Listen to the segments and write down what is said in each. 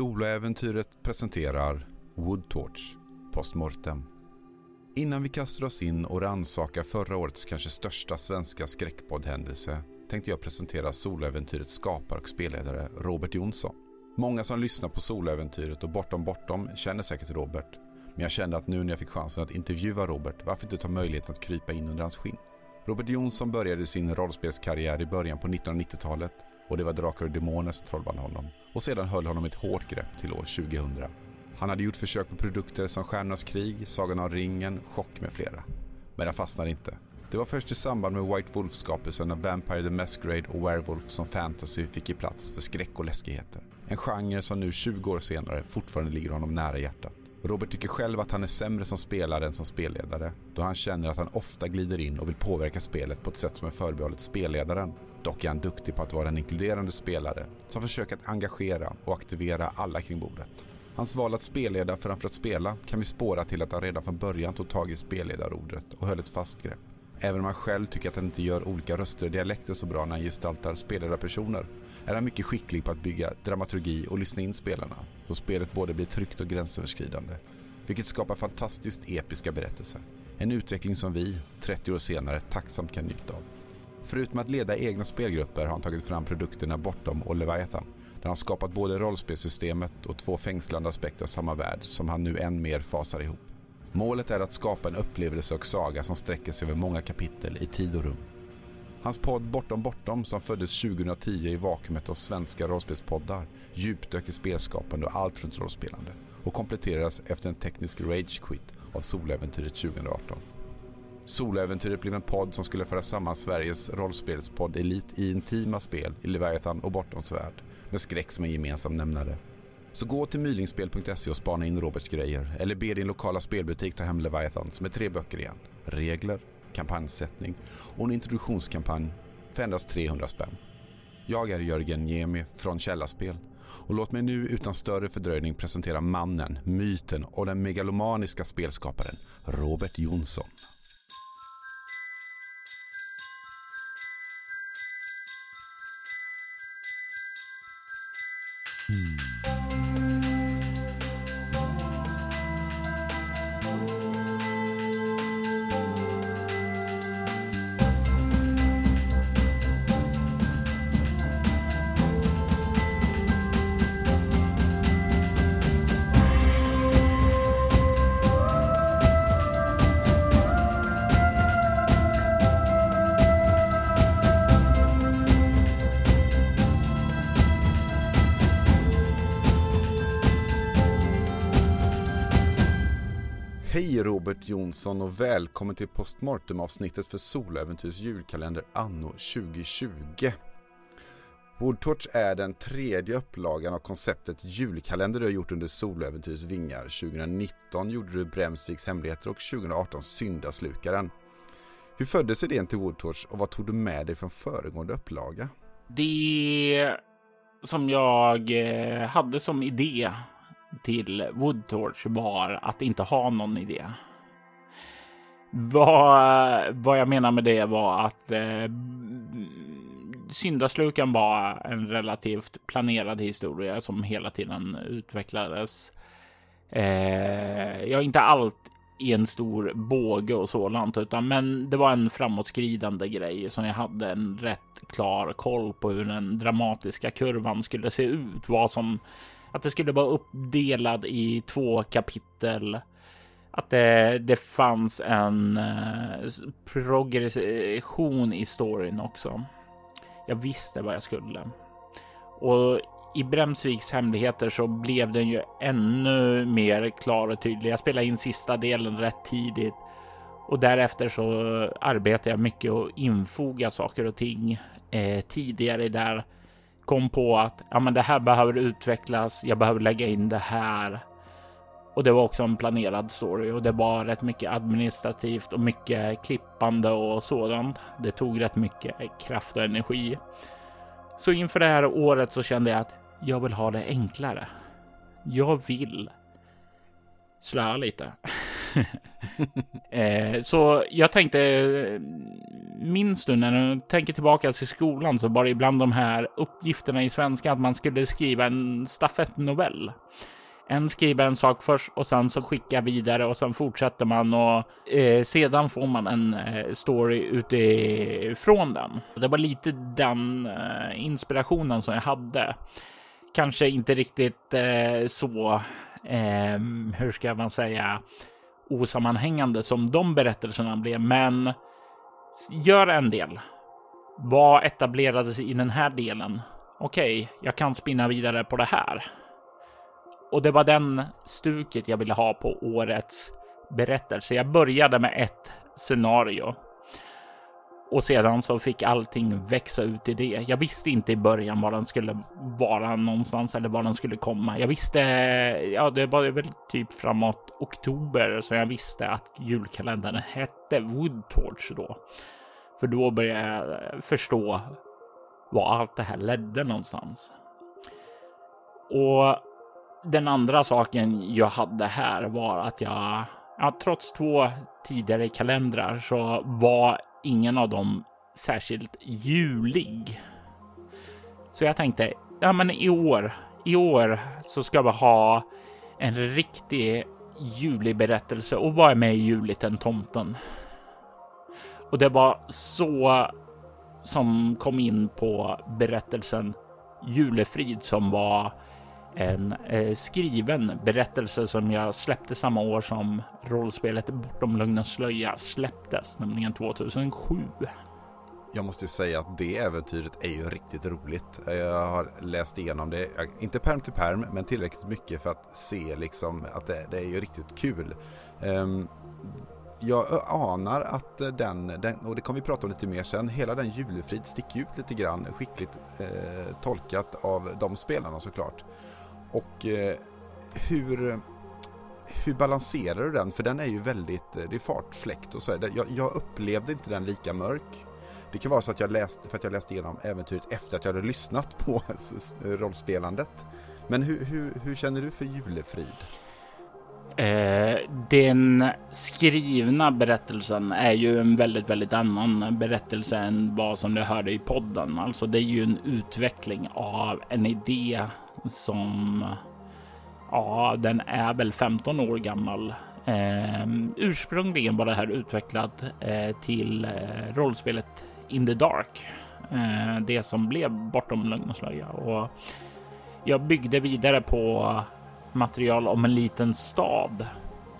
Soloäventyret presenterar Woodtorch Postmortem. Innan vi kastar oss in och rannsakar förra årets kanske största svenska skräckpoddhändelse tänkte jag presentera Soloäventyrets skapare och spelledare Robert Jonsson. Många som lyssnar på Soloäventyret och Bortom Bortom känner säkert Robert. Men jag kände att nu när jag fick chansen att intervjua Robert, varför inte ta möjligheten att krypa in under hans skinn? Robert Jonsson började sin rollspelskarriär i början på 1990-talet och det var Drakar och Demoner som trollband honom och sedan höll honom ett hårt grepp till år 2000. Han hade gjort försök på produkter som Stjärnornas krig, Sagan om ringen, Chock med flera. Men han fastnade inte. Det var först i samband med White Wolf-skapelsen av Vampire the Masquerade och Werewolf som fantasy fick ge plats för skräck och läskigheter. En genre som nu 20 år senare fortfarande ligger honom nära hjärtat. Robert tycker själv att han är sämre som spelare än som spelledare då han känner att han ofta glider in och vill påverka spelet på ett sätt som är förbehållet spelledaren. Dock är han duktig på att vara en inkluderande spelare som försöker att engagera och aktivera alla kring bordet. Hans val att spelleda framför att spela kan vi spåra till att han redan från början tog tag i spelledarordet och höll ett fast grepp. Även om han själv tycker att han inte gör olika röster och dialekter så bra när han gestaltar spelledarpersoner är han mycket skicklig på att bygga dramaturgi och lyssna in spelarna så spelet både blir tryggt och gränsöverskridande. Vilket skapar fantastiskt episka berättelser. En utveckling som vi, 30 år senare, tacksamt kan njuta av. Förutom att leda egna spelgrupper har han tagit fram produkterna Bortom och Leviathan där han skapat både rollspelsystemet och två fängslande aspekter av samma värld som han nu än mer fasar ihop. Målet är att skapa en upplevelse och saga som sträcker sig över många kapitel i tid och rum. Hans podd Bortom Bortom som föddes 2010 i vakuumet av svenska rollspelspoddar djupdök i spelskapande och allt runt rollspelande och kompletteras efter en teknisk rage quit av Soläventyret 2018. Soläventyret blev en podd som skulle föra samman Sveriges rollspelspodd Elit i intima spel i Leviathan och Bortoms värld med skräck som en gemensam nämnare. Så gå till mylingspel.se och spana in Roberts grejer eller be din lokala spelbutik ta hem Leviathans med tre böcker igen. Regler, kampanjsättning och en introduktionskampanj för endast 300 spänn. Jag är Jörgen Niemi från Källarspel och låt mig nu utan större fördröjning presentera mannen, myten och den megalomaniska spelskaparen Robert Jonsson. Hej Jonsson och välkommen till postmortem-avsnittet för Soläventyrs julkalender anno 2020. Woodtorch är den tredje upplagan av konceptet julkalender du har gjort under Soläventyrs vingar. 2019 gjorde du Bremsviks hemligheter och 2018 Syndaslukaren. Hur föddes idén till Woodtorch och vad tog du med dig från föregående upplaga? Det som jag eh, hade som idé till Woodtorch var att inte ha någon idé. Vad, vad jag menar med det var att eh, Syndaslukan var en relativt planerad historia som hela tiden utvecklades. Eh, jag inte allt i en stor båge och sådant, utan men det var en framåtskridande grej som jag hade en rätt klar koll på hur den dramatiska kurvan skulle se ut, vad som att det skulle vara uppdelad i två kapitel. Att det, det fanns en eh, progression i storyn också. Jag visste vad jag skulle. Och i Bremsviks hemligheter så blev den ju ännu mer klar och tydlig. Jag spelade in sista delen rätt tidigt och därefter så arbetade jag mycket och infoga saker och ting eh, tidigare där kom på att ja, men det här behöver utvecklas. Jag behöver lägga in det här. Och det var också en planerad story och det var rätt mycket administrativt och mycket klippande och sådant. Det tog rätt mycket kraft och energi. Så inför det här året så kände jag att jag vill ha det enklare. Jag vill slöa lite. eh, så jag tänkte, minns du när du tänker tillbaka till skolan så var det ibland de här uppgifterna i svenska att man skulle skriva en stafettnovell. En skriver en sak först och sen så skickar vidare och sen fortsätter man och eh, sedan får man en eh, story utifrån den. Det var lite den eh, inspirationen som jag hade. Kanske inte riktigt eh, så, ehm, hur ska man säga, osammanhängande som de berättelserna blev, men gör en del. Vad etablerades i den här delen? Okej, okay, jag kan spinna vidare på det här. Och det var den stuket jag ville ha på årets berättelse. Jag började med ett scenario och sedan så fick allting växa ut i det. Jag visste inte i början var den skulle vara någonstans eller var den skulle komma. Jag visste, ja, det var väl typ framåt oktober som jag visste att julkalendern hette Woodtorch då. För då började jag förstå vad allt det här ledde någonstans. Och den andra saken jag hade här var att jag, ja, trots två tidigare kalendrar så var ingen av dem särskilt julig. Så jag tänkte, ja men i år, i år så ska vi ha en riktig juliberättelse och vad är med i juliten tomten? Och det var så som kom in på berättelsen Julefrid som var en eh, skriven berättelse som jag släppte samma år som rollspelet Bortom Lugnens slöja släpptes, nämligen 2007. Jag måste ju säga att det äventyret är ju riktigt roligt. Eh, jag har läst igenom det, eh, inte perm till perm, men tillräckligt mycket för att se liksom att det, det är ju riktigt kul. Um, jag anar att eh, den, den, och det kommer vi prata om lite mer sen, hela den julefrid sticker ut lite grann skickligt eh, tolkat av de spelarna såklart. Och eh, hur, hur balanserar du den? För den är ju väldigt, eh, det är fartfläkt och så. Jag, jag upplevde inte den lika mörk. Det kan vara så att jag läste, för att jag läste igenom äventyret efter att jag hade lyssnat på rollspelandet. Men hur, hur, hur känner du för Julefrid? Eh, den skrivna berättelsen är ju en väldigt, väldigt annan berättelse än vad som du hörde i podden. Alltså det är ju en utveckling av en idé som ja, den är väl 15 år gammal. Eh, ursprungligen var det här utvecklat eh, till eh, rollspelet In the Dark. Eh, det som blev Bortom lögn och slöja. Och jag byggde vidare på material om en liten stad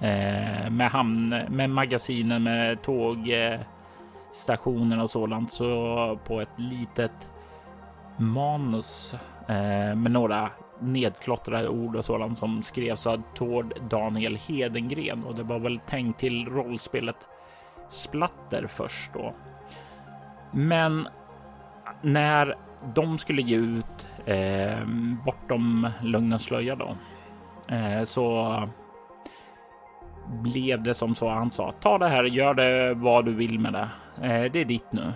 eh, med hamn, med magasinen, med tågstationer eh, och sådant. Så på ett litet manus Eh, med några nedklottrade ord och sådant som skrevs av Tord Daniel Hedengren och det var väl tänkt till rollspelet Splatter först då. Men när de skulle ge ut eh, Bortom Lugnens slöja då eh, så blev det som så han sa. Ta det här, gör det vad du vill med det. Eh, det är ditt nu.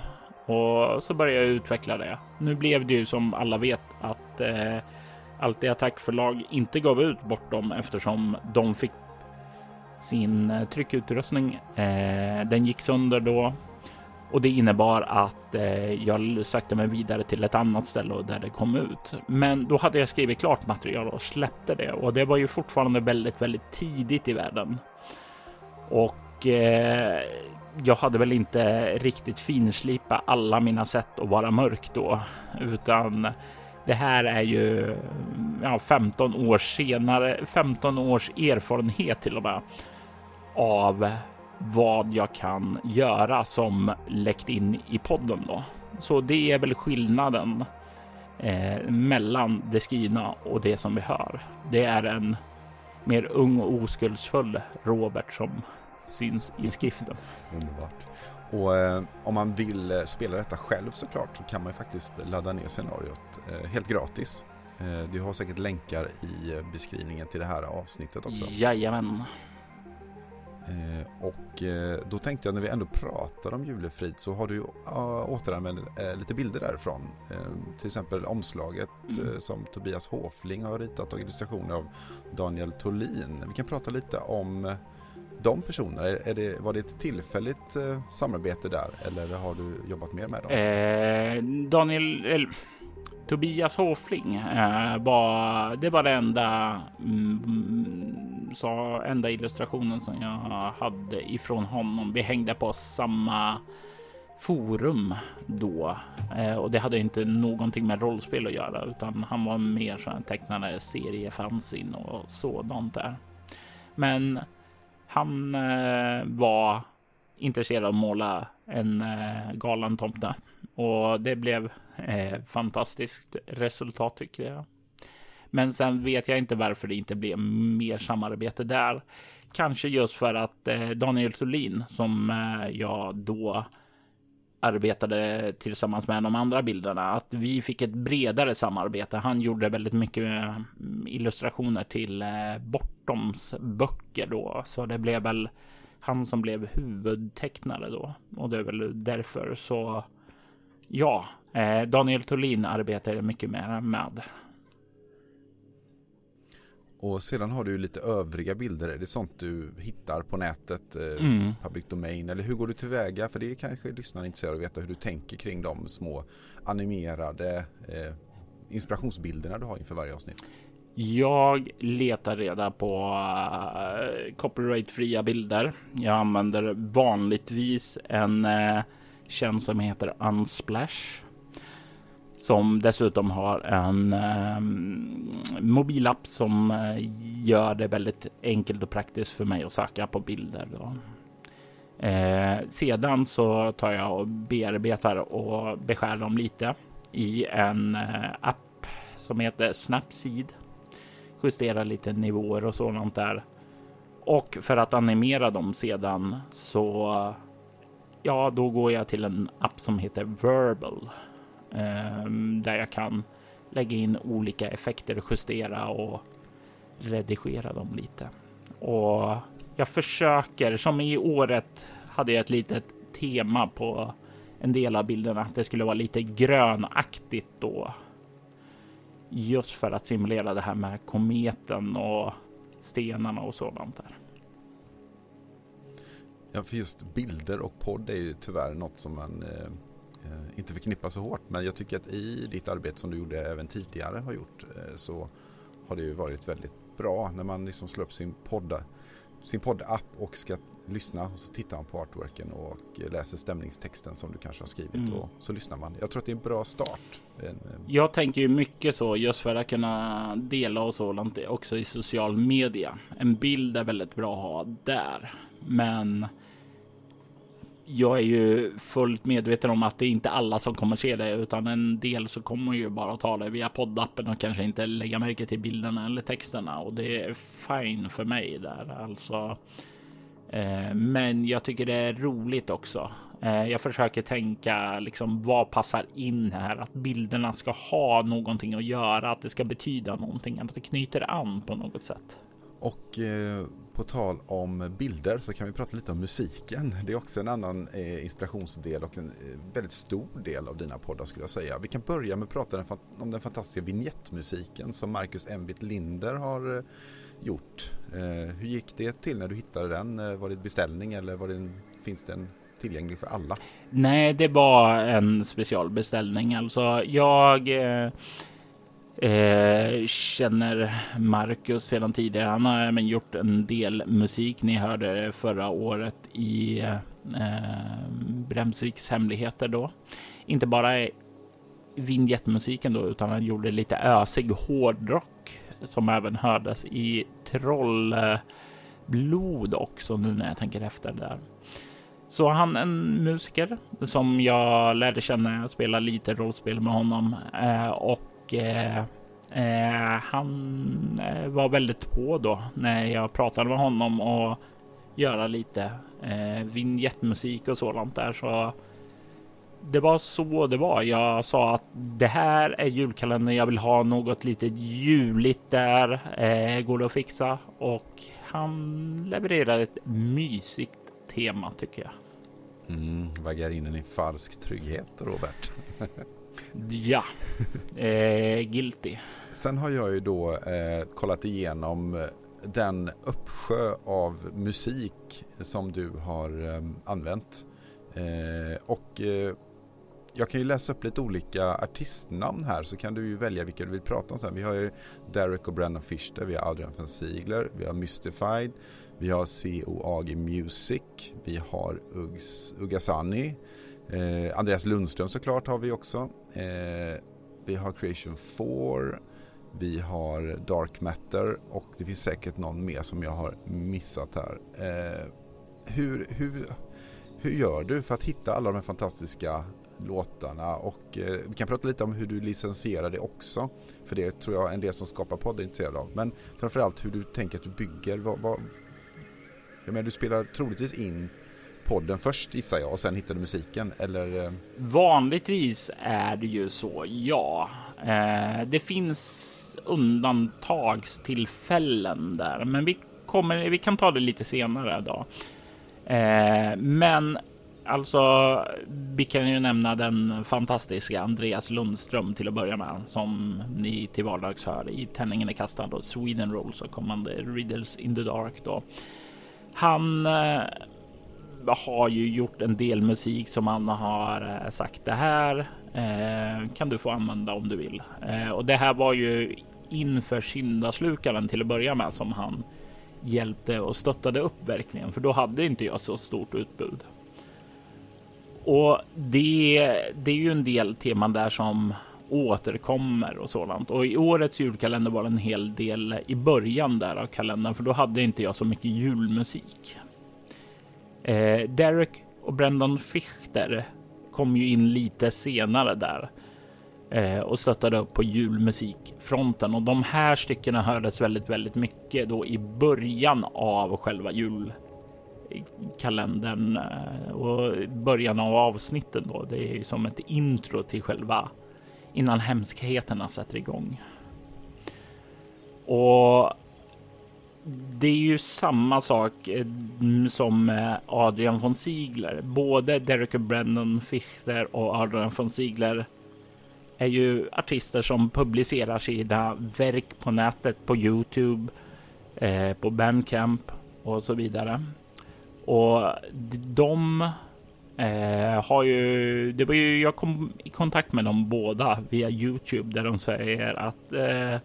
Och så började jag utveckla det. Nu blev det ju som alla vet att eh, Alltid Attack förlag inte gav ut bort dem eftersom de fick sin eh, tryckutrustning. Eh, den gick sönder då och det innebar att eh, jag sökte mig vidare till ett annat ställe där det kom ut. Men då hade jag skrivit klart material och släppte det och det var ju fortfarande väldigt, väldigt tidigt i världen. Och eh, jag hade väl inte riktigt finslipa alla mina sätt att vara mörk då, utan det här är ju ja, 15 år senare, 15 års erfarenhet till och med av vad jag kan göra som läckt in i podden då. Så det är väl skillnaden eh, mellan det skrivna och det som vi hör. Det är en mer ung och oskuldsfull Robert som syns i skriften. Underbart. Och eh, om man vill eh, spela detta själv såklart så kan man ju faktiskt ladda ner scenariot eh, helt gratis. Eh, du har säkert länkar i eh, beskrivningen till det här avsnittet också. Jajamän. Eh, och då tänkte jag när vi ändå pratar om Julefrid så har du uh, återanvänt lite bilder därifrån. till exempel omslaget mm. som Tobias Håfling har ritat och illustrationer av Daniel Tolin. Vi kan prata lite om de personerna? Är det, var det ett tillfälligt eh, samarbete där eller har du jobbat mer med dem? Eh, Daniel, eller, Tobias Håfling eh, var, det var den enda, mm, så, enda illustrationen som jag hade ifrån honom. Vi hängde på samma forum då eh, och det hade inte någonting med rollspel att göra utan han var mer så tecknade seriefansin och sådant där. Men han eh, var intresserad av att måla en eh, galen tomte och det blev eh, fantastiskt resultat tycker jag. Men sen vet jag inte varför det inte blev mer samarbete där. Kanske just för att eh, Daniel Solin som eh, jag då arbetade tillsammans med de andra bilderna, att vi fick ett bredare samarbete. Han gjorde väldigt mycket mm, illustrationer till eh, Bortoms böcker då, så det blev väl han som blev huvudtecknare då och det är väl därför så. Ja, eh, Daniel Tolin arbetar mycket mer med. Och sedan har du lite övriga bilder. Är det sånt du hittar på nätet? Eh, mm. Public Domain? Eller hur går du tillväga? För det är kanske lyssnarna intresserade av att veta hur du tänker kring de små animerade eh, inspirationsbilderna du har inför varje avsnitt. Jag letar reda på uh, copyrightfria bilder. Jag använder vanligtvis en uh, tjänst som heter Unsplash som dessutom har en eh, mobilapp som eh, gör det väldigt enkelt och praktiskt för mig att söka på bilder. Då. Eh, sedan så tar jag och bearbetar och beskär dem lite i en eh, app som heter Snapseed. Justerar lite nivåer och sådant där. Och för att animera dem sedan så ja, då går jag till en app som heter Verbal Ehm, där jag kan lägga in olika effekter, justera och redigera dem lite. Och jag försöker, som i året hade jag ett litet tema på en del av bilderna, att det skulle vara lite grönaktigt då. Just för att simulera det här med kometen och stenarna och sådant där. Ja, för just bilder och podd är ju tyvärr något som man eh inte förknippas så hårt. Men jag tycker att i ditt arbete som du gjorde även tidigare har gjort eh, så har det ju varit väldigt bra när man liksom slår upp sin podd sin poddapp och ska lyssna och så tittar man på artworken och läser stämningstexten som du kanske har skrivit mm. och så lyssnar man. Jag tror att det är en bra start. Jag tänker ju mycket så just för att kunna dela och sådant också i social media. En bild är väldigt bra att ha där, men jag är ju fullt medveten om att det är inte alla som kommer se det, utan en del så kommer ju bara ta det via poddappen och kanske inte lägga märke till bilderna eller texterna och det är fine för mig där alltså. Eh, men jag tycker det är roligt också. Eh, jag försöker tänka liksom vad passar in här? Att bilderna ska ha någonting att göra, att det ska betyda någonting, att det knyter an på något sätt. Och eh, på tal om bilder så kan vi prata lite om musiken. Det är också en annan eh, inspirationsdel och en eh, väldigt stor del av dina poddar skulle jag säga. Vi kan börja med att prata om den fantastiska vignettmusiken som Marcus Enbit Linder har eh, gjort. Hur gick det till när du hittade den? Var det en beställning eller var det en, finns den tillgänglig för alla? Nej, det var en specialbeställning. Alltså jag eh, Eh, känner Marcus sedan tidigare. Han har även gjort en del musik. Ni hörde det förra året i eh, Bremsviks hemligheter då. Inte bara vinjettmusiken då, utan han gjorde lite ösig hårdrock som även hördes i Trollblod också nu när jag tänker efter där. Så han en musiker som jag lärde känna. Jag spelade lite rollspel med honom eh, och och eh, eh han eh, var väldigt på då när jag pratade med honom och göra lite eh, vignettmusik och sådant där. Så det var så det var. Jag sa att det här är julkalendern. Jag vill ha något lite juligt där. Eh, går det att fixa? Och han levererade ett mysigt tema tycker jag. Mm, vaggar in en i falsk trygghet, Robert. Ja, eh, guilty. Sen har jag ju då eh, kollat igenom den uppsjö av musik som du har eh, använt. Eh, och eh, jag kan ju läsa upp lite olika artistnamn här så kan du ju välja vilka du vill prata om sen. Vi har ju Derek och Brennan Fischer, vi har Adrian van Ziegler, vi har Mystified, vi har COAG Music, vi har Uggs, Ugasani, eh, Andreas Lundström såklart har vi också. Eh, vi har Creation 4, vi har Dark Matter och det finns säkert någon mer som jag har missat här. Eh, hur, hur, hur gör du för att hitta alla de här fantastiska låtarna och eh, vi kan prata lite om hur du licensierar det också. För det tror jag en del som skapar podd är intresserade av. Men framförallt hur du tänker att du bygger. Vad, vad, jag menar, du spelar troligtvis in podden först gissar jag och sen hittar du musiken eller? Eh? Vanligtvis är det ju så, ja. Eh, det finns undantagstillfällen där, men vi kommer. Vi kan ta det lite senare då. Eh, men alltså, vi kan ju nämna den fantastiska Andreas Lundström till att börja med, som ni till vardags hör i Tändningen är kastad och Sweden Rolls och kommande Riddles in the Dark då. Han eh, har ju gjort en del musik som han har eh, sagt det här eh, kan du få använda om du vill. Eh, och det här var ju inför syndaslukaren till att börja med som han hjälpte och stöttade upp verkligen, för då hade inte jag så stort utbud. Och det, det är ju en del teman där som återkommer och sådant. Och i årets julkalender var det en hel del i början där av kalendern, för då hade inte jag så mycket julmusik. Eh, Derek och Brendan Fichter kom ju in lite senare där eh, och stöttade upp på julmusikfronten och de här styckena hördes väldigt, väldigt mycket då i början av själva julkalendern eh, och början av avsnitten då. Det är ju som ett intro till själva innan hemskheterna sätter igång. Och det är ju samma sak eh, som eh, Adrian von Ziegler. Både Derek Brennan Fichter och Adrian von Ziegler är ju artister som publicerar sina verk på nätet, på Youtube, eh, på Bandcamp och så vidare. Och de eh, har ju, det var ju, jag kom i kontakt med dem båda via Youtube där de säger att eh,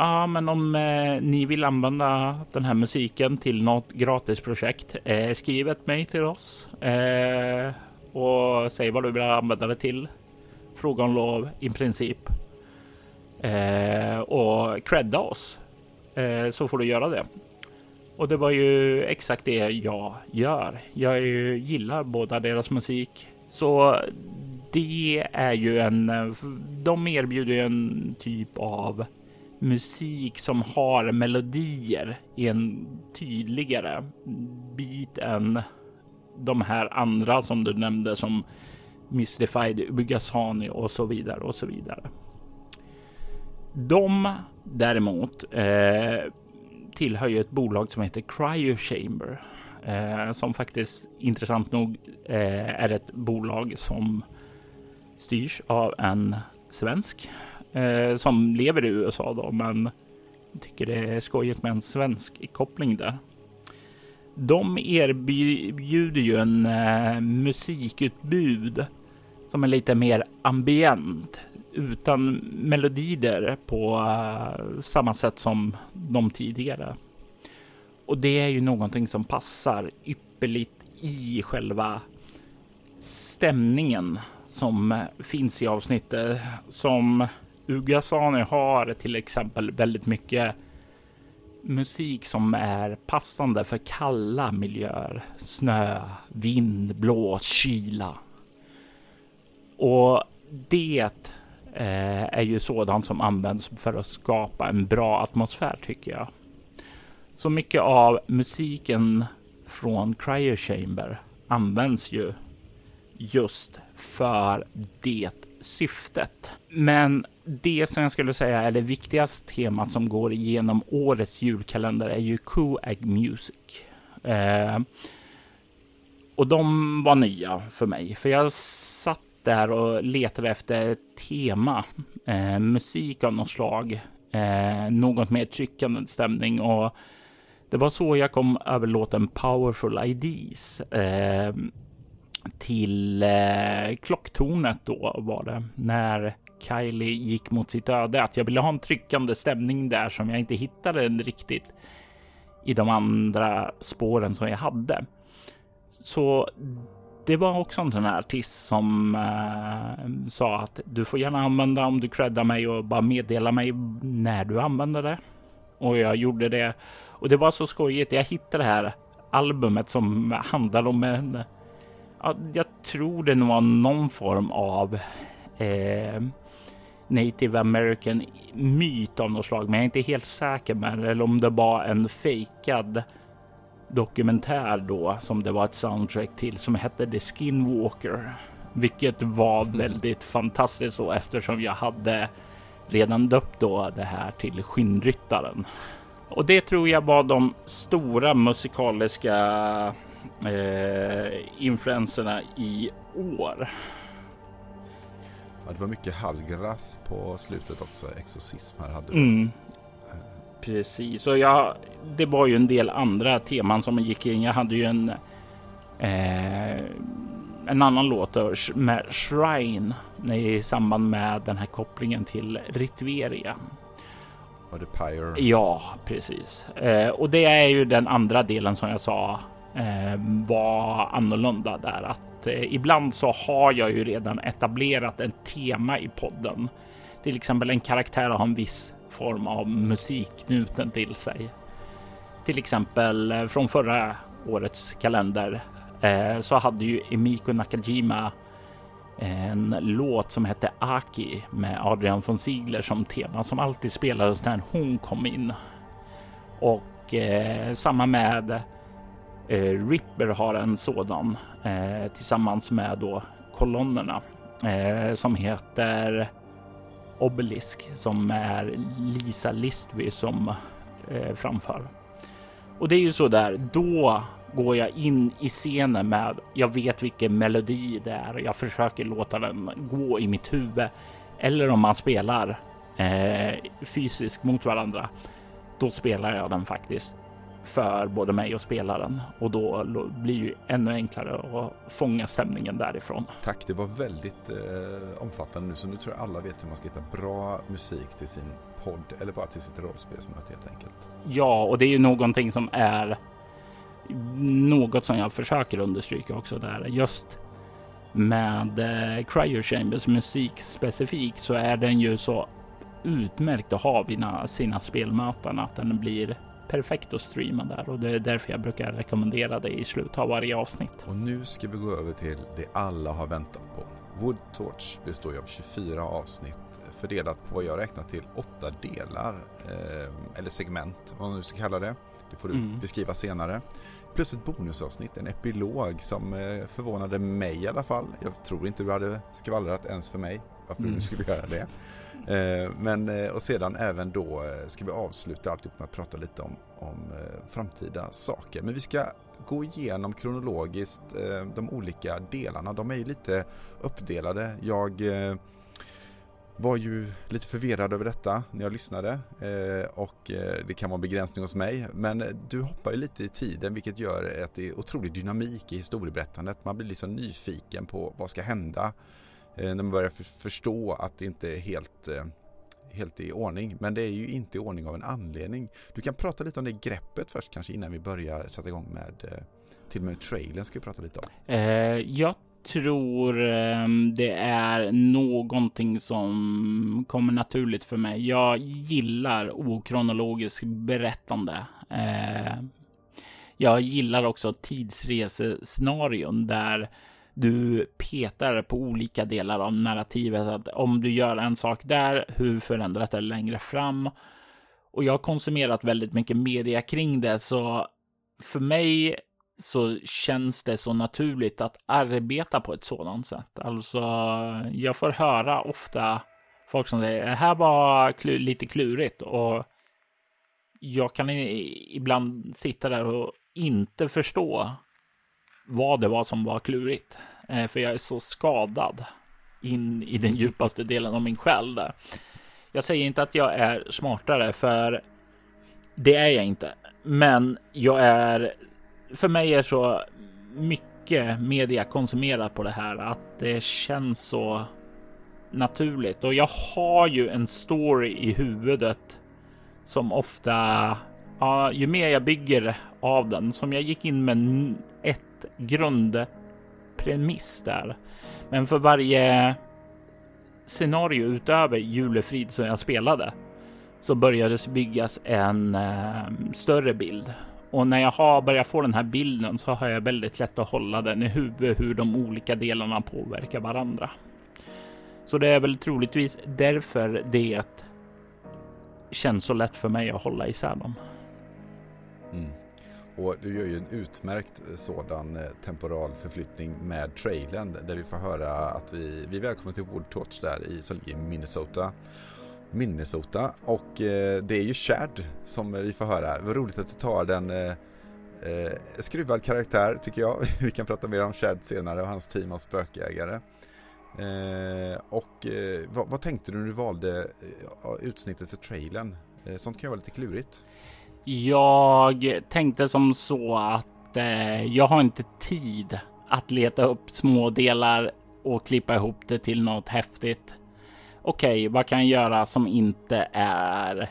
Ja, men om eh, ni vill använda den här musiken till något gratisprojekt, eh, skriv ett mejl till oss eh, och säg vad du vill använda det till. Fråga om lov i princip. Eh, och credda oss eh, så får du göra det. Och det var ju exakt det jag gör. Jag ju, gillar båda deras musik, så det är ju en. De erbjuder en typ av musik som har melodier i en tydligare bit än de här andra som du nämnde som Mystified, Ubigasani och så vidare och så vidare. De däremot eh, tillhör ju ett bolag som heter Cryo Chamber eh, som faktiskt intressant nog eh, är ett bolag som styrs av en svensk eh, som lever i USA då, men tycker det är skojigt med en svensk koppling där. De erbjuder ju en eh, musikutbud som är lite mer ambient utan melodier på eh, samma sätt som de tidigare. Och det är ju någonting som passar ypperligt i själva stämningen som eh, finns i avsnittet som Ugasani har till exempel väldigt mycket musik som är passande för kalla miljöer. Snö, vind, blås, kyla. Och det eh, är ju sådant som används för att skapa en bra atmosfär tycker jag. Så mycket av musiken från Cryo Chamber används ju just för det syftet. Men det som jag skulle säga är det viktigaste temat som går igenom årets julkalender är ju Coag Music. Eh, och de var nya för mig, för jag satt där och letade efter ett tema, eh, musik av något slag eh, något mer tryckande stämning och det var så jag kom över låten Powerful IDs eh, till eh, klocktornet då var det när Kylie gick mot sitt öde. Att jag ville ha en tryckande stämning där som jag inte hittade riktigt i de andra spåren som jag hade. Så det var också en sån här artist som eh, sa att du får gärna använda om du creddar mig och bara meddela mig när du använder det. Och jag gjorde det. Och det var så skojigt. Jag hittade det här albumet som handlar om en... Ja, jag tror det var någon form av eh, native american myt av något slag, men jag är inte helt säker med det, eller om det var en fejkad dokumentär då som det var ett soundtrack till som hette The Skinwalker, vilket var mm. väldigt fantastiskt så eftersom jag hade redan döpt då det här till Skinnryttaren. Och det tror jag var de stora musikaliska eh, influenserna i år. Ja, det var mycket Hallgrath på slutet också. Exorcism här hade du. Mm. Precis, och jag, det var ju en del andra teman som gick in. Jag hade ju en, eh, en annan låt med Shrine i samband med den här kopplingen till Ritveria. Var det Pyre? Ja, precis. Eh, och det är ju den andra delen som jag sa Eh, var annorlunda där. Att eh, ibland så har jag ju redan etablerat ett tema i podden. Till exempel en karaktär har en viss form av musik knuten till sig. Till exempel eh, från förra årets kalender eh, så hade ju Emiko Nakajima en låt som hette Aki med Adrian von Ziegler som tema som alltid spelades när hon kom in. Och eh, samma med eh, Ripper har en sådan eh, tillsammans med då kolonnerna eh, som heter Obelisk som är Lisa Listby som eh, framför. Och det är ju så där, då går jag in i scenen med, jag vet vilken melodi det är. Jag försöker låta den gå i mitt huvud. Eller om man spelar eh, fysiskt mot varandra, då spelar jag den faktiskt för både mig och spelaren och då blir det ännu enklare att fånga stämningen därifrån. Tack, det var väldigt eh, omfattande nu så nu tror jag alla vet hur man ska hitta bra musik till sin podd eller bara till sitt rollspelsmöte helt enkelt. Ja, och det är ju någonting som är något som jag försöker understryka också där just med eh, Cryo Chambers musik specifikt så är den ju så utmärkt att ha vid sina spelmöten att den blir perfekt att streama där och det är därför jag brukar rekommendera det i slutet av varje avsnitt. Och nu ska vi gå över till det alla har väntat på. Wood Torch består ju av 24 avsnitt fördelat på vad jag räknar till åtta delar eh, eller segment, vad man nu ska kalla det. Det får du mm. beskriva senare. Plus ett bonusavsnitt, en epilog som eh, förvånade mig i alla fall. Jag tror inte du hade skvallrat ens för mig varför mm. du skulle göra det. Eh, men, eh, och sedan även då eh, ska vi avsluta alltihop med att prata lite om, om framtida saker. Men vi ska gå igenom kronologiskt de olika delarna. De är ju lite uppdelade. Jag var ju lite förvirrad över detta när jag lyssnade och det kan vara en begränsning hos mig. Men du hoppar ju lite i tiden vilket gör att det är otrolig dynamik i historieberättandet. Man blir liksom nyfiken på vad ska hända Eh, när man börjar förstå att det inte är helt, eh, helt i ordning. Men det är ju inte i ordning av en anledning. Du kan prata lite om det greppet först kanske innan vi börjar sätta igång med eh, till och med trailern ska vi prata lite om. jag tror ehm, det är någonting som kommer naturligt för mig. Jag gillar okronologiskt berättande. Eh, jag gillar också tidsresescenarion där du petar på olika delar av narrativet. Att om du gör en sak där, hur förändras det längre fram? Och jag har konsumerat väldigt mycket media kring det, så för mig så känns det så naturligt att arbeta på ett sådant sätt. Alltså, jag får höra ofta folk som säger det här var kl lite klurigt och jag kan ibland sitta där och inte förstå vad det var som var klurigt. Eh, för jag är så skadad in i den djupaste delen av min själ där. Jag säger inte att jag är smartare, för det är jag inte. Men jag är, för mig är så mycket media konsumerat på det här att det känns så naturligt. Och jag har ju en story i huvudet som ofta, ja, ju mer jag bygger av den, som jag gick in med ett grundpremiss där. Men för varje scenario utöver julefrid som jag spelade så började det byggas en eh, större bild. Och när jag har börjat få den här bilden så har jag väldigt lätt att hålla den i huvudet hur de olika delarna påverkar varandra. Så det är väl troligtvis därför det känns så lätt för mig att hålla isär dem. Mm. Och du gör ju en utmärkt eh, sådan eh, temporal förflyttning med trailern där vi får höra att vi, vi är välkomna till Woodtorch där i, som ligger i Minnesota. Minnesota och eh, det är ju Chad som vi får höra. Vad roligt att du tar den eh, eh, skruvad karaktär tycker jag. vi kan prata mer om Chad senare och hans team av spökjägare. Eh, och eh, vad, vad, tänkte du när du valde eh, utsnittet för trailern? Eh, sånt kan ju vara lite klurigt. Jag tänkte som så att eh, jag har inte tid att leta upp små delar och klippa ihop det till något häftigt. Okej, okay, vad kan jag göra som inte är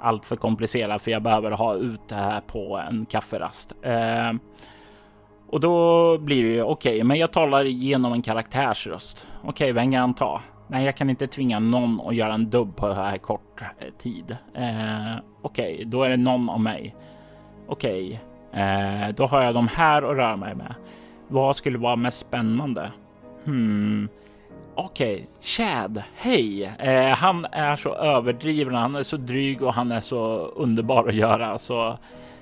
allt för komplicerat för jag behöver ha ut det här på en kafferast. Eh, och då blir det ju okej, okay, men jag talar igenom en karaktärsröst. Okej, okay, vem kan jag ta? Nej, jag kan inte tvinga någon att göra en dubb på det här kort eh, tid. Eh, okej, okay, då är det någon av mig. Okej, eh, då har jag de här att röra mig med. Vad skulle vara mest spännande? Hmm. Okej, okay. Chad, hej! Eh, han är så överdriven, han är så dryg och han är så underbar att göra. Så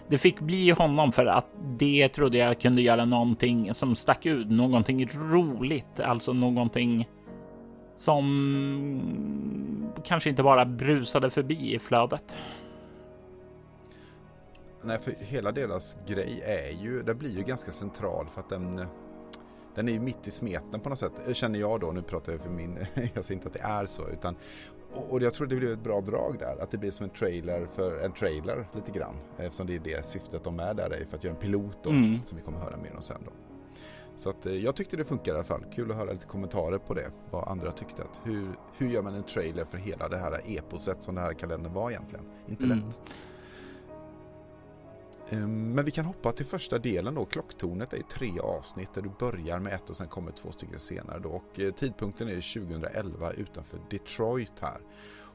det fick bli honom för att det trodde jag kunde göra någonting som stack ut, någonting roligt, alltså någonting som kanske inte bara brusade förbi i flödet. Nej, för hela deras grej är ju, det blir ju ganska central för att den den är ju mitt i smeten på något sätt, känner jag då. Nu pratar jag för min, jag säger inte att det är så, utan och jag tror det blir ett bra drag där, att det blir som en trailer för en trailer lite grann. Eftersom det är det syftet de är där, är för att göra en pilot då, mm. som vi kommer höra mer om sen då. Så att eh, jag tyckte det funkar i alla fall. Kul att höra lite kommentarer på det, vad andra tyckte. Att hur, hur gör man en trailer för hela det här eposet som det här kalendern var egentligen? Inte mm. lätt. Ehm, men vi kan hoppa till första delen då. Klocktornet är tre avsnitt där du börjar med ett och sen kommer två stycken senare då. Och eh, tidpunkten är 2011 utanför Detroit här.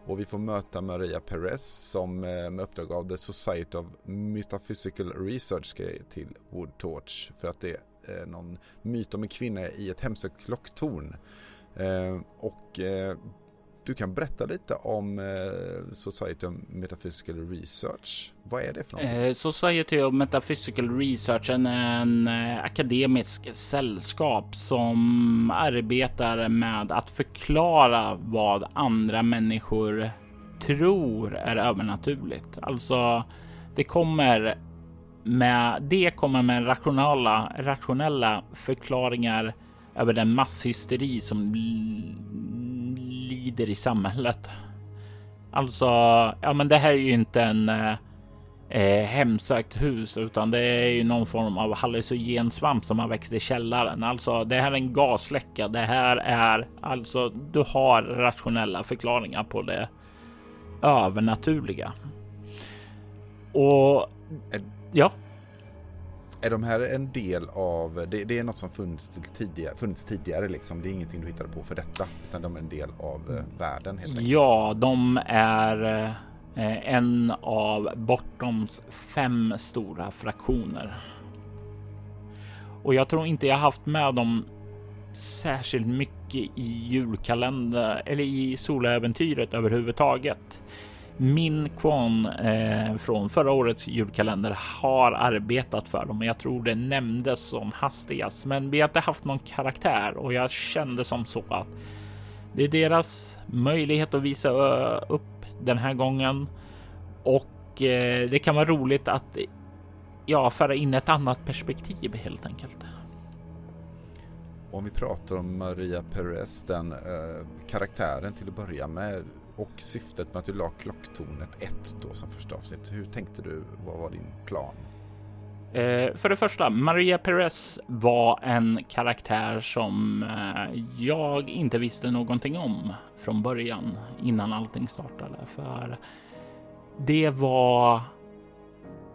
Och vi får möta Maria Perez som eh, med uppdrag av The Society of Metaphysical Research ska till Woodtorch för att det eh, någon myt om en kvinna i ett hemsökt klocktorn. Eh, och eh, du kan berätta lite om eh, Society of Metaphysical Research. Vad är det för något? Eh, Society of Metaphysical Research är en eh, akademisk sällskap som arbetar med att förklara vad andra människor tror är övernaturligt. Alltså, det kommer med det kommer med rationella, rationella förklaringar över den masshysteri som lider i samhället. Alltså, ja, men det här är ju inte en eh, eh, hemsökt hus, utan det är ju någon form av hallucinogensvamp som har växt i källaren. Alltså, det här är en gasläcka. Det här är alltså, du har rationella förklaringar på det övernaturliga. Och ja. Är de här en del av, det, det är något som funnits tidigare, funnits tidigare liksom, det är ingenting du hittar på för detta, utan de är en del av eh, världen helt enkelt? Ja, de är eh, en av Bortoms fem stora fraktioner. Och jag tror inte jag haft med dem särskilt mycket i julkalender eller i soläventyret överhuvudtaget min Kwon eh, från förra årets julkalender har arbetat för dem. Jag tror det nämndes som hastigast, men vi har inte haft någon karaktär och jag kände som så att det är deras möjlighet att visa eh, upp den här gången och eh, det kan vara roligt att ja, föra in ett annat perspektiv helt enkelt. Om vi pratar om Maria Perez, den eh, karaktären till att börja med och syftet med att du la klocktornet 1 då som första avsnitt. Hur tänkte du? Vad var din plan? Eh, för det första, Maria Perez var en karaktär som eh, jag inte visste någonting om från början innan allting startade. För det var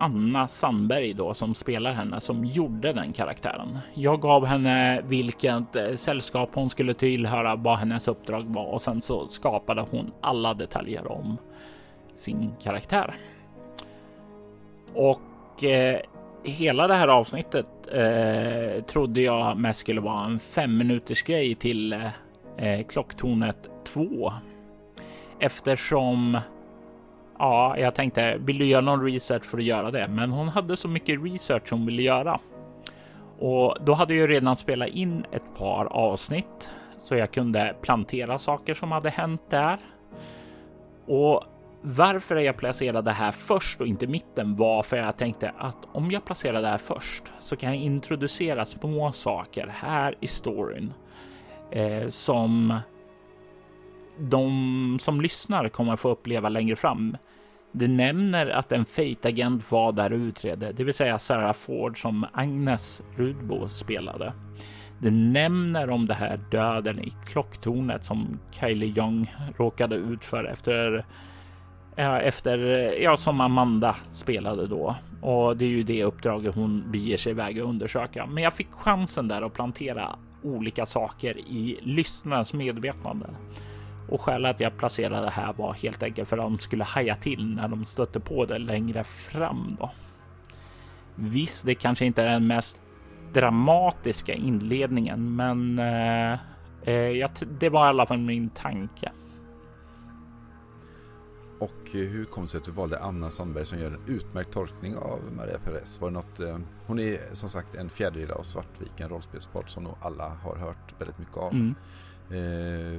Anna Sandberg då som spelar henne som gjorde den karaktären. Jag gav henne vilket eh, sällskap hon skulle tillhöra, vad hennes uppdrag var och sen så skapade hon alla detaljer om sin karaktär. Och eh, hela det här avsnittet eh, trodde jag mest skulle vara en fem minuters grej till eh, klocktornet 2. Eftersom Ja, jag tänkte, vill du göra någon research för att göra det? Men hon hade så mycket research hon ville göra. Och då hade jag redan spelat in ett par avsnitt så jag kunde plantera saker som hade hänt där. Och varför jag placerade det här först och inte mitten var för jag tänkte att om jag placerar det här först så kan jag introducera små saker här i storyn eh, som de som lyssnar kommer få uppleva längre fram. Det nämner att en fejtagent var där och utredde, det vill säga Sarah Ford som Agnes Rudbo spelade. Det nämner om det här döden i klocktornet som Kylie Young råkade ut för efter Ja, efter ja, som Amanda spelade då och det är ju det uppdraget hon beger sig iväg och undersöka. Men jag fick chansen där att plantera olika saker i lyssnarens medvetande. Och skälet att jag placerade det här var helt enkelt för att de skulle haja till när de stötte på det längre fram då. Visst, det kanske inte är den mest dramatiska inledningen, men eh, eh, det var i alla fall min tanke. Och hur kom det sig att du valde Anna Sandberg som gör en utmärkt tolkning av Maria Perez? Var det något, eh, hon är som sagt en fjärdedel av Svartviken rollspelspodd som nog alla har hört väldigt mycket av. Mm. Eh,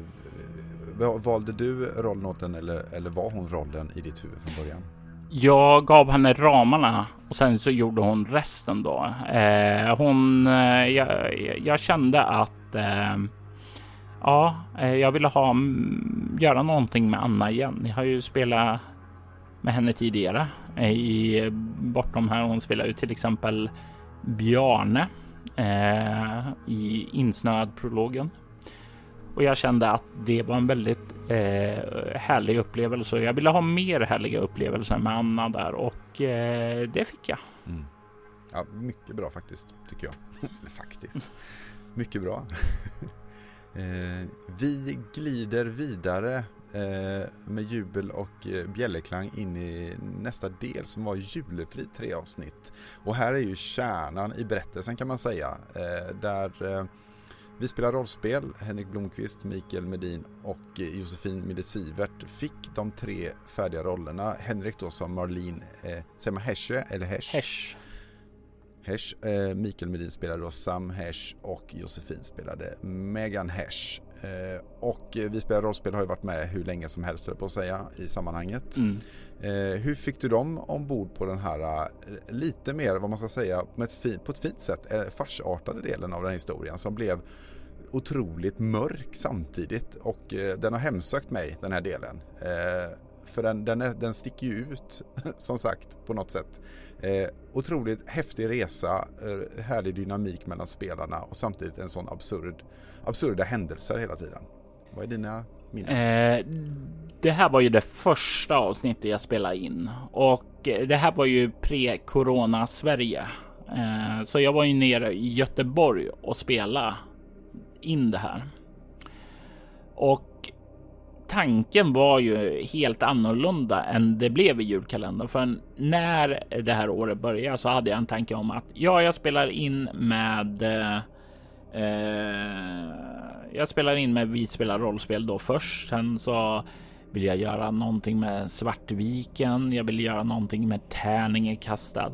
eh, valde du rollen åt den eller, eller var hon rollen i ditt huvud från början? Jag gav henne ramarna och sen så gjorde hon resten då. Eh, hon, eh, jag, jag, kände att eh, ja, eh, jag ville ha mm, göra någonting med Anna igen. Jag har ju spelat med henne tidigare eh, i bortom här. Hon spelar ju till exempel Bjarne eh, i insnöad prologen och jag kände att det var en väldigt eh, härlig upplevelse. Jag ville ha mer härliga upplevelser med Anna där och eh, det fick jag. Mm. Ja, mycket bra faktiskt, tycker jag. faktiskt. Mycket bra. eh, vi glider vidare eh, med jubel och eh, bjällerklang in i nästa del som var julefri tre avsnitt. Och här är ju kärnan i berättelsen kan man säga. Eh, där eh, vi spelar rollspel. Henrik Blomqvist, Mikael Medin och Josefin Midesivert fick de tre färdiga rollerna. Henrik då som Marlene, eh, säger man Hesche eller Hesh? Hesh. Hesh. Eh, Mikael Medin spelade då Sam Hesh och Josefin spelade Megan Hesh. Eh, och vi spelar rollspel har ju varit med hur länge som helst på att säga i sammanhanget. Mm. Eh, hur fick du dem ombord på den här eh, lite mer, vad man ska säga, ett på ett fint sätt, eh, farsartade delen av den historien som blev otroligt mörk samtidigt och eh, den har hemsökt mig den här delen. Eh, för den, den, är, den sticker ju ut som sagt på något sätt. Eh, otroligt häftig resa, eh, härlig dynamik mellan spelarna och samtidigt en sån absurd, absurda händelser hela tiden. Vad är dina minnen? Eh, det här var ju det första avsnittet jag spelade in och eh, det här var ju pre-corona Sverige. Eh, så jag var ju nere i Göteborg och spelade in det här. Och tanken var ju helt annorlunda än det blev i julkalendern. För när det här året började så hade jag en tanke om att ja, jag spelar in med eh, Eh, jag spelar in med vi spelar rollspel då först. Sen så vill jag göra någonting med Svartviken. Jag vill göra någonting med Tärninge kastad.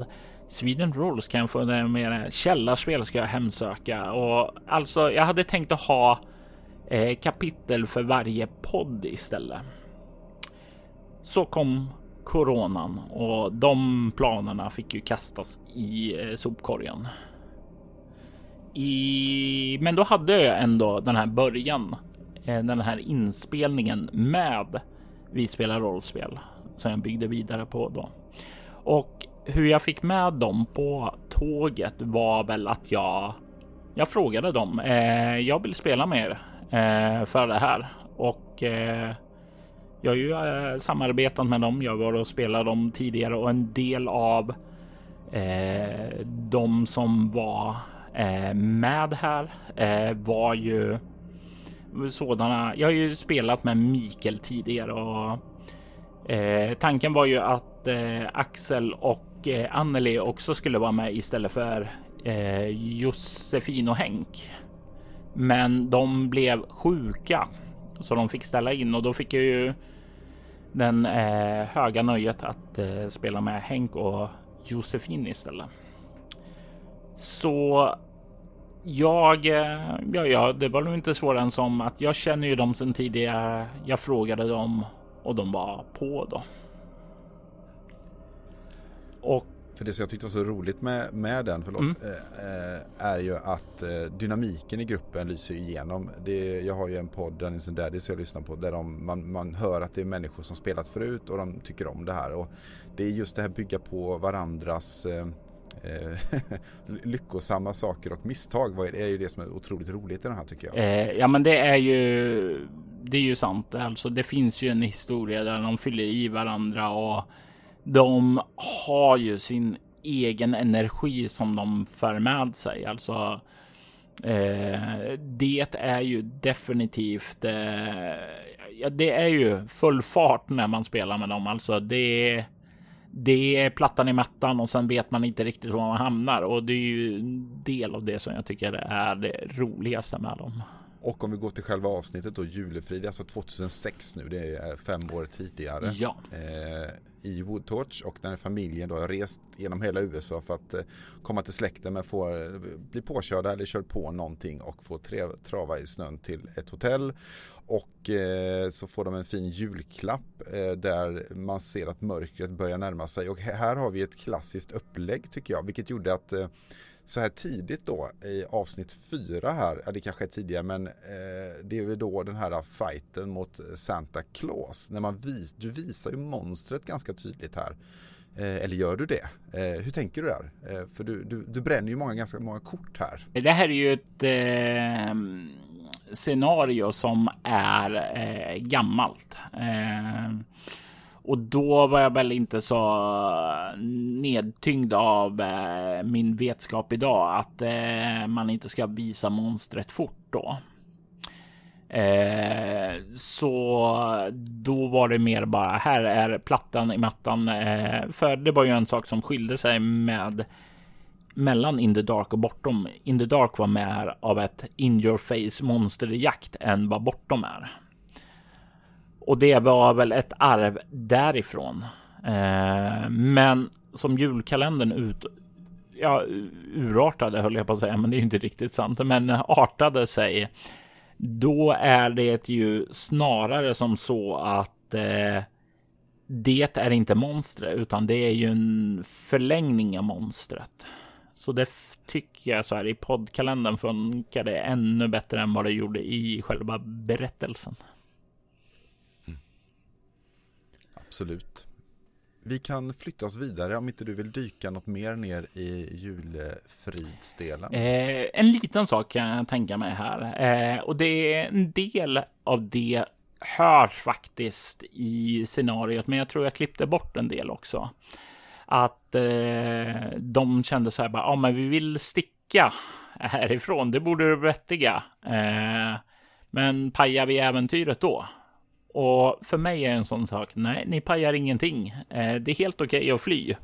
Sweden Rolls kan jag få det med källarspel ska jag hemsöka och alltså jag hade tänkt att ha eh, kapitel för varje podd istället. Så kom coronan och de planerna fick ju kastas i eh, sopkorgen. I, men då hade jag ändå den här början, eh, den här inspelningen med vi spelar rollspel som jag byggde vidare på då. Och hur jag fick med dem på tåget var väl att jag jag frågade dem. Eh, jag vill spela med er eh, för det här och eh, jag har ju eh, samarbetat med dem. Jag var och spelade dem tidigare och en del av eh, de som var Eh, med här eh, var ju sådana. Jag har ju spelat med Mikael tidigare och eh, tanken var ju att Axel och eh, Anneli också skulle vara med istället för eh, Josefin och Henk. Men de blev sjuka så de fick ställa in och då fick jag ju den eh, höga nöjet att eh, spela med Henk och Josefin istället. Så jag, eh, ja, ja, det var nog inte svårare än som att jag känner ju dem sedan tidigare. Jag frågade dem och de var på då. Och för det som jag tyckte var så roligt med, med den, förlåt, mm. äh, är ju att äh, dynamiken i gruppen lyser igenom. Det, jag har ju en podd, Dungeons and Daddies, jag lyssnar på, där de, man, man hör att det är människor som spelat förut och de tycker om det här. Och det är just det här bygga på varandras äh, Eh, lyckosamma saker och misstag det är ju det som är otroligt roligt i den här tycker jag. Eh, ja men det är ju det är ju sant. Alltså det finns ju en historia där de fyller i varandra och de har ju sin egen energi som de för med sig. Alltså, eh, det är ju definitivt. Eh, ja, det är ju full fart när man spelar med dem. Alltså, det. Det är plattan i mattan och sen vet man inte riktigt var man hamnar och det är ju en del av det som jag tycker är det roligaste med dem. Och om vi går till själva avsnittet då, Julefrid, alltså 2006 nu, det är fem år tidigare. Ja. Eh, I Woodtorch och den här familjen då har rest genom hela USA för att eh, komma till släkten men få eh, bli påkörda eller kört på någonting och få trava i snön till ett hotell. Och eh, så får de en fin julklapp eh, där man ser att mörkret börjar närma sig. Och här har vi ett klassiskt upplägg tycker jag, vilket gjorde att eh, så här tidigt då i avsnitt fyra här, ja det kanske är tidigare men eh, det är väl då den här fighten mot Santa Claus. När man vis, du visar ju monstret ganska tydligt här. Eh, eller gör du det? Eh, hur tänker du där? För du, du, du, bränner ju många, ganska många kort här. Det här är ju ett ehm, scenario som är eh, gammalt. Eh, och då var jag väl inte så nedtyngd av eh, min vetskap idag att eh, man inte ska visa monstret fort då. Eh, så då var det mer bara här är plattan i mattan. Eh, för det var ju en sak som skilde sig med mellan In the Dark och Bortom. In the Dark var mer av ett in your face monsterjakt än vad Bortom är. Och det var väl ett arv därifrån. Eh, men som julkalendern ut, ja, urartade höll jag på att säga, men det är ju inte riktigt sant, men artade sig. Då är det ju snarare som så att eh, det är inte monstret, utan det är ju en förlängning av monstret. Så det tycker jag så här i poddkalendern funkar det ännu bättre än vad det gjorde i själva berättelsen. Absolut. Vi kan flytta oss vidare om inte du vill dyka något mer ner i julfridsdelen. Eh, en liten sak kan jag tänka mig här eh, och det är en del av det hörs faktiskt i scenariot, men jag tror jag klippte bort en del också. Att eh, de kände så här bara, ja, men vi vill sticka härifrån. Det borde du vettiga. Eh, men pajar vi äventyret då? Och för mig är en sån sak, nej, ni pajar ingenting. Eh, det är helt okej okay att fly.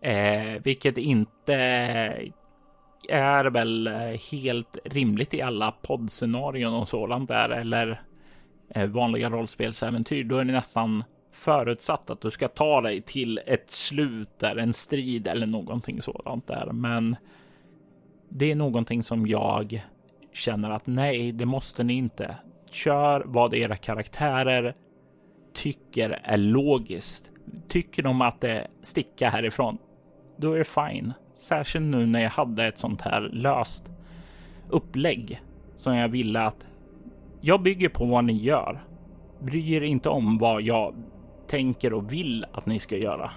Eh, vilket inte är väl helt rimligt i alla poddscenarion och sådant där, eller eh, vanliga rollspelsäventyr. Då är det nästan förutsatt att du ska ta dig till ett slut där en strid eller någonting sådant där. Men det är någonting som jag känner att nej, det måste ni inte. Kör vad era karaktärer tycker är logiskt. Tycker de att det sticka härifrån, då är det fine. Särskilt nu när jag hade ett sånt här löst upplägg som jag ville att jag bygger på vad ni gör. Bry er inte om vad jag tänker och vill att ni ska göra.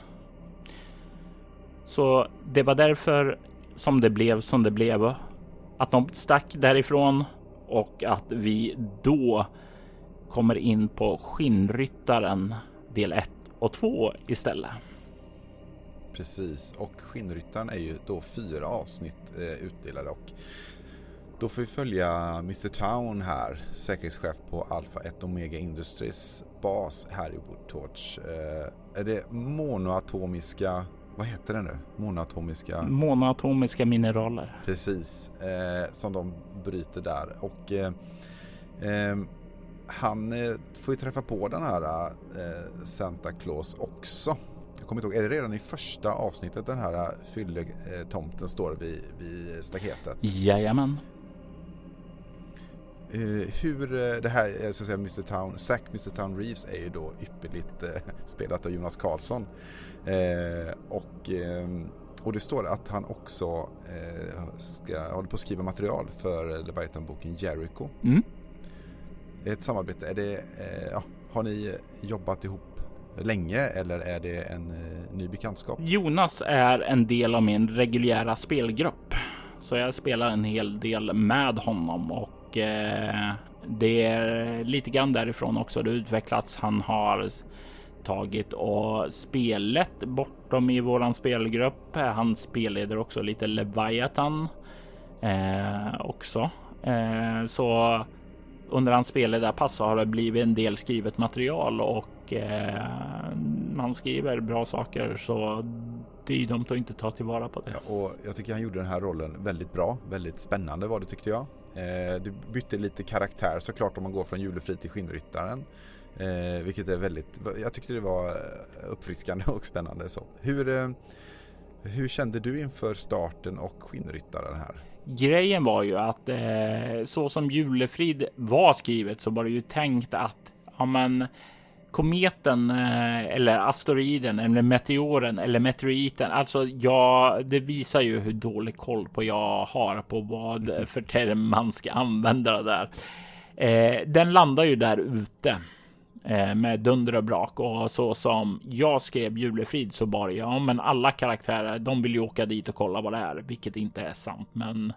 Så det var därför som det blev som det blev. Att de stack därifrån och att vi då kommer in på Skinnryttaren del 1 och 2 istället. Precis, och Skinnryttaren är ju då fyra avsnitt eh, utdelade och då får vi följa Mr Town här, säkerhetschef på Alpha 1 Omega Industries bas här i Woodtorch. Eh, är det monoatomiska, vad heter det nu? Monoatomiska? Monoatomiska mineraler. Precis, eh, som de bryter där och eh, eh han eh, får ju träffa på den här eh, Santa Claus också. Jag kommer inte ihåg, är det redan i första avsnittet den här fylletomten står vid, vid staketet? Jajamän. Uh, hur uh, det här, så säga, Mr Town, Zack Mr Town Reeves är ju då ypperligt uh, spelat av Jonas Karlsson. och, och det står att han också ska, håller på att skriva material för Leviathan-boken Jericho. Mm. Ett samarbete, är det, ja, har ni jobbat ihop länge eller är det en ny bekantskap? Jonas är en del av min reguljära spelgrupp. Så jag spelar en hel del med honom och och eh, det är lite grann därifrån också det utvecklats. Han har tagit och spelet bortom i våran spelgrupp. Han spelleder också lite Leviathan eh, också. Eh, så under hans spelledarpass har det blivit en del skrivet material och eh, man skriver bra saker så det är dumt att inte ta tillvara på det. Ja, och jag tycker han gjorde den här rollen väldigt bra, väldigt spännande var det tyckte jag. Eh, du bytte lite karaktär såklart om man går från julefrid till skinnryttaren. Eh, vilket är väldigt, jag tyckte det var eh, uppfriskande och spännande. Så. Hur, eh, hur kände du inför starten och skinnryttaren här? Grejen var ju att eh, så som julefrid var skrivet så var det ju tänkt att ja, men, kometen eh, eller asteroiden eller meteoren eller meteoriten. Alltså ja, det visar ju hur dålig koll på jag har på vad för term man ska använda där. Eh, den landar ju där ute eh, med dunder och brak och så som jag skrev Julefrid så det ja, men alla karaktärer. De vill ju åka dit och kolla vad det är, vilket inte är sant, men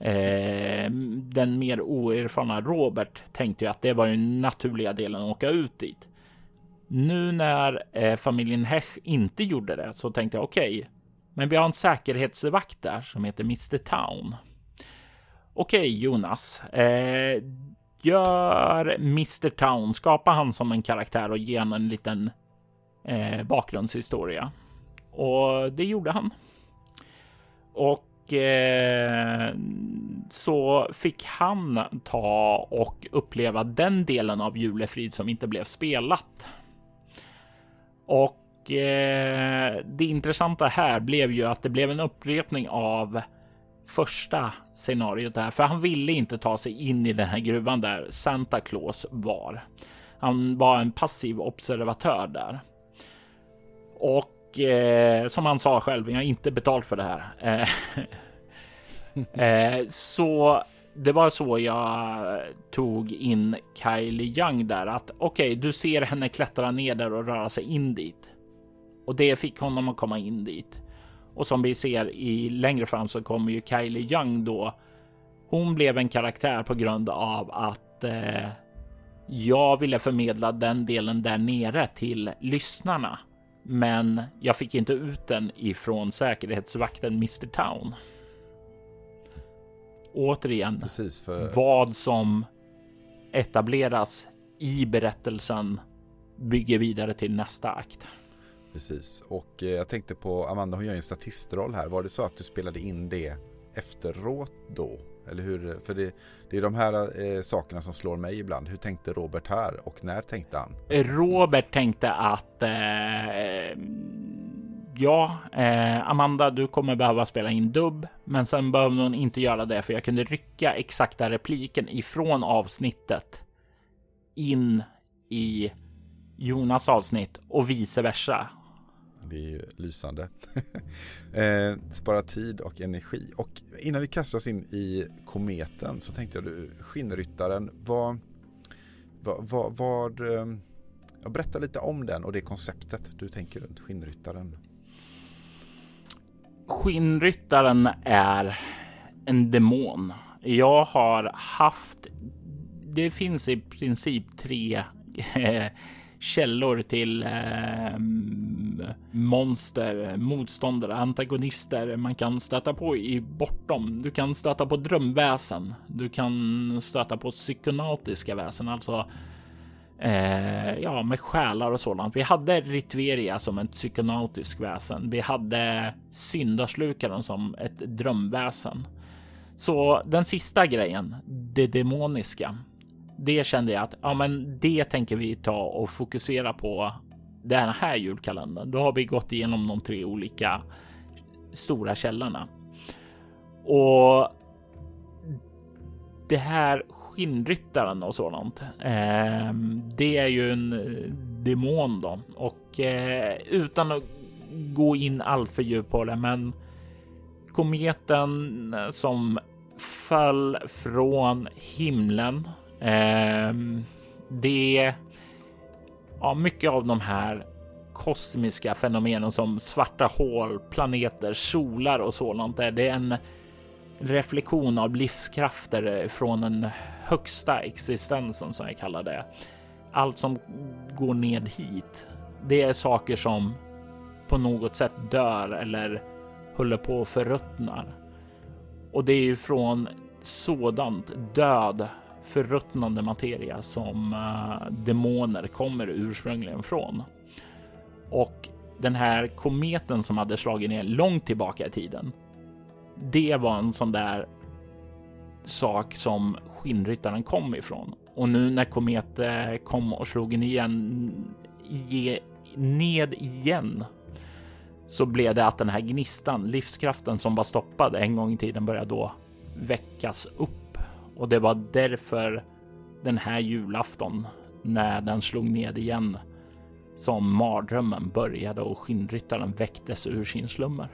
Eh, den mer oerfarna Robert tänkte ju att det var den naturliga delen att åka ut dit. Nu när eh, familjen Hesch inte gjorde det så tänkte jag okej, okay, men vi har en säkerhetsvakt där som heter Mr Town. Okej okay, Jonas, eh, gör Mr Town, skapa han som en karaktär och ge honom en liten eh, bakgrundshistoria. Och det gjorde han. Och eh, så fick han ta och uppleva den delen av Julefrid som inte blev spelat. Och eh, det intressanta här blev ju att det blev en upprepning av första scenariot där, för han ville inte ta sig in i den här gruvan där Santa Claus var. Han var en passiv observatör där. Och eh, som han sa själv, jag har inte betalt för det här. Eh, eh, så det var så jag tog in Kylie Young där att okej, okay, du ser henne klättra ner där och röra sig in dit. Och det fick honom att komma in dit. Och som vi ser i längre fram så kommer ju Kylie Young då. Hon blev en karaktär på grund av att eh, jag ville förmedla den delen där nere till lyssnarna men jag fick inte ut den ifrån säkerhetsvakten Mr Town. Återigen, Precis för... vad som etableras i berättelsen bygger vidare till nästa akt. Precis, och eh, jag tänkte på Amanda, hon gör en statistroll här. Var det så att du spelade in det efteråt då? Eller hur? För det, det är de här eh, sakerna som slår mig ibland. Hur tänkte Robert här och när tänkte han? Robert tänkte att eh, ja, eh, Amanda, du kommer behöva spela in dubb, men sen behöver hon inte göra det för jag kunde rycka exakta repliken ifrån avsnittet in i Jonas avsnitt och vice versa. Det är ju lysande. eh, spara tid och energi. Och innan vi kastar oss in i kometen så tänkte jag du, skinnryttaren, vad, Vad, vad, vad eh, jag lite om den och det konceptet du tänker runt Skinnryttaren. Skinnryttaren är en demon. Jag har haft. Det finns i princip tre eh, källor till eh, monster, motståndare, antagonister man kan stöta på i bortom. Du kan stöta på drömväsen. Du kan stöta på psykonautiska väsen, alltså eh, ja, med själar och sådant. Vi hade Ritveria som ett psykonautisk väsen. Vi hade syndaslukaren som ett drömväsen. Så den sista grejen, det demoniska, det kände jag att ja, men det tänker vi ta och fokusera på den här julkalendern. Då har vi gått igenom de tre olika stora källorna. Och det här skinnryttaren och sådant. Eh, det är ju en eh, demon då och eh, utan att gå in allt för djupt på det, men kometen som föll från himlen. Eh, det ja, mycket av de här kosmiska fenomenen som svarta hål, planeter, solar och sådant. Det är en reflektion av livskrafter från den högsta existensen som jag kallar det. Allt som går ned hit, det är saker som på något sätt dör eller håller på att förruttnar. Och det är ju från sådant död, förruttnande materia som uh, demoner kommer ursprungligen från. Och den här kometen som hade slagit ner långt tillbaka i tiden det var en sån där sak som skinnryttaren kom ifrån. Och nu när kometen kom och slog igen, ge, ned igen så blev det att den här gnistan, livskraften som var stoppad en gång i tiden började då väckas upp. Och det var därför den här julafton när den slog ned igen som mardrömmen började och skinnryttaren väcktes ur sin slummer.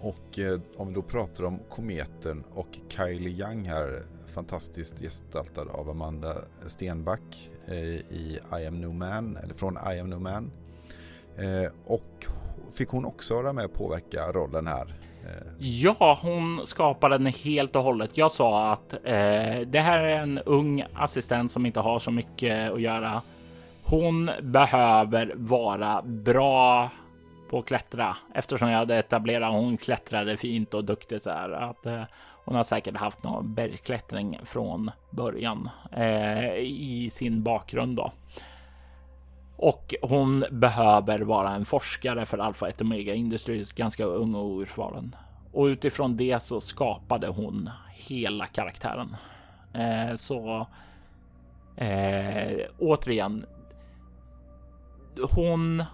Och eh, om vi då pratar om kometen och Kylie Young här, fantastiskt gestaltad av Amanda Stenback eh, i I am no man, eller från I am no man. Eh, och fick hon också vara med och påverka rollen här? Ja, hon skapade den helt och hållet. Jag sa att eh, det här är en ung assistent som inte har så mycket att göra. Hon behöver vara bra på att klättra eftersom jag hade etablerat hon klättrade fint och duktigt så här att eh, hon har säkert haft någon bergklättring från början eh, i sin bakgrund då. Och hon behöver vara en forskare för Alpha 1 Omega Industries, ganska ung och oerfaren. Och utifrån det så skapade hon hela karaktären. Eh, så eh, återigen, hon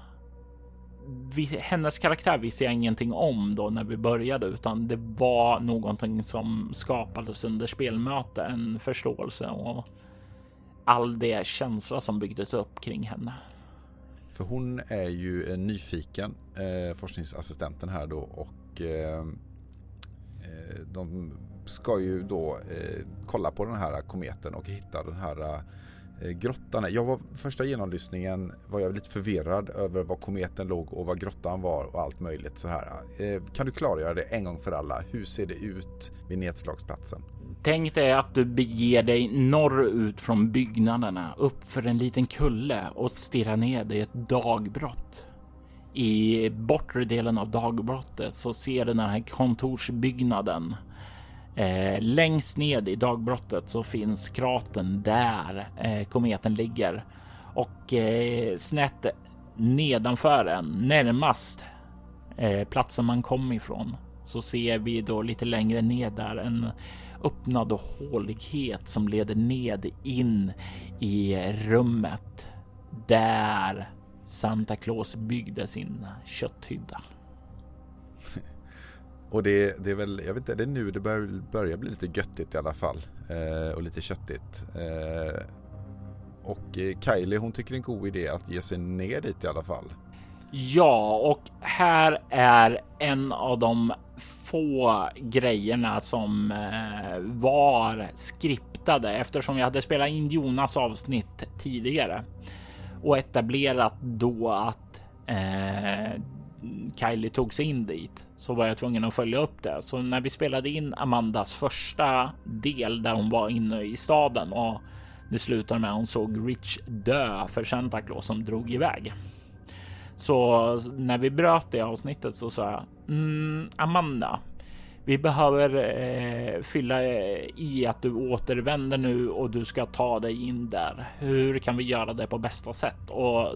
vi, hennes karaktär visste jag ingenting om då när vi började, utan det var någonting som skapades under spelmöte, en förståelse och all det känsla som byggdes upp kring henne. För hon är ju en nyfiken eh, forskningsassistenten här då och eh, eh, de ska ju då eh, kolla på den här kometen och hitta den här Eh, grottan Jag var första genomlyssningen var jag lite förvirrad över var kometen låg och var grottan var och allt möjligt så här. Eh, kan du klargöra det en gång för alla? Hur ser det ut vid nedslagsplatsen? Tänk dig att du beger dig norrut från byggnaderna upp för en liten kulle och stirrar ner i ett dagbrott. I bortre delen av dagbrottet så ser du den här kontorsbyggnaden Eh, längst ned i dagbrottet så finns kratern där eh, kometen ligger och eh, snett nedanför den, närmast eh, platsen man kom ifrån, så ser vi då lite längre ned där en öppnad hålighet som leder ned in i rummet där Santa Claus byggde sin kötthydda. Och det, det, är väl, jag vet inte, det är nu det börjar, börjar bli lite göttigt i alla fall. Eh, och lite köttigt. Eh, och eh, Kylie hon tycker det är en god idé att ge sig ner dit i alla fall. Ja, och här är en av de få grejerna som eh, var skriptade eftersom jag hade spelat in Jonas avsnitt tidigare och etablerat då att eh, Kylie tog sig in dit så var jag tvungen att följa upp det. Så när vi spelade in Amandas första del där hon var inne i staden och det slutade med att hon såg Rich dö för Santa Claus som drog iväg. Så när vi bröt det avsnittet så sa jag mm, Amanda, vi behöver eh, fylla eh, i att du återvänder nu och du ska ta dig in där. Hur kan vi göra det på bästa sätt? Och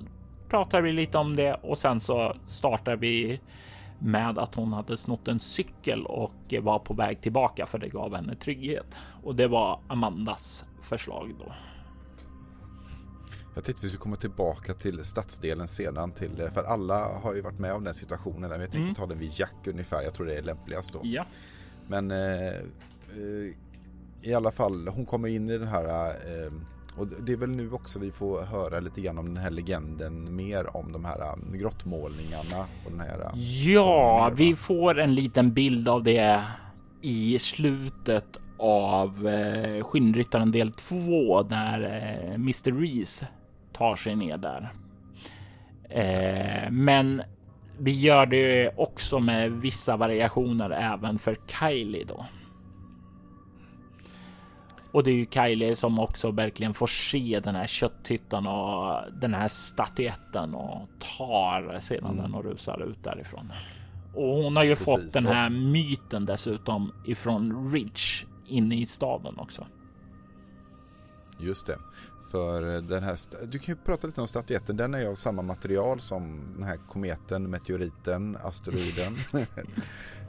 pratar vi lite om det och sen så startar vi med att hon hade snott en cykel och var på väg tillbaka för det gav henne trygghet. Och det var Amandas förslag då. Jag tänkte vi skulle komma tillbaka till stadsdelen sedan till, för att alla har ju varit med om den situationen. Men jag tänkte mm. ta den vid Jack ungefär. Jag tror det är lämpligast då. Ja. Men eh, eh, i alla fall, hon kommer in i den här eh, och det är väl nu också vi får höra lite grann om den här legenden mer om de här um, grottmålningarna och den här. Ja, vi får en liten bild av det i slutet av eh, Skinnryttaren del 2 när eh, Mr. Reese tar sig ner där. Eh, men vi gör det också med vissa variationer även för Kylie då. Och det är ju Kylie som också verkligen får se den här kötthyttan och den här statyetten och tar sedan mm. den och rusar ut därifrån. Och hon har ju Precis, fått den här så. myten dessutom ifrån Rich inne i staden också. Just det. För den här, du kan ju prata lite om statyetten. Den är av samma material som den här kometen, meteoriten, asteroiden.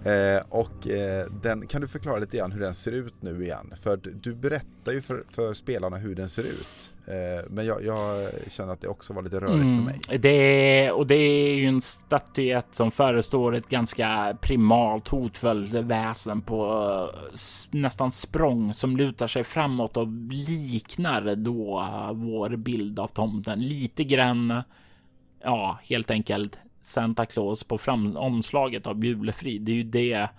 Eh, och eh, den, kan du förklara lite grann hur den ser ut nu igen? För du berättar ju för, för spelarna hur den ser ut. Eh, men jag, jag, känner att det också var lite rörigt mm, för mig. Det, och det är ju en statyett som förestår ett ganska primalt hotfullt väsen på nästan språng som lutar sig framåt och liknar då vår bild av tomten lite grann. Ja, helt enkelt Santa Claus på fram omslaget av Julefrid. Det är ju det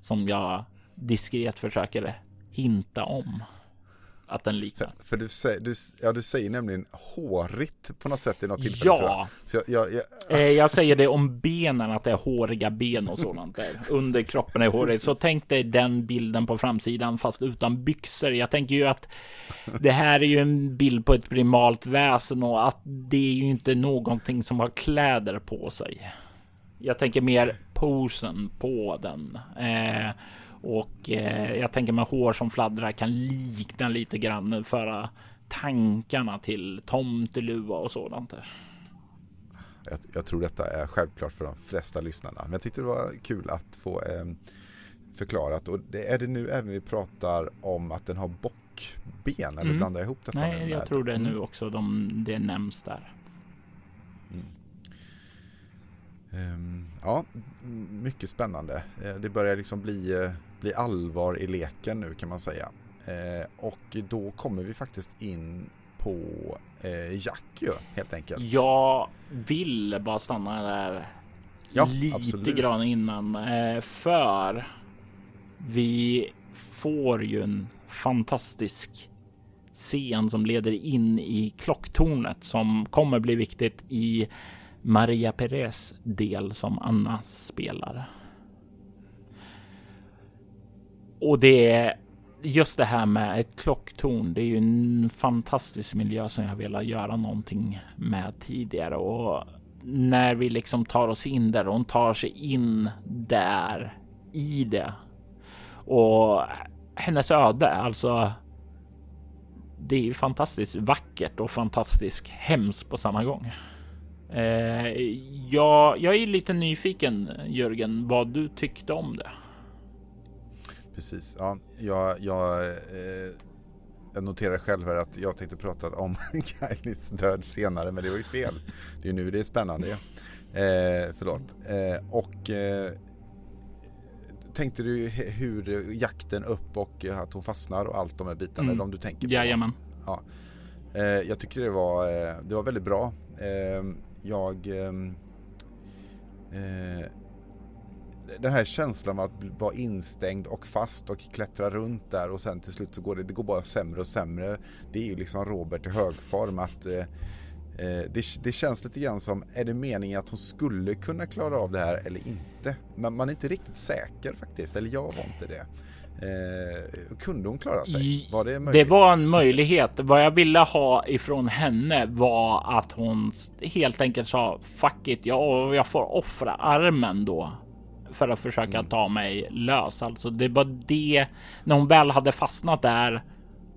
som jag diskret försöker hinta om att den liknar. För, för du, säger, du, ja, du säger nämligen hårigt på något sätt i något tillfälle. Ja, jag. Jag, jag, jag... Eh, jag. säger det om benen, att det är håriga ben och sådant där. Under kroppen är hårigt. Så tänk dig den bilden på framsidan fast utan byxor. Jag tänker ju att det här är ju en bild på ett primalt väsen och att det är ju inte någonting som har kläder på sig. Jag tänker mer posen på den. Eh, och eh, jag tänker med hår som fladdrar kan likna lite grann föra tankarna till tomteluva och sådant. Jag, jag, tror detta är självklart för de flesta lyssnarna. Men jag tyckte det var kul att få eh, förklarat. Och det är det nu även vi pratar om att den har bockben? Eller mm. blandar jag ihop detta? Nej, jag tror det är nu mm. också de, det nämns där. Mm. Um, ja, mycket spännande. Uh, det börjar liksom bli uh, bli allvar i leken nu kan man säga. Eh, och då kommer vi faktiskt in på eh, Jack ju helt enkelt. Jag vill bara stanna där ja, lite absolut. grann innan. Eh, för vi får ju en fantastisk scen som leder in i klocktornet som kommer bli viktigt i Maria Perez del som Anna spelar. Och det är just det här med ett klocktorn. Det är ju en fantastisk miljö som jag velat göra någonting med tidigare och när vi liksom tar oss in där och hon tar sig in där i det och hennes öde, alltså. Det är ju fantastiskt vackert och fantastiskt hemskt på samma gång. Eh, jag, jag är lite nyfiken Jörgen vad du tyckte om det. Precis, ja, jag, jag, eh, jag noterar själv här att jag tänkte prata om Kylies död senare, men det var ju fel. Det är nu det är spännande. Eh, förlåt. Eh, och eh, tänkte du hur jakten upp och att hon fastnar och allt de här bitarna, mm. de du tänker på? Jajamän. Ja. Eh, jag tycker det var, eh, det var väldigt bra. Eh, jag den här känslan av att vara instängd och fast och klättra runt där och sen till slut så går det, det går bara sämre och sämre. Det är ju liksom Robert i högform att eh, eh, det, det, känns lite grann som, är det meningen att hon skulle kunna klara av det här eller inte? Men man är inte riktigt säker faktiskt, eller jag var inte det. Eh, kunde hon klara sig? Var det, det var en möjlighet. Vad jag ville ha ifrån henne var att hon helt enkelt sa fuck it, jag, jag får offra armen då för att försöka mm. ta mig lös. Alltså det var det när hon väl hade fastnat där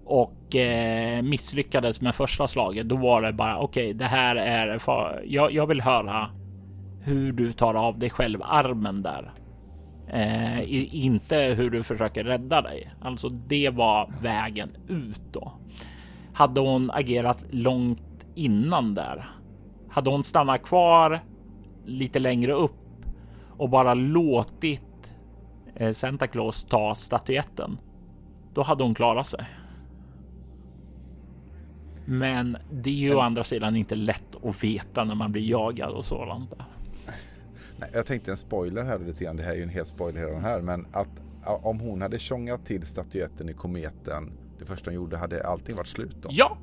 och eh, misslyckades med första slaget. Då var det bara okej, okay, det här är. Jag, jag vill höra hur du tar av dig själv armen där. Eh, inte hur du försöker rädda dig. Alltså det var vägen ut då. Hade hon agerat långt innan där? Hade hon stannat kvar lite längre upp och bara låtit eh, Santa Claus ta statyetten? Då hade hon klarat sig. Men det är ju å andra sidan inte lätt att veta när man blir jagad och sådant. Där. Nej, jag tänkte en spoiler här lite grann. Det här är ju en helt spoiler redan här. Men att om hon hade tjongat till statyetten i kometen det första hon gjorde hade allting varit slut då? Ja.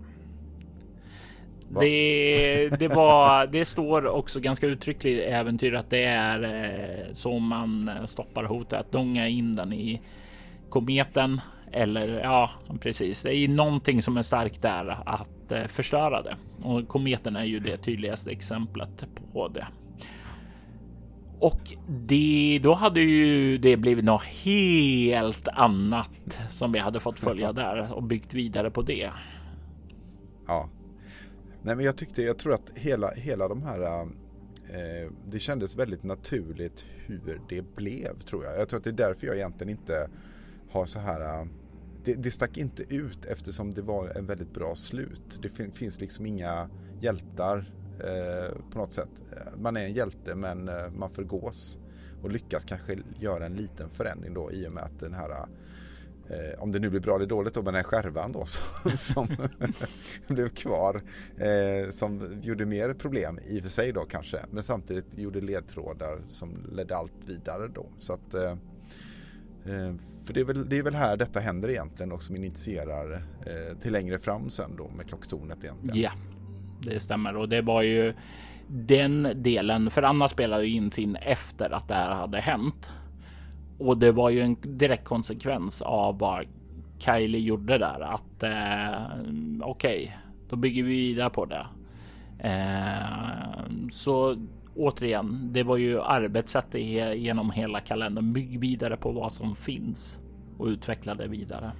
Det, det, var, det står också ganska uttryckligt i äventyr att det är eh, så man stoppar hotet. Att donga in den i kometen eller ja, precis. Det är någonting som är starkt där att eh, förstöra det. Och kometen är ju det tydligaste exemplet på det. Och det, då hade ju det blivit något helt annat som vi hade fått följa där och byggt vidare på det. Ja, nej men jag tyckte, jag tror att hela, hela de här eh, det kändes väldigt naturligt hur det blev tror jag. Jag tror att det är därför jag egentligen inte har så här det, det stack inte ut eftersom det var en väldigt bra slut. Det fin, finns liksom inga hjältar Eh, på något sätt. Man är en hjälte men eh, man förgås och lyckas kanske göra en liten förändring då i och med att den här eh, om det nu blir bra eller dåligt då med den här skärvan då som blev kvar eh, som gjorde mer problem i och för sig då kanske men samtidigt gjorde ledtrådar som ledde allt vidare då så att eh, eh för det är, väl, det är väl här detta händer egentligen och som initierar eh, till längre fram sen då med klocktornet egentligen. Ja, det stämmer och det var ju den delen, för Anna spelade ju in sin efter att det här hade hänt. Och det var ju en direkt konsekvens av vad Kylie gjorde där. Att eh, okej, okay, då bygger vi vidare på det. Eh, så återigen, det var ju arbetssättet genom hela kalendern. Bygg vidare på vad som finns och utveckla det vidare.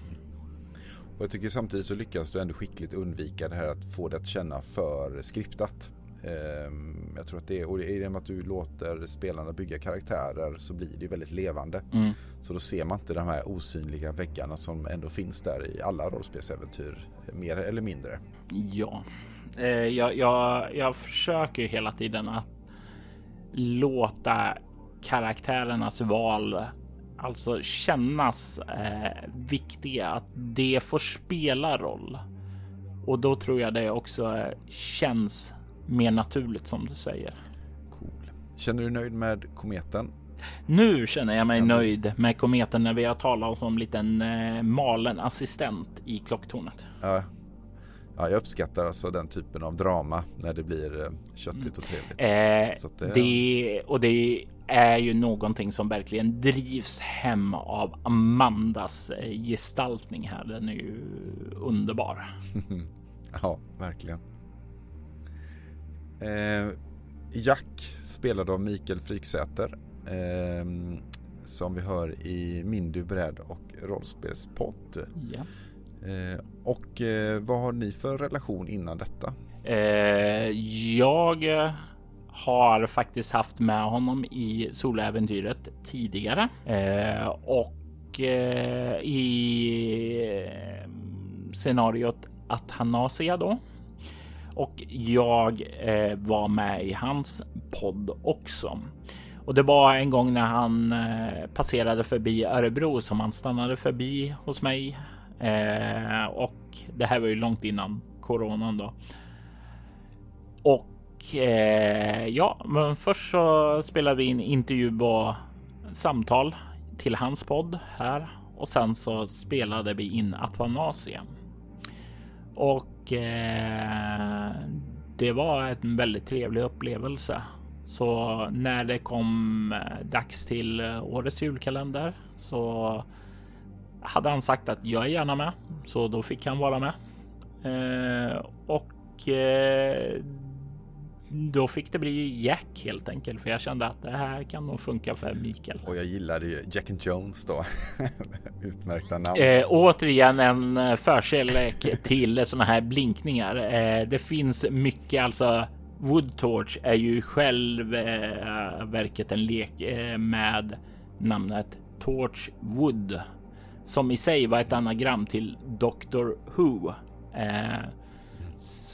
Och jag tycker samtidigt så lyckas du ändå skickligt undvika det här att få det att känna för skriptat. Ehm, jag tror att det är, och i och med att du låter spelarna bygga karaktärer så blir det väldigt levande. Mm. Så då ser man inte de här osynliga väggarna som ändå finns där i alla rollspelsäventyr, mer eller mindre. Ja, eh, jag, jag, jag försöker hela tiden att låta karaktärernas val alltså kännas eh, viktiga, att det får spela roll. Och då tror jag det också eh, känns mer naturligt som du säger. Cool. Känner du dig nöjd med kometen? Nu känner jag mig nöjd med kometen när vi har talat om en liten eh, malen assistent i klocktornet. Ja. ja, jag uppskattar alltså den typen av drama när det blir eh, köttigt och trevligt. Eh, det, det, och det är ju någonting som verkligen drivs hem av Amandas eh, gestaltning här. Den är ju underbar. ja, verkligen. Eh, Jack spelad av Mikael Fryksäter. Eh, som vi hör i Min du beredd och rollspelspodd. Ja. Eh, och eh, vad har ni för relation innan detta? Eh, jag har faktiskt haft med honom i soläventyret tidigare eh, och i scenariot Athanasia då. Och jag eh, var med i hans podd också. Och det var en gång när han eh, passerade förbi Örebro som han stannade förbi hos mig. Eh, och det här var ju långt innan coronan då. Och eh, ja, men först så spelade vi in intervju och samtal till hans podd här och sen så spelade vi in Atanasia. Och eh, det var en väldigt trevlig upplevelse. Så när det kom eh, dags till årets julkalender så hade han sagt att jag är gärna med, så då fick han vara med. Eh, och eh, då fick det bli Jack helt enkelt, för jag kände att det här kan nog funka för Mikael. Och jag gillade ju Jack and Jones då. Utmärkta namn. Eh, återigen en eh, förkärlek till sådana här blinkningar. Eh, det finns mycket, alltså Wood Torch är ju själv eh, verket en lek eh, med namnet Torch Wood som i sig var ett anagram till Doctor Who. Eh,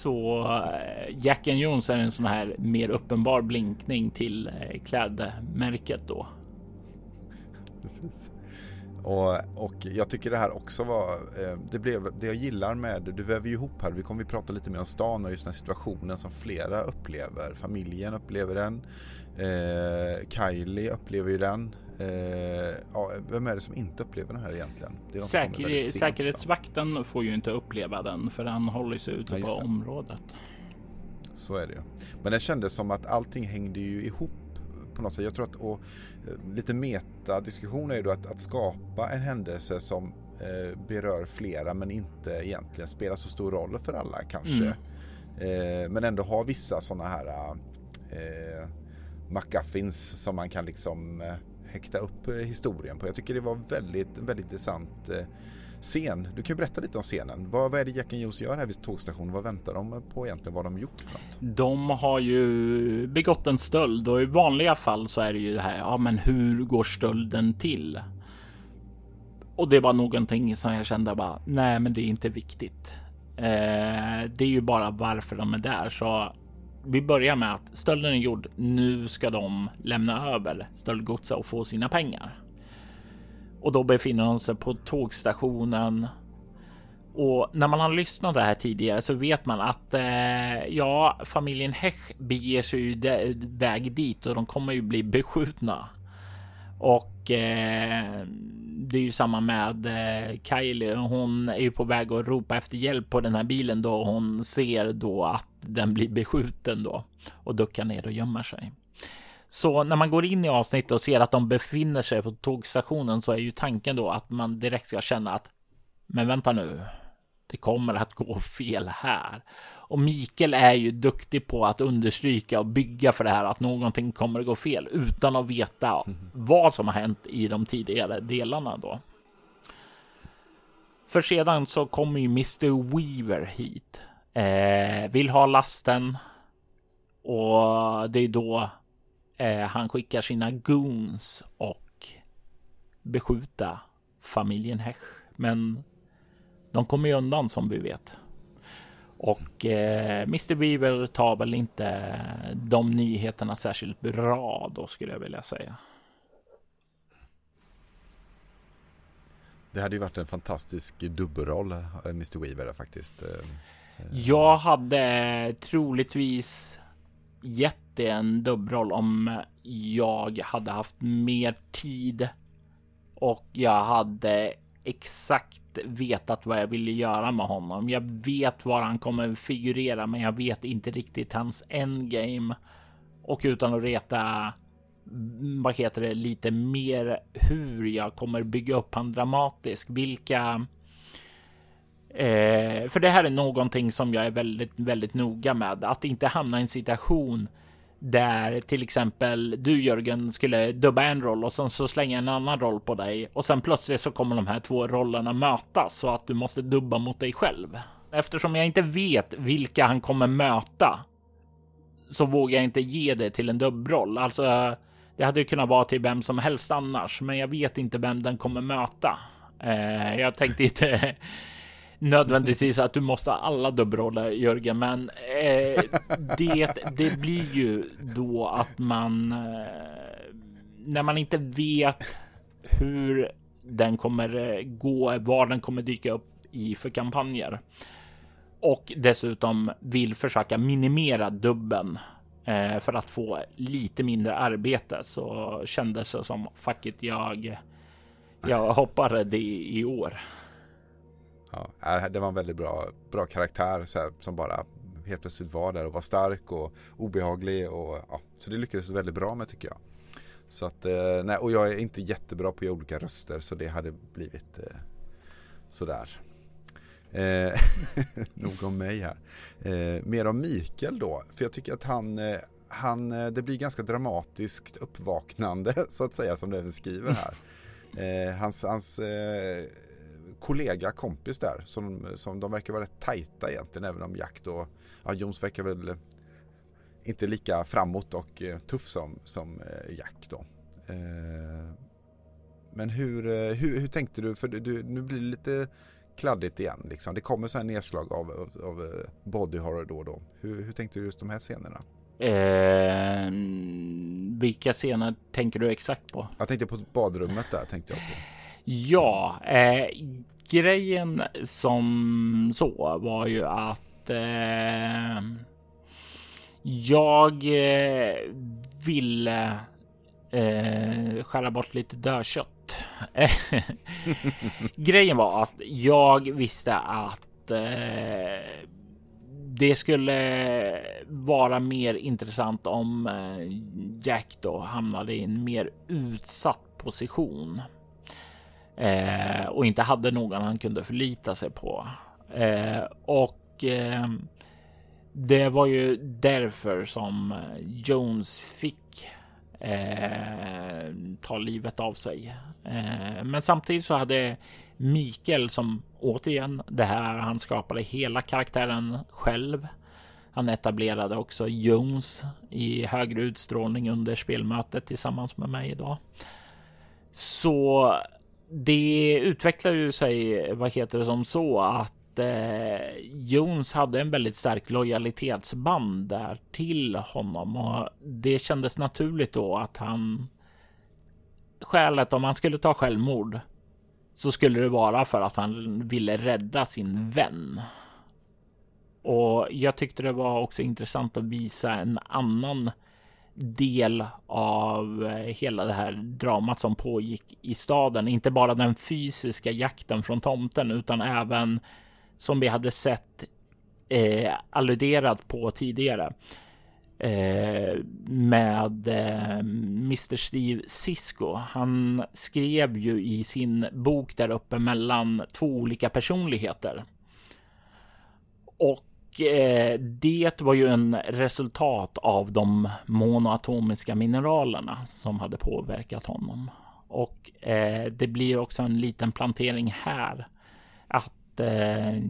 så eh, Jack and Jones är en sån här mer uppenbar blinkning till eh, klädmärket då. Precis. Och, och jag tycker det här också var, eh, det blev det jag gillar med, du väver ju ihop här, vi kommer ju prata lite mer om stan och just den här situationen som flera upplever. Familjen upplever den, eh, Kylie upplever ju den. Eh, ja, vem är det som inte upplever den här egentligen? Det är Säker, säkerhetsvakten då. får ju inte uppleva den för han håller sig ute ja, på området. Så är det ju. Men det kändes som att allting hängde ju ihop på något sätt. Jag tror att och, eh, lite metadiskussion är ju då att, att skapa en händelse som eh, berör flera men inte egentligen spelar så stor roll för alla kanske. Mm. Eh, men ändå ha vissa sådana här eh, McGuffins som man kan liksom eh, häkta upp eh, historien på. Jag tycker det var väldigt, väldigt intressant eh, scen. Du kan ju berätta lite om scenen. Vad, vad är det Jack and Juice gör här vid tågstationen? Vad väntar de på egentligen? Vad har de gjort för något? De har ju begått en stöld och i vanliga fall så är det ju det här. Ja, men hur går stölden till? Och det var någonting som jag kände bara. Nej, men det är inte viktigt. Eh, det är ju bara varför de är där, så vi börjar med att stölden är gjord. Nu ska de lämna över stöldgodset och få sina pengar. Och då befinner de sig på tågstationen. Och när man har lyssnat det här tidigare så vet man att eh, ja, familjen Hech beger sig ju väg dit och de kommer ju bli beskjutna. Och eh, det är ju samma med eh, Kylie. Hon är ju på väg att ropa efter hjälp på den här bilen då hon ser då att den blir beskjuten då och duckar ner och gömmer sig. Så när man går in i avsnittet och ser att de befinner sig på tågstationen så är ju tanken då att man direkt ska känna att men vänta nu, det kommer att gå fel här. Och Mikael är ju duktig på att understryka och bygga för det här att någonting kommer att gå fel utan att veta mm. vad som har hänt i de tidigare delarna då. För sedan så kommer ju Mr Weaver hit. Eh, vill ha lasten. Och det är då eh, han skickar sina goons och beskjuta familjen Hech. Men de kommer ju undan som vi vet. Och eh, Mr Beaver tar väl inte de nyheterna särskilt bra då skulle jag vilja säga. Det hade ju varit en fantastisk dubbelroll, eh, Mr Weaver faktiskt. Eh, jag hade troligtvis gett det en dubbelroll om jag hade haft mer tid och jag hade exakt vetat vad jag ville göra med honom. Jag vet var han kommer figurera, men jag vet inte riktigt hans endgame. Och utan att reta mm, vad heter det, lite mer hur jag kommer bygga upp han dramatiskt. Vilka... Eh, för det här är någonting som jag är väldigt, väldigt noga med. Att inte hamna i en situation där till exempel du Jörgen skulle dubba en roll och sen så slänga en annan roll på dig och sen plötsligt så kommer de här två rollerna mötas så att du måste dubba mot dig själv. Eftersom jag inte vet vilka han kommer möta så vågar jag inte ge det till en dubbroll. Alltså, det hade ju kunnat vara till vem som helst annars, men jag vet inte vem den kommer möta. Eh, jag tänkte inte nödvändigtvis att du måste ha alla dubbelroller Jörgen, men eh, det, det blir ju då att man eh, när man inte vet hur den kommer eh, gå, var den kommer dyka upp i för kampanjer och dessutom vill försöka minimera dubben eh, för att få lite mindre arbete så kändes det som facket jag. Jag hoppade det i år. Ja, äh, det var en väldigt bra, bra karaktär så här, som bara helt plötsligt var där och var stark och obehaglig och ja, så det lyckades väldigt bra med tycker jag. Så att, eh, nej, och jag är inte jättebra på olika röster så det hade blivit eh, sådär. Eh, nog om mig här. Eh, mer om Mikael då, för jag tycker att han, eh, han, eh, det blir ganska dramatiskt uppvaknande så att säga som du även skriver här. Eh, hans hans eh, kollega, kompis där, som, som de verkar vara rätt tajta egentligen, även om Jack då, ja Jones verkar väl inte lika framåt och tuff som, som Jack då. Men hur, hur, hur tänkte du? För du, nu blir det lite kladdigt igen. Liksom. Det kommer så här nedslag av, av, av eh, body horror då och då. Hur, hur tänkte du just de här scenerna? Eh, vilka scener tänker du exakt på? Jag tänkte på badrummet där tänkte jag på. Ja, eh, grejen som så var ju att eh, jag eh, ville eh, skära bort lite dödkött. Grejen var att jag visste att eh, det skulle vara mer intressant om eh, Jack då hamnade i en mer utsatt position eh, och inte hade någon han kunde förlita sig på. Eh, och eh, det var ju därför som Jones fick eh, ta livet av sig. Eh, men samtidigt så hade Mikael som återigen det här. Han skapade hela karaktären själv. Han etablerade också Jones i högre utstrålning under spelmötet tillsammans med mig idag. Så det utvecklar ju sig, vad heter det som så att eh, Jones hade en väldigt stark lojalitetsband där till honom och det kändes naturligt då att han skälet om han skulle ta självmord så skulle det vara för att han ville rädda sin vän. Och jag tyckte det var också intressant att visa en annan del av eh, hela det här dramat som pågick i staden. Inte bara den fysiska jakten från tomten utan även som vi hade sett eh, alluderat på tidigare. Eh, med eh, Mr Steve Cisco. Han skrev ju i sin bok där uppe mellan två olika personligheter. Och Eh, det var ju en resultat av de monoatomiska mineralerna som hade påverkat honom. Och eh, det blir också en liten plantering här att eh,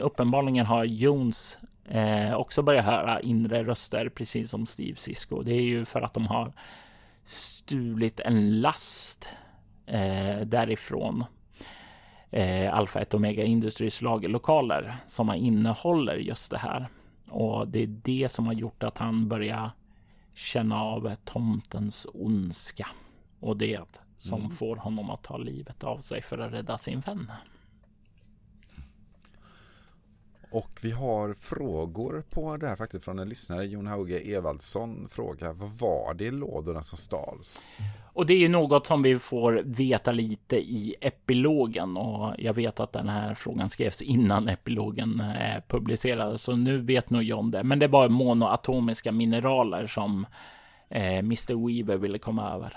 uppenbarligen har Jones eh, också börjat höra inre röster, precis som Steve Cisco. Det är ju för att de har stulit en last eh, därifrån. Eh, Alpha 1 Omega Industries lagerlokaler som innehåller just det här. Och det är det som har gjort att han börjar känna av tomtens ondska. Och det som mm. får honom att ta livet av sig för att rädda sin vän. Och vi har frågor på det här faktiskt från en lyssnare, Jon Hauge Evaldsson frågar vad var det i lådorna som stals? Och det är ju något som vi får veta lite i epilogen och jag vet att den här frågan skrevs innan epilogen eh, publicerades så nu vet nog John det. Men det var monoatomiska mineraler som eh, Mr Weaver ville komma över.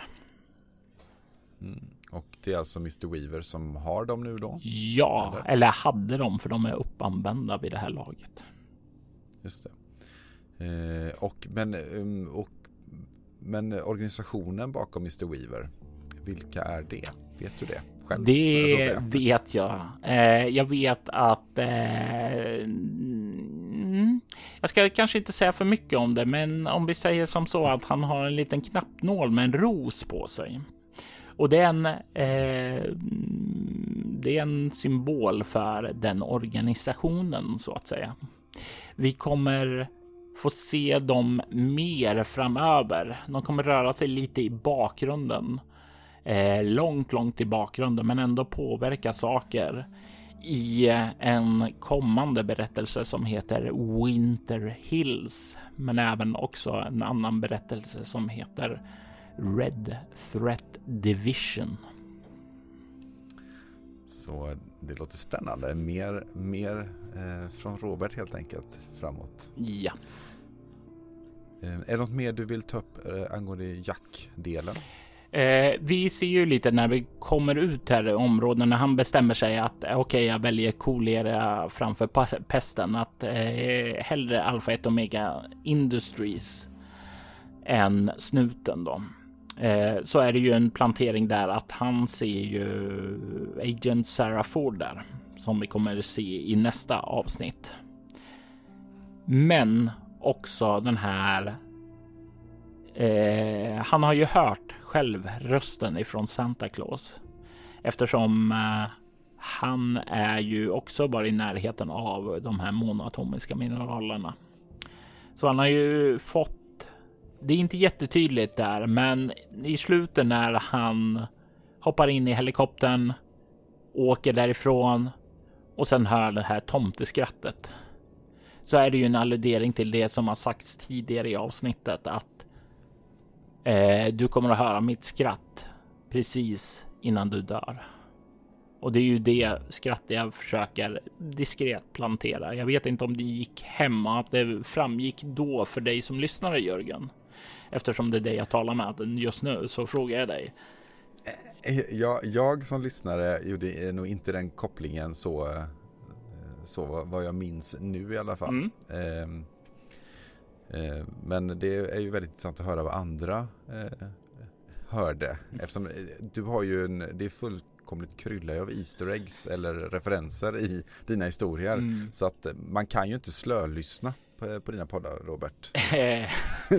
Mm. Och det är alltså Mr Weaver som har dem nu då? Ja, eller, eller hade dem för de är uppanvända vid det här laget. Just det. Eh, och, men, um, och, men organisationen bakom Mr Weaver, vilka är det? Vet du det? Själv, det vet jag. Eh, jag vet att eh, mm, jag ska kanske inte säga för mycket om det, men om vi säger som så att han har en liten knappnål med en ros på sig. Och det är en, eh, det är en symbol för den organisationen så att säga. Vi kommer få se dem mer framöver. De kommer röra sig lite i bakgrunden. Eh, långt, långt i bakgrunden, men ändå påverka saker i en kommande berättelse som heter Winter Hills, men även också en annan berättelse som heter Red Threat Division. Så det låter spännande. Mer, mer eh, från Robert helt enkelt framåt. Ja. Eh, är det något mer du vill ta upp eh, angående Jack-delen? Eh, vi ser ju lite när vi kommer ut här i områden när han bestämmer sig att eh, okej, okay, jag väljer kolera framför pesten. Att eh, hellre Alpha 1 Omega Industries än snuten då. Eh, så är det ju en plantering där att han ser ju Agent Sarah Ford där som vi kommer att se i nästa avsnitt. Men också den här Eh, han har ju hört själv rösten ifrån Santa Claus eftersom eh, han är ju också bara i närheten av de här monatomiska mineralerna. Så han har ju fått. Det är inte jättetydligt där, men i slutet när han hoppar in i helikoptern, åker därifrån och sen hör det här tomteskrattet. Så är det ju en alludering till det som har sagts tidigare i avsnittet att Eh, du kommer att höra mitt skratt precis innan du dör. Och det är ju det skratt jag försöker diskret plantera. Jag vet inte om det gick hemma, att det framgick då för dig som lyssnare Jörgen. Eftersom det är dig jag talar med just nu så frågar jag dig. Eh, jag, jag som lyssnare gjorde nog inte den kopplingen så, eh, så vad jag minns nu i alla fall. Mm. Eh, Eh, men det är ju väldigt intressant att höra vad andra eh, hörde. Eftersom eh, du har ju en, det är fullkomligt kryllar av Easter eggs eller referenser i dina historier. Mm. Så att man kan ju inte slölyssna på, på dina poddar Robert.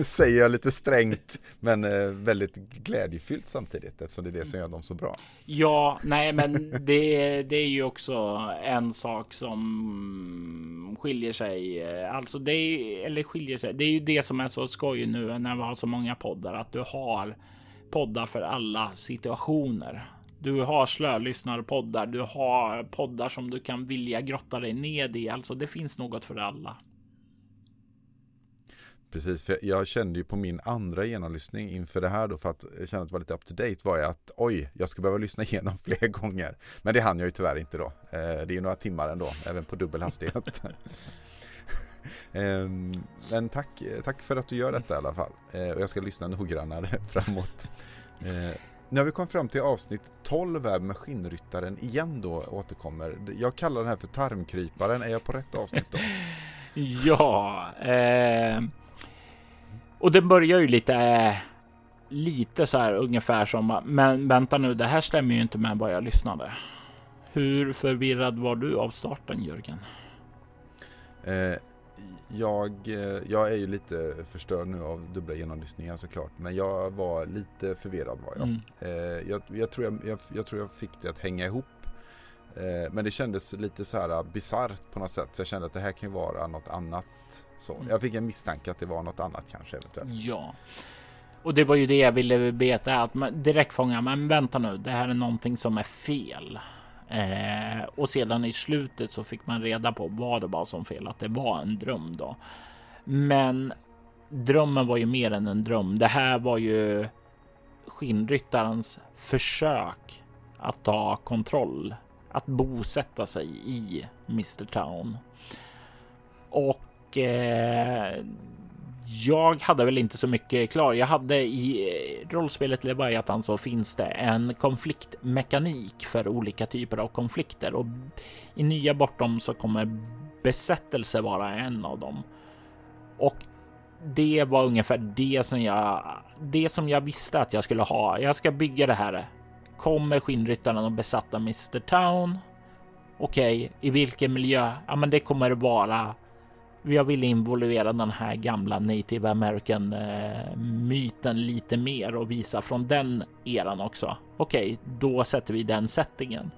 Säger jag lite strängt men eh, väldigt glädjefyllt samtidigt eftersom det är det som gör dem så bra. Ja, nej men det, det är ju också en sak som skiljer sig. Alltså det är, eller skiljer sig. Det är ju det som är så skoj nu när vi har så många poddar att du har poddar för alla situationer. Du har slölyssnarpoddar, du har poddar som du kan vilja grotta dig ned i. Alltså det finns något för alla. Precis, för jag kände ju på min andra genomlyssning inför det här då för att jag kände att det var lite up to date var jag att oj, jag ska behöva lyssna igenom fler gånger. Men det hann jag ju tyvärr inte då. Eh, det är ju några timmar ändå, även på dubbel hastighet. Ehm, men tack, tack för att du gör detta i alla fall. Eh, och jag ska lyssna noggrannare framåt. Eh, nu har vi kommit fram till avsnitt 12 här med skinnryttaren igen då återkommer. Jag kallar den här för tarmkryparen. Är jag på rätt avsnitt då? ja, eh, och det börjar ju lite, äh, lite så här ungefär som, men vänta nu, det här stämmer ju inte med vad jag lyssnade. Hur förvirrad var du av starten Jörgen? Eh, jag, eh, jag är ju lite förstörd nu av dubbla genomlyssningar såklart. Men jag var lite förvirrad var jag. Mm. Eh, jag, jag, tror jag, jag, jag, tror jag fick det att hänga ihop. Eh, men det kändes lite så här bisarrt på något sätt. Så jag kände att det här kan ju vara något annat så. Mm. Jag fick en misstanke att det var något annat kanske eventuellt. Ja. Och det var ju det jag ville veta att man direkt fånga. Men vänta nu, det här är någonting som är fel. Eh, och sedan i slutet så fick man reda på vad det var som fel, att det var en dröm då. Men drömmen var ju mer än en dröm. Det här var ju skinnryttarens försök att ta kontroll, att bosätta sig i Mr Town. Och eh, jag hade väl inte så mycket klar. Jag hade i eh, rollspelet Leviathan så finns det en konfliktmekanik för olika typer av konflikter och i nya bortom så kommer besättelse vara en av dem. Och det var ungefär det som jag, det som jag visste att jag skulle ha. Jag ska bygga det här. Kommer skinnryttaren och besatta Mr Town? Okej, okay, i vilken miljö? Ja, men det kommer vara jag vill involvera den här gamla native american eh, myten lite mer och visa från den eran också. Okej, okay, då sätter vi den settingen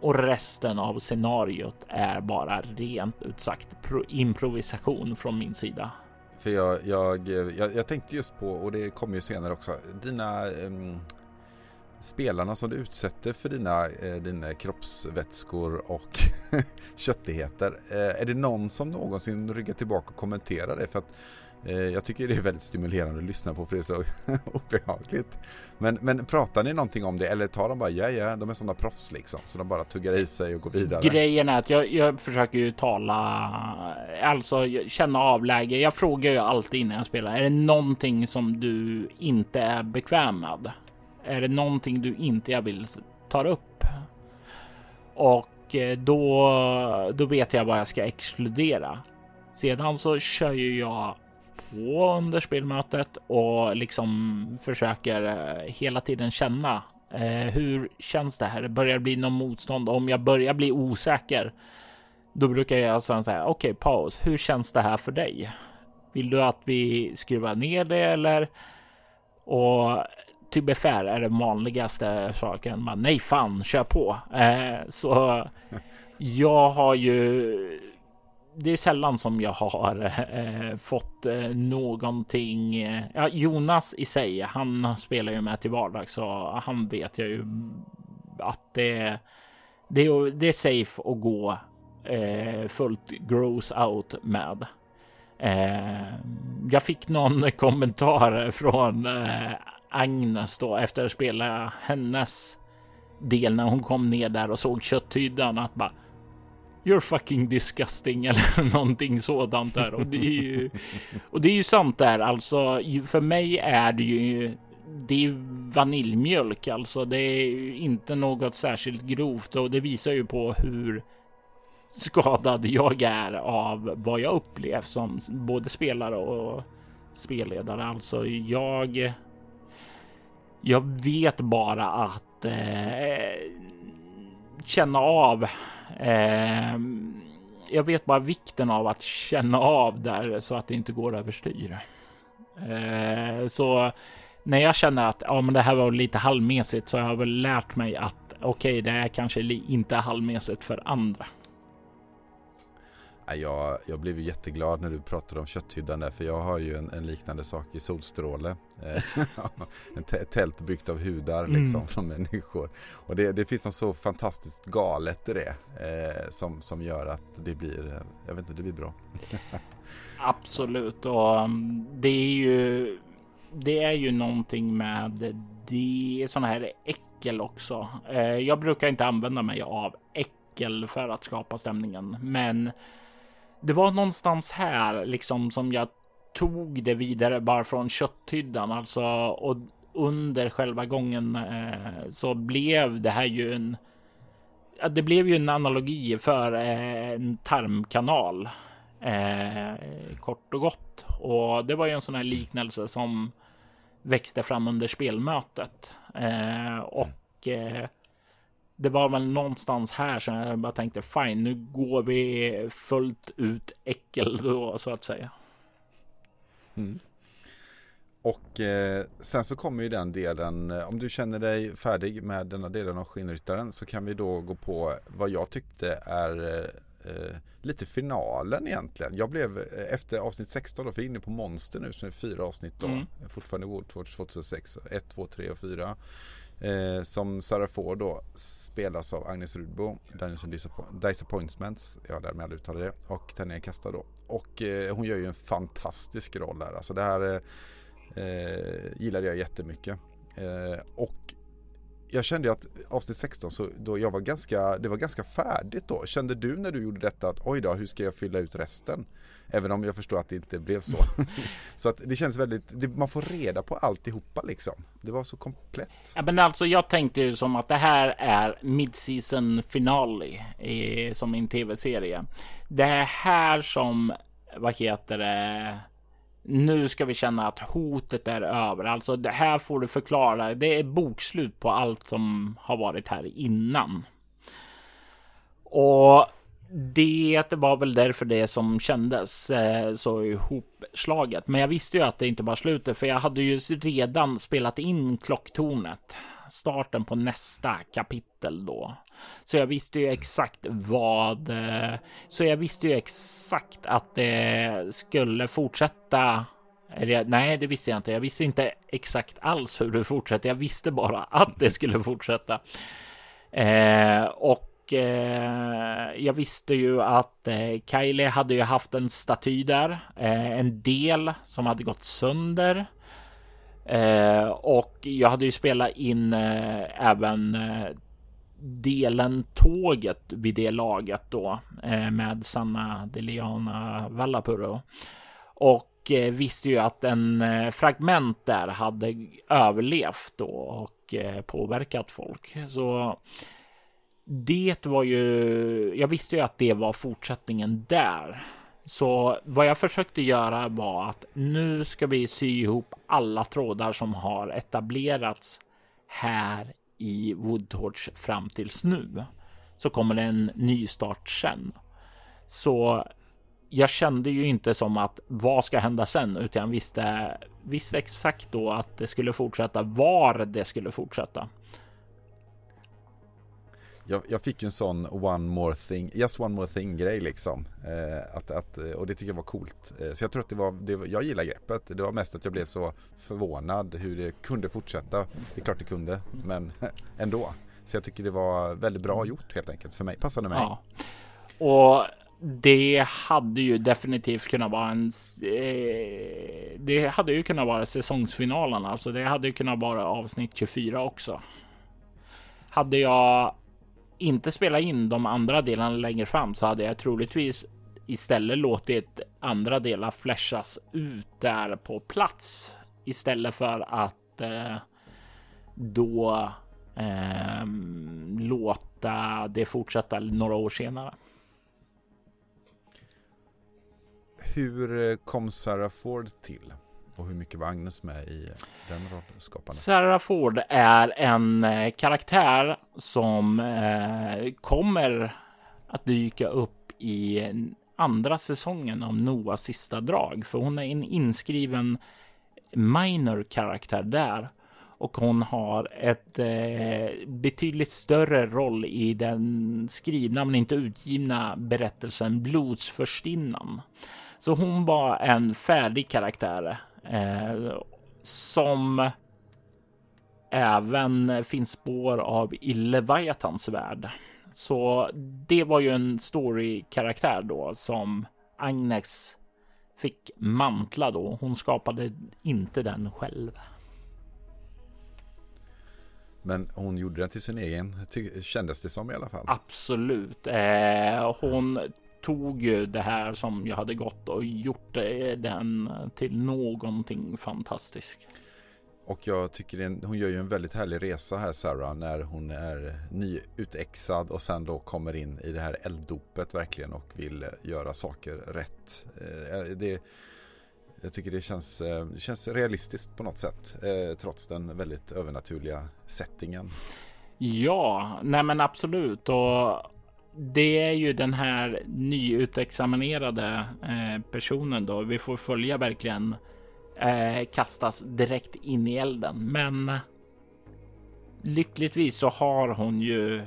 och resten av scenariot är bara rent ut sagt improvisation från min sida. För jag, jag, jag, jag, tänkte just på, och det kommer ju senare också, dina um, spelarna som du utsätter för dina, eh, dina kroppsvätskor och köttigheter. Eh, är det någon som någonsin ryggar tillbaka och kommenterar det? För att Eh, jag tycker det är väldigt stimulerande att lyssna på för det är så obehagligt. Men, men pratar ni någonting om det eller tar de bara ja ja, de är sådana proffs liksom. Så de bara tuggar i sig och går vidare. Grejen är att jag, jag försöker ju tala, alltså känna av läge. Jag frågar ju alltid innan jag spelar. Är det någonting som du inte är bekväm med? Är det någonting du inte jag vill ta upp? Och eh, då, då vet jag vad jag ska exkludera. Sedan så kör ju jag på under spelmötet och liksom försöker eh, hela tiden känna eh, hur känns det här? Det börjar bli någon motstånd. Om jag börjar bli osäker, då brukar jag säga okej, okay, paus. Hur känns det här för dig? Vill du att vi skruvar ner det eller? Och typ befär är den vanligaste saken. Man, nej, fan, kör på. Eh, så jag har ju det är sällan som jag har eh, fått eh, någonting. Ja, Jonas i sig, han spelar ju med till vardags så han vet jag ju att det, det, är, det är safe att gå eh, fullt gross out med. Eh, jag fick någon kommentar från eh, Agnes då efter att spela hennes del när hon kom ner där och såg kötthyddan att bara You're fucking disgusting eller någonting sådant där. Och det är ju, och det är ju sant där. Alltså för mig är det ju det är vaniljmjölk, alltså det är inte något särskilt grovt och det visar ju på hur skadad jag är av vad jag upplevt som både spelare och spelledare. Alltså jag. Jag vet bara att eh, känna av Eh, jag vet bara vikten av att känna av där så att det inte går överstyr. Eh, så när jag känner att ja, men det här var lite halvmesigt så har jag väl lärt mig att okej, okay, det är kanske inte halvmesigt för andra. Jag, jag blev jätteglad när du pratade om kötthyddan där för jag har ju en, en liknande sak i Solstråle. ett tält byggt av hudar liksom mm. från människor. Och det, det finns något så fantastiskt galet i det eh, som, som gör att det blir, jag vet inte, det blir bra. Absolut och um, det är ju det är ju någonting med det sådana här äckel också. Eh, jag brukar inte använda mig av äckel för att skapa stämningen, men det var någonstans här liksom som jag tog det vidare bara från kötthyddan alltså och under själva gången eh, så blev det här ju en. Det blev ju en analogi för eh, en tarmkanal eh, kort och gott och det var ju en sån här liknelse som växte fram under spelmötet eh, och eh, det var väl någonstans här som jag bara tänkte fine, nu går vi fullt ut äckel då så att säga. Mm. Och eh, sen så kommer ju den delen, eh, om du känner dig färdig med denna delen av Skinnryttaren så kan vi då gå på vad jag tyckte är eh, lite finalen egentligen. Jag blev eh, efter avsnitt 16 då, för inne på Monster nu som är fyra avsnitt då, mm. fortfarande Woodwatch 2006, 1, 2, 3 och 4. Eh, som Sarah Ford då spelas av Agnes Rudbo, Dungeons and Disappointments, ja därmed uttalar det, och Tanja Kasta då. Och eh, hon gör ju en fantastisk roll här. Alltså det här eh, eh, gillade jag jättemycket. Eh, och jag kände att avsnitt 16 så då jag var ganska, det var ganska färdigt då. Kände du när du gjorde detta att oj då, hur ska jag fylla ut resten? Även om jag förstår att det inte blev så. så att det känns väldigt, det, man får reda på alltihopa liksom. Det var så komplett. Ja, men alltså jag tänkte ju som att det här är mid-season finale i, som en tv-serie. Det är här som, vad heter det? Nu ska vi känna att hotet är över. Alltså det här får du förklara. Det är bokslut på allt som har varit här innan. Och det var väl därför det som kändes eh, så ihopslaget. Men jag visste ju att det inte var slutet, för jag hade ju redan spelat in klocktornet. Starten på nästa kapitel då. Så jag visste ju exakt vad. Eh, så jag visste ju exakt att det skulle fortsätta Eller, nej, det visste jag inte. Jag visste inte exakt alls hur det fortsätter. Jag visste bara att det skulle fortsätta. Eh, och eh, jag visste ju att eh, Kylie hade ju haft en staty där. Eh, en del som hade gått sönder. Eh, och jag hade ju spelat in eh, även eh, delen tåget vid det laget då eh, med Sanna Deliana Vallapuro. Och eh, visste ju att en eh, fragment där hade överlevt då och eh, påverkat folk. Så det var ju, jag visste ju att det var fortsättningen där. Så vad jag försökte göra var att nu ska vi sy ihop alla trådar som har etablerats här i Woodtorch fram tills nu. Så kommer det en ny start sen. Så jag kände ju inte som att vad ska hända sen, utan jag visste, visste exakt då att det skulle fortsätta, var det skulle fortsätta jag, jag, fick en sån one more thing, just one more thing grej liksom. Eh, att, att, och det tycker jag var coolt. Eh, så jag tror att det var, det, jag gillar greppet. Det var mest att jag blev så förvånad hur det kunde fortsätta. Det är klart det kunde, men ändå. Så jag tycker det var väldigt bra gjort helt enkelt. För mig, passade mig. Ja. Och det hade ju definitivt kunnat vara en. Eh, det hade ju kunnat vara säsongsfinalen, alltså. Det hade ju kunnat vara avsnitt 24 också. Hade jag inte spela in de andra delarna längre fram så hade jag troligtvis istället låtit andra delar flashas ut där på plats istället för att eh, då eh, låta det fortsätta några år senare. Hur eh, kom Sarah Ford till? Och hur mycket var Agnes med i den rollskapandet? Sarah Ford är en eh, karaktär som eh, kommer att dyka upp i andra säsongen av Noahs sista drag. För hon är en inskriven minor karaktär där. Och hon har ett eh, betydligt större roll i den skrivna men inte utgivna berättelsen Blodsförstinnan. Så hon var en färdig karaktär Eh, som även finns spår av i Leviathans värld. Så det var ju en story-karaktär då som Agnes fick mantla då. Hon skapade inte den själv. Men hon gjorde den till sin egen, kändes det som i alla fall. Absolut. Eh, hon tog ju det här som jag hade gått och gjort den till någonting fantastiskt. Och jag tycker en, hon gör ju en väldigt härlig resa här Sarah när hon är nyutexad och sen då kommer in i det här elddopet verkligen och vill göra saker rätt. Eh, det, jag tycker det känns, eh, det känns realistiskt på något sätt eh, trots den väldigt övernaturliga settingen. Ja, nej men absolut och det är ju den här nyutexaminerade eh, personen då. Vi får följa verkligen eh, kastas direkt in i elden. Men lyckligtvis så har hon ju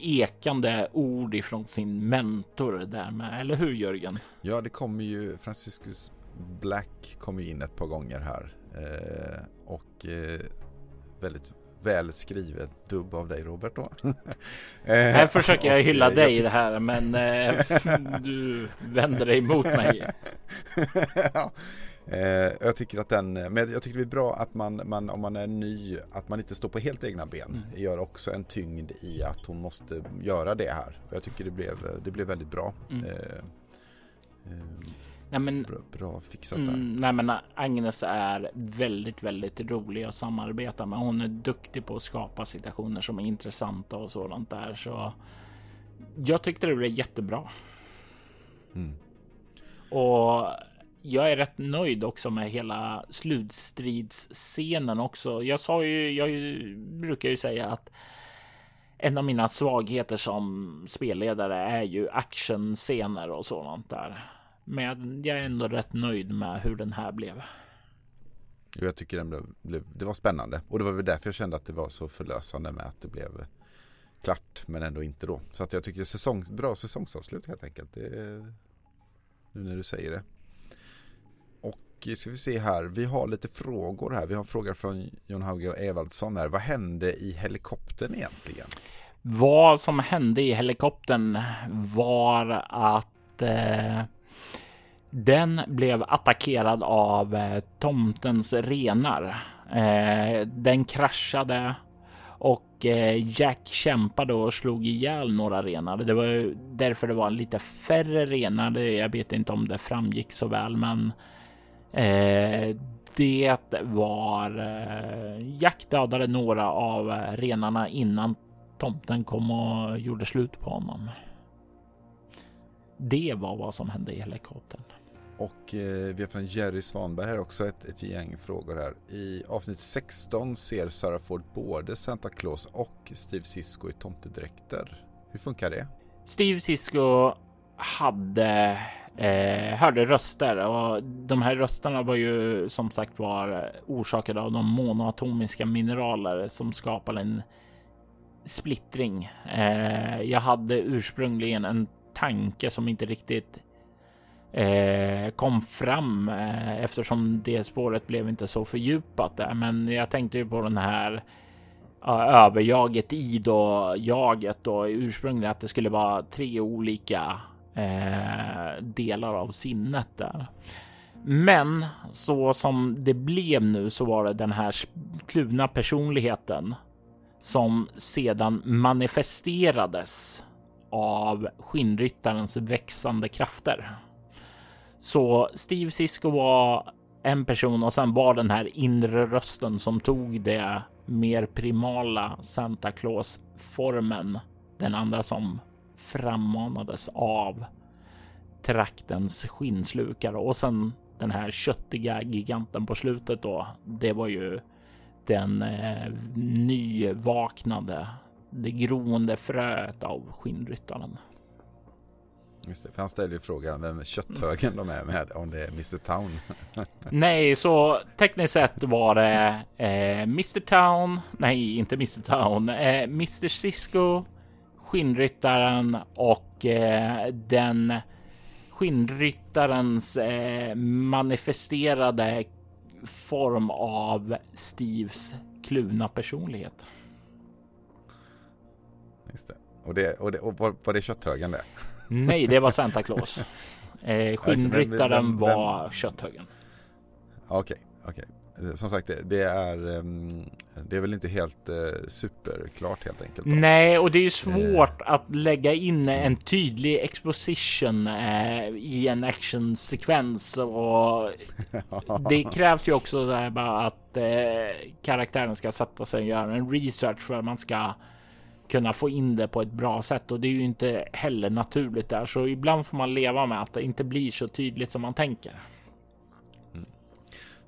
ekande ord ifrån sin mentor där med, eller hur Jörgen? Ja, det kommer ju Franciscus Black kommer in ett par gånger här eh, och eh, väldigt väl skrivet dubb av dig Robert då. här försöker jag hylla dig i det här men eh, du vänder dig emot mig. ja. Eh, jag tycker att den, men jag tycker det är bra att man, man, om man är ny, att man inte står på helt egna ben. Mm. gör också en tyngd i att hon måste göra det här. Jag tycker det blev, det blev väldigt bra. Mm. Eh, eh, Nej, men, bra, bra fixat där. Mm, nej, men Agnes är väldigt, väldigt rolig att samarbeta med. Hon är duktig på att skapa situationer som är intressanta och sådant där. Så jag tyckte det blev jättebra. Mm. Och jag är rätt nöjd också med hela slutstridsscenen också. Jag sa ju, jag brukar ju säga att en av mina svagheter som spelledare är ju actionscener och sådant där. Men jag är ändå rätt nöjd med hur den här blev. Jag tycker den blev, blev, det var spännande och det var väl därför jag kände att det var så förlösande med att det blev klart men ändå inte då. Så att jag tycker säsong, bra säsongsavslut helt enkelt. Det, nu när du säger det. Och ska vi se här, vi har lite frågor här. Vi har frågor från Jon Hauge och Evaldsson här. Vad hände i helikoptern egentligen? Vad som hände i helikoptern var att eh, den blev attackerad av eh, tomtens renar. Eh, den kraschade och eh, Jack kämpade och slog ihjäl några renar. Det var därför det var lite färre renar. Jag vet inte om det framgick så väl, men det var Jack dödade några av renarna innan tomten kom och gjorde slut på honom. Det var vad som hände i helikoptern. Och eh, vi har från Jerry Svanberg här också ett, ett gäng frågor här. I avsnitt 16 ser Sarah Ford både Santa Claus och Steve Sisko i tomtedräkter. Hur funkar det? Steve Sisko hade eh, hörde röster och de här rösterna var ju som sagt var orsakade av de monoatomiska mineraler som skapar en splittring. Eh, jag hade ursprungligen en tanke som inte riktigt eh, kom fram eh, eftersom det spåret blev inte så fördjupat där. Men jag tänkte ju på den här överjaget i då jaget och ursprungligen att det skulle vara tre olika eh, delar av sinnet där. Men så som det blev nu så var det den här kluvna personligheten som sedan manifesterades av skinnryttarens växande krafter. Så Steve Sisko var en person och sen var den här inre rösten som tog det mer primala Santa Claus formen. Den andra som frammanades av traktens skinnslukare och sen den här köttiga giganten på slutet då. Det var ju den eh, nyvaknade, det groende fröet av skinnryttaren. Just det, för han ställer ju frågan vem kötthögen de är med, om det är Mr Town. nej, så tekniskt sett var det eh, Mr Town, nej inte Mr Town, eh, Mr Cisco, skinnryttaren och eh, den skinnryttarens eh, manifesterade form av Steves kluvna personlighet. Just det. Och, det, och, det, och var, var det kötthögen det? Nej, det var Santa Claus. Eh, skinnryttaren var kötthögen. Okej, okej. Okay som sagt, det, är, ehm, det är väl inte helt eh, superklart helt enkelt. Då. Nej, och det är ju svårt eh. att lägga in en tydlig exposition eh, i en actionsekvens och det krävs ju också där bara att eh, karaktären ska sätta sig och göra en research för att man ska kunna få in det på ett bra sätt och det är ju inte heller naturligt där, så ibland får man leva med att det inte blir så tydligt som man tänker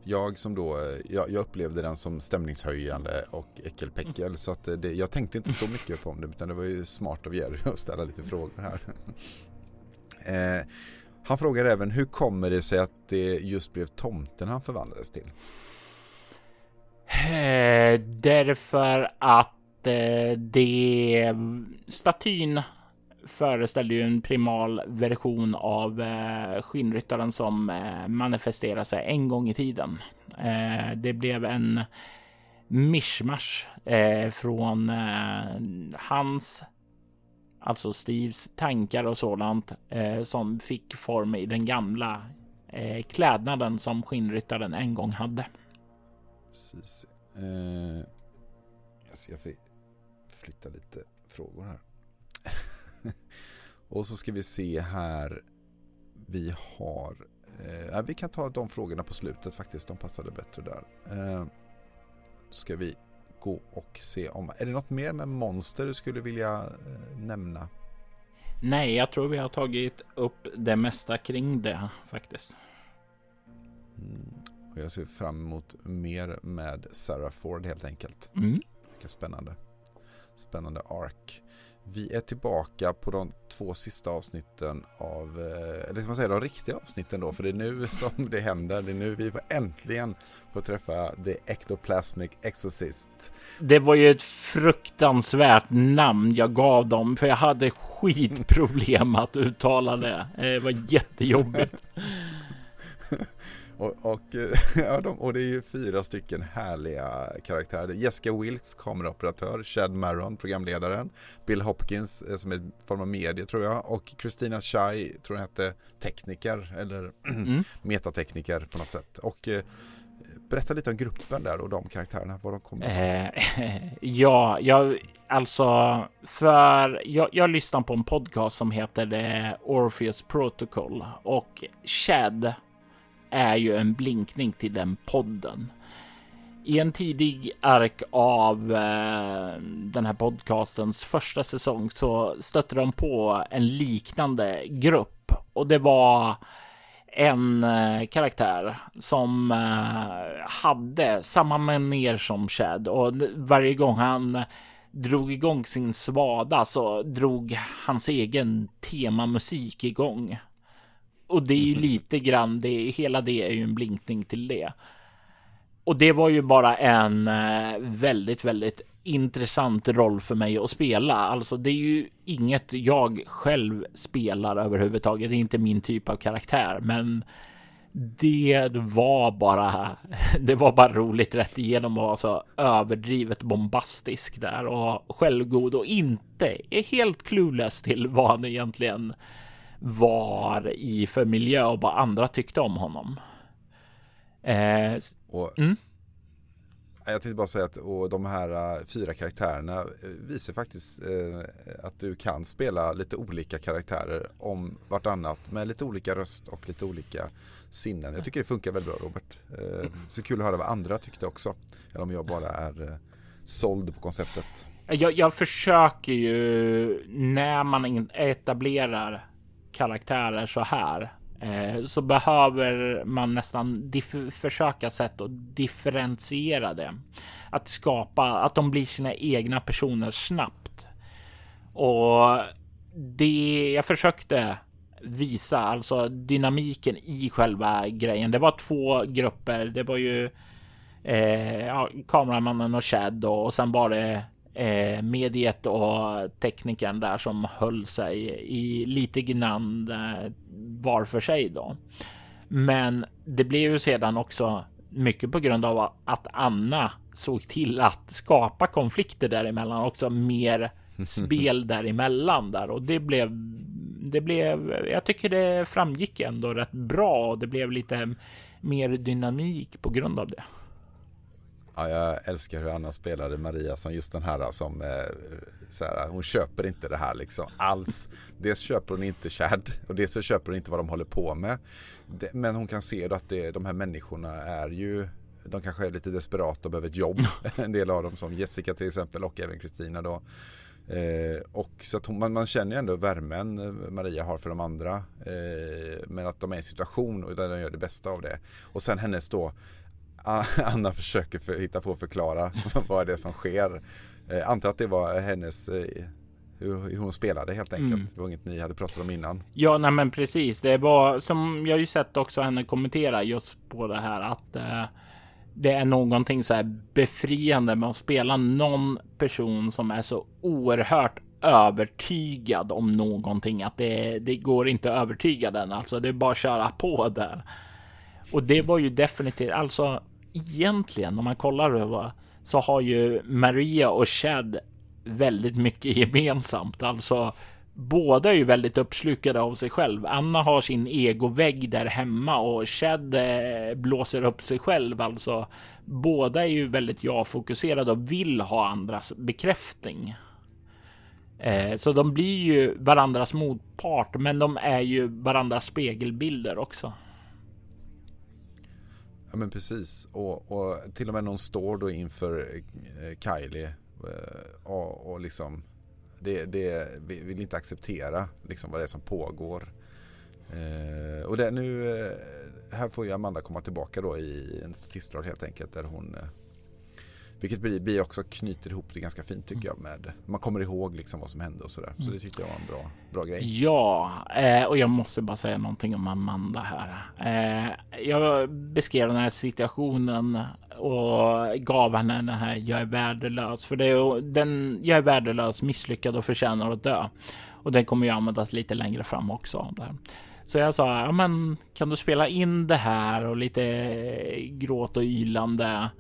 jag som då, eh, jag, jag, upplevde den som stämningshöjande och äckelpäckel mm. så att eh, det, jag tänkte inte så mycket på det utan det var ju smart av Jerry att ställa lite frågor här. eh, han frågar även hur kommer det sig att det just blev tomten han förvandlades till? Eh, därför att Eh, det mm, statyn föreställer ju en primal version av eh, skinnryttaren som eh, manifesterar sig en gång i tiden. Eh, det blev en mischmasch eh, från eh, hans, alltså Steves tankar och sådant eh, som fick form i den gamla eh, klädnaden som skinnryttaren en gång hade. Precis. Eh, alltså jag ska flytta lite frågor här. och så ska vi se här. Vi har, eh, vi kan ta de frågorna på slutet faktiskt. De passade bättre där. Eh, ska vi gå och se om, är det något mer med monster du skulle vilja eh, nämna? Nej, jag tror vi har tagit upp det mesta kring det faktiskt. Mm. Och jag ser fram emot mer med Sarah Ford helt enkelt. Mm. Vilka spännande. Spännande ark. Vi är tillbaka på de två sista avsnitten av, eh, eller ska man säga de riktiga avsnitten då, för det är nu som det händer. Det är nu vi får äntligen får träffa The Ectoplasmic Exorcist. Det var ju ett fruktansvärt namn jag gav dem, för jag hade skitproblem att uttala det. Det var jättejobbigt. och, och, ja, de, och det är ju fyra stycken härliga karaktärer. Jessica Wilkes, kameraoperatör, Chad Maron, programledaren, Bill Hopkins eh, som är form av medie tror jag och Christina Chai, tror jag hette, tekniker eller mm. metatekniker på något sätt. Och eh, Berätta lite om gruppen där och de karaktärerna, var de kommer eh, Ja, jag alltså för jag, jag lyssnar på en podcast som heter The Orpheus Protocol och Chad är ju en blinkning till den podden. I en tidig ark av eh, den här podcastens första säsong så stötte de på en liknande grupp och det var en eh, karaktär som eh, hade samma manér som Chad och varje gång han drog igång sin svada så drog hans egen temamusik igång. Och det är ju lite grann det, hela det är ju en blinkning till det. Och det var ju bara en eh, väldigt, väldigt intressant roll för mig att spela. Alltså, det är ju inget jag själv spelar överhuvudtaget. Det är inte min typ av karaktär, men det var bara. Det var bara roligt rätt igenom och så överdrivet bombastisk där och självgod och inte är helt clueless till vad han egentligen var i för miljö och vad andra tyckte om honom. Eh, och, mm. Jag tänkte bara säga att och de här uh, fyra karaktärerna uh, visar faktiskt uh, att du kan spela lite olika karaktärer om vartannat med lite olika röst och lite olika sinnen. Jag tycker det funkar väldigt bra Robert. Så kul att höra vad andra tyckte också. Eller om jag bara är såld på konceptet. Jag, jag försöker ju när man etablerar karaktärer så här eh, så behöver man nästan försöka sätt att differentiera det. Att skapa att de blir sina egna personer snabbt. Och det jag försökte visa, alltså dynamiken i själva grejen. Det var två grupper. Det var ju eh, ja, kameramannen och Chad och sen var det eh, mediet och teknikern där som höll sig i lite grann eh, var för sig då. Men det blev ju sedan också mycket på grund av att Anna såg till att skapa konflikter däremellan också mer spel däremellan där och det blev det blev jag tycker det framgick ändå rätt bra och det blev lite mer dynamik på grund av det. Ja, jag älskar hur Anna spelade Maria som just den här som eh, här, hon köper inte det här liksom alls. Dels köper hon inte Chad och dels så köper hon inte vad de håller på med. Men hon kan se att det, de här människorna är ju de kanske är lite desperata och behöver ett jobb. en del av dem som Jessica till exempel och även Kristina då. Eh, och så att hon, man, man, känner ju ändå värmen eh, Maria har för de andra. Eh, men att de är i en situation och där de gör det bästa av det. Och sen hennes då Anna försöker för, hitta på att förklara vad det är som sker. Eh, antar att det var hennes eh, hur, hon spelade helt enkelt. Mm. Det var inget ni hade pratat om innan. Ja, nej men precis. Det var som jag ju sett också henne kommentera just på det här att eh, det är någonting så här befriande med att spela någon person som är så oerhört övertygad om någonting att det, det går inte att övertyga den. Alltså det är bara att köra på där. Och det var ju definitivt alltså egentligen om man kollar över så har ju Maria och Chad väldigt mycket gemensamt. Alltså båda är ju väldigt uppslukade av sig själv. Anna har sin egovägg där hemma och Chad eh, blåser upp sig själv. Alltså båda är ju väldigt jag-fokuserade och vill ha andras bekräftning. Eh, så de blir ju varandras motpart, men de är ju varandras spegelbilder också. Ja men precis och, och till och med någon står då inför eh, Kylie eh, och, och liksom det, det vill inte acceptera liksom vad det är som pågår. Eh, och det, nu, eh, här får ju Amanda komma tillbaka då i en statistroll helt enkelt där hon vilket blir, också knyter ihop det ganska fint tycker jag med man kommer ihåg liksom vad som hände och sådär. Så mm. det tyckte jag var en bra, bra grej. Ja, eh, och jag måste bara säga någonting om Amanda här. Eh, jag beskrev den här situationen och gav henne den här jag är värdelös för det är den jag är värdelös, misslyckad och förtjänar att dö. Och den kommer ju användas lite längre fram också. Där. Så jag sa, ja men kan du spela in det här och lite gråt och ylande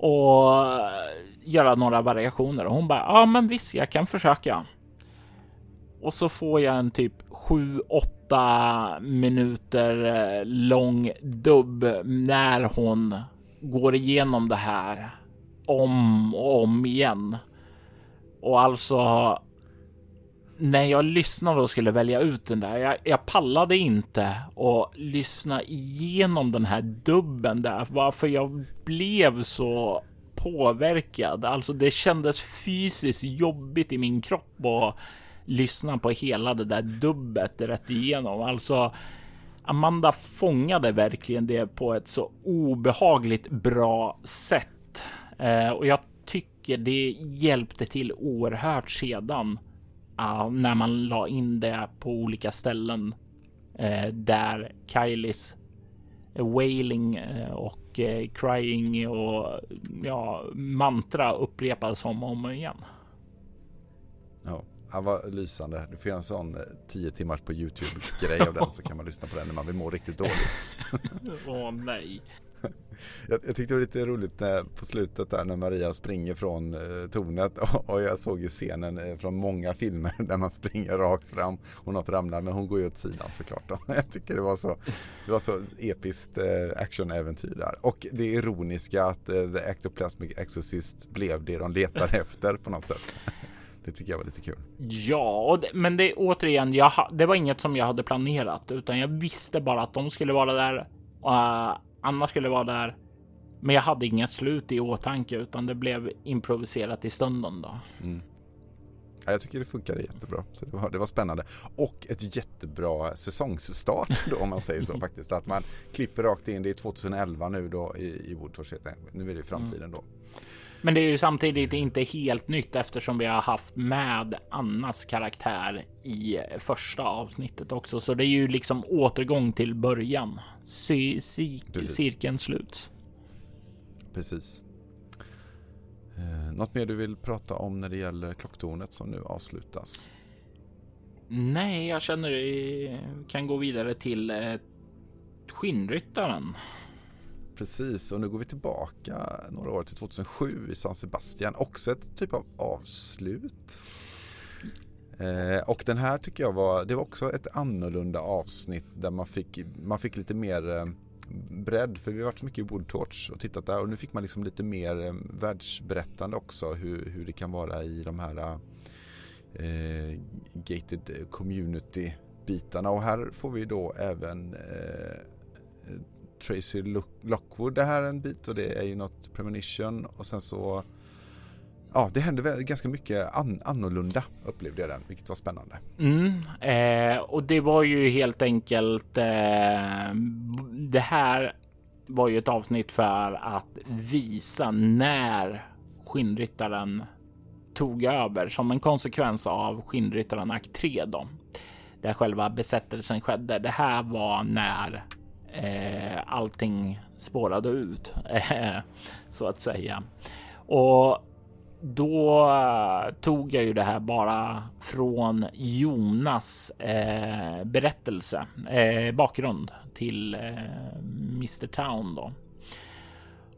och eh, göra några variationer? Och hon bara, ja men visst, jag kan försöka. Och så får jag en typ 7-8 minuter eh, lång dubb när hon går igenom det här om och om igen. Och alltså när jag lyssnade och skulle välja ut den där, jag, jag pallade inte och lyssna igenom den här dubben där, varför jag blev så påverkad. Alltså det kändes fysiskt jobbigt i min kropp att lyssna på hela det där dubbet rätt igenom. Alltså Amanda fångade verkligen det på ett så obehagligt bra sätt eh, och jag tycker det hjälpte till oerhört sedan uh, när man la in det på olika ställen uh, där Kylies wailing uh, och crying och ja, mantra upprepas om och om igen. Ja, han var lysande. Du får göra en sån 10 timmars på Youtube grej av den så kan man lyssna på den när man vill må riktigt dåligt. Åh nej jag, jag, tyckte det var lite roligt när, på slutet där när Maria springer från eh, tornet och, och, jag såg ju scenen eh, från många filmer där man springer rakt fram och något ramlar men hon går ju åt sidan såklart. Då. Jag tycker det var så, det var så episkt eh, actionäventyr där. Och det ironiska att eh, The Ectoplasmic Exorcist blev det de letar efter på något sätt. Det tycker jag var lite kul. Ja, det, men det återigen, jag, det var inget som jag hade planerat utan jag visste bara att de skulle vara där. Uh, Anna skulle vara där. Men jag hade inget slut i åtanke utan det blev improviserat i stunden då. Mm. Ja, jag tycker det funkade jättebra. Så det, var, det var spännande. Och ett jättebra säsongsstart då om man säger så faktiskt. Att man klipper rakt in. Det är 2011 nu då i, i Woodfors. Nu är det framtiden mm. då. Men det är ju samtidigt inte helt nytt eftersom vi har haft med Annas karaktär i första avsnittet också. Så det är ju liksom återgång till början. Cirkeln sluts. Precis. Eh, något mer du vill prata om när det gäller klocktornet som nu avslutas? Nej, jag känner vi kan gå vidare till eh, skinnryttaren. Precis, och nu går vi tillbaka några år till 2007 i San Sebastian. Också ett typ av avslut. Eh, och den här tycker jag var, det var också ett annorlunda avsnitt där man fick, man fick lite mer eh, bredd. För vi har varit så mycket i Woodtorch och tittat där och nu fick man liksom lite mer eh, världsberättande också hur, hur det kan vara i de här eh, gated community bitarna. Och här får vi då även eh, Tracy Lockwood det här en bit och det är ju något premonition och sen så Ja, det hände väl ganska mycket an annorlunda upplevde jag den, vilket var spännande. Mm, eh, och det var ju helt enkelt. Eh, det här var ju ett avsnitt för att visa när skinnryttaren tog över som en konsekvens av skinnryttaren akt 3 då. Där själva besättelsen skedde. Det här var när eh, allting spårade ut eh, så att säga. Och då eh, tog jag ju det här bara från Jonas eh, berättelse, eh, bakgrund till eh, Mr Town då.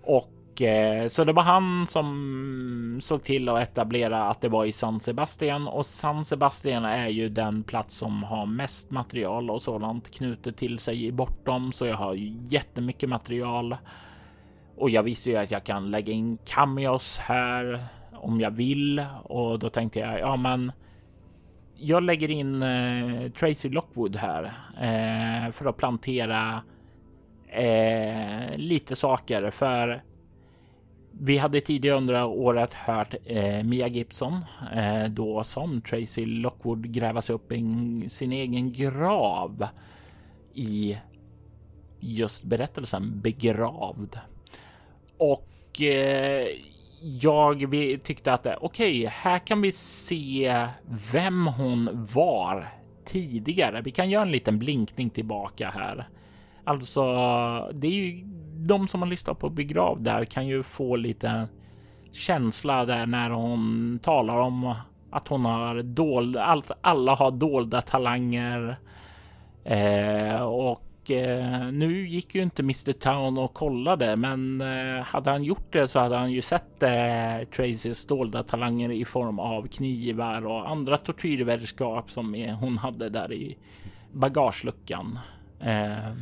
Och Eh, så det var han som såg till att etablera att det var i San Sebastian. Och San Sebastian är ju den plats som har mest material och sådant knutet till sig i bortom. Så jag har jättemycket material. Och jag visste ju att jag kan lägga in cameos här om jag vill. Och då tänkte jag ja, men jag lägger in eh, Tracy Lockwood här eh, för att plantera eh, lite saker. För vi hade tidigare under året hört eh, Mia Gibson eh, då som Tracy Lockwood grävas upp i sin egen grav i just berättelsen begravd. Och eh, jag vi tyckte att eh, okej, okay, här kan vi se vem hon var tidigare. Vi kan göra en liten blinkning tillbaka här. Alltså, det är ju de som har lyssnat på Begrav där kan ju få lite känsla där när hon talar om att hon har dold, allt, alla har dolda talanger. Eh, och eh, nu gick ju inte Mr Town och kollade, men eh, hade han gjort det så hade han ju sett eh, Tracys dolda talanger i form av knivar och andra tortyrredskap som hon hade där i bagageluckan. Eh,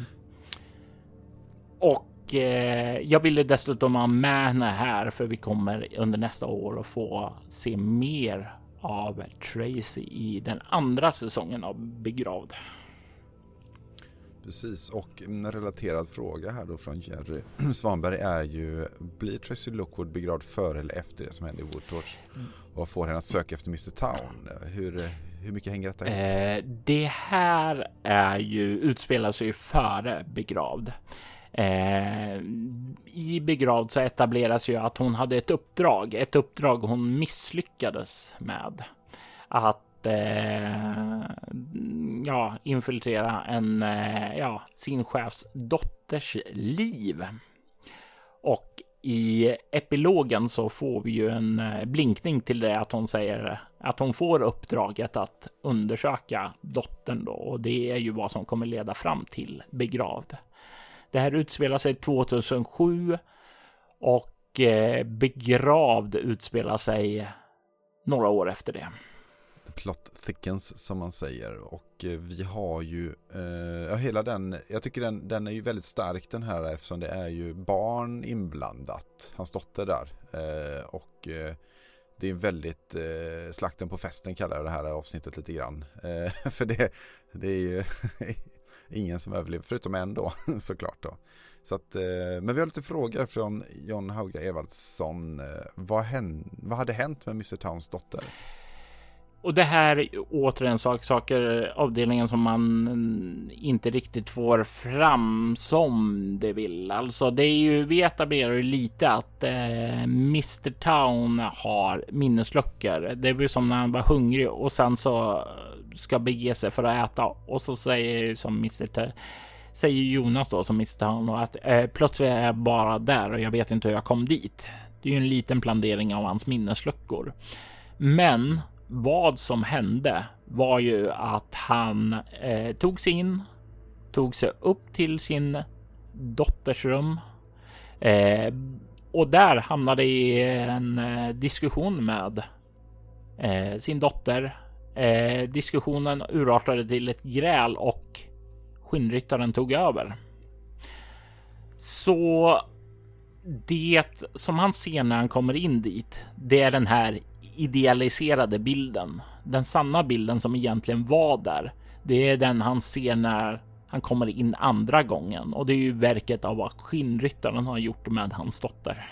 och eh, jag ville dessutom ha med henne här för vi kommer under nästa år att få se mer av Tracy i den andra säsongen av Begravd. Precis, och en relaterad fråga här då från Jerry Svanberg är ju Blir Tracy Lookwood begravd före eller efter det som hände i Woodtorch? Och får henne att söka efter Mr Town? Hur, hur mycket hänger detta ihop? Eh, det här är ju, utspelar sig före begravd. Eh, I begravd så etableras ju att hon hade ett uppdrag, ett uppdrag hon misslyckades med. Att eh, ja, infiltrera en, eh, ja, sin chefs dotters liv. Och i epilogen så får vi ju en eh, blinkning till det att hon säger att hon får uppdraget att undersöka dottern då och det är ju vad som kommer leda fram till begravd. Det här utspelar sig 2007 och eh, begravd utspelar sig några år efter det. Plot thickens som man säger och eh, vi har ju eh, hela den, jag tycker den, den är ju väldigt stark den här eftersom det är ju barn inblandat, hans dotter där eh, och eh, det är väldigt eh, slakten på festen kallar jag det här avsnittet lite grann. Eh, för det, det är ju ingen som överlevde, förutom en då såklart. Då. Så att, eh, men vi har lite frågor från John Hauga Evaldsson. Eh, vad, hän, vad hade hänt med Mr Towns dotter? Och det här är återigen sak, saker, avdelningen som man inte riktigt får fram som det vill. Alltså det är ju, vi etablerar ju lite att eh, Mr Town har minnesluckor. Det blir som när han var hungrig och sen så ska bege sig för att äta och så säger som Mr. säger Jonas då som Mr. Town att eh, plötsligt är jag bara där och jag vet inte hur jag kom dit. Det är ju en liten plandering av hans minnesluckor. Men vad som hände var ju att han eh, tog sig in, tog sig upp till sin dotters rum eh, och där hamnade i en eh, diskussion med eh, sin dotter Eh, diskussionen urartade till ett gräl och skinnryttaren tog över. Så det som han ser när han kommer in dit, det är den här idealiserade bilden. Den sanna bilden som egentligen var där. Det är den han ser när han kommer in andra gången och det är ju verket av vad skinnryttaren har gjort med hans dotter.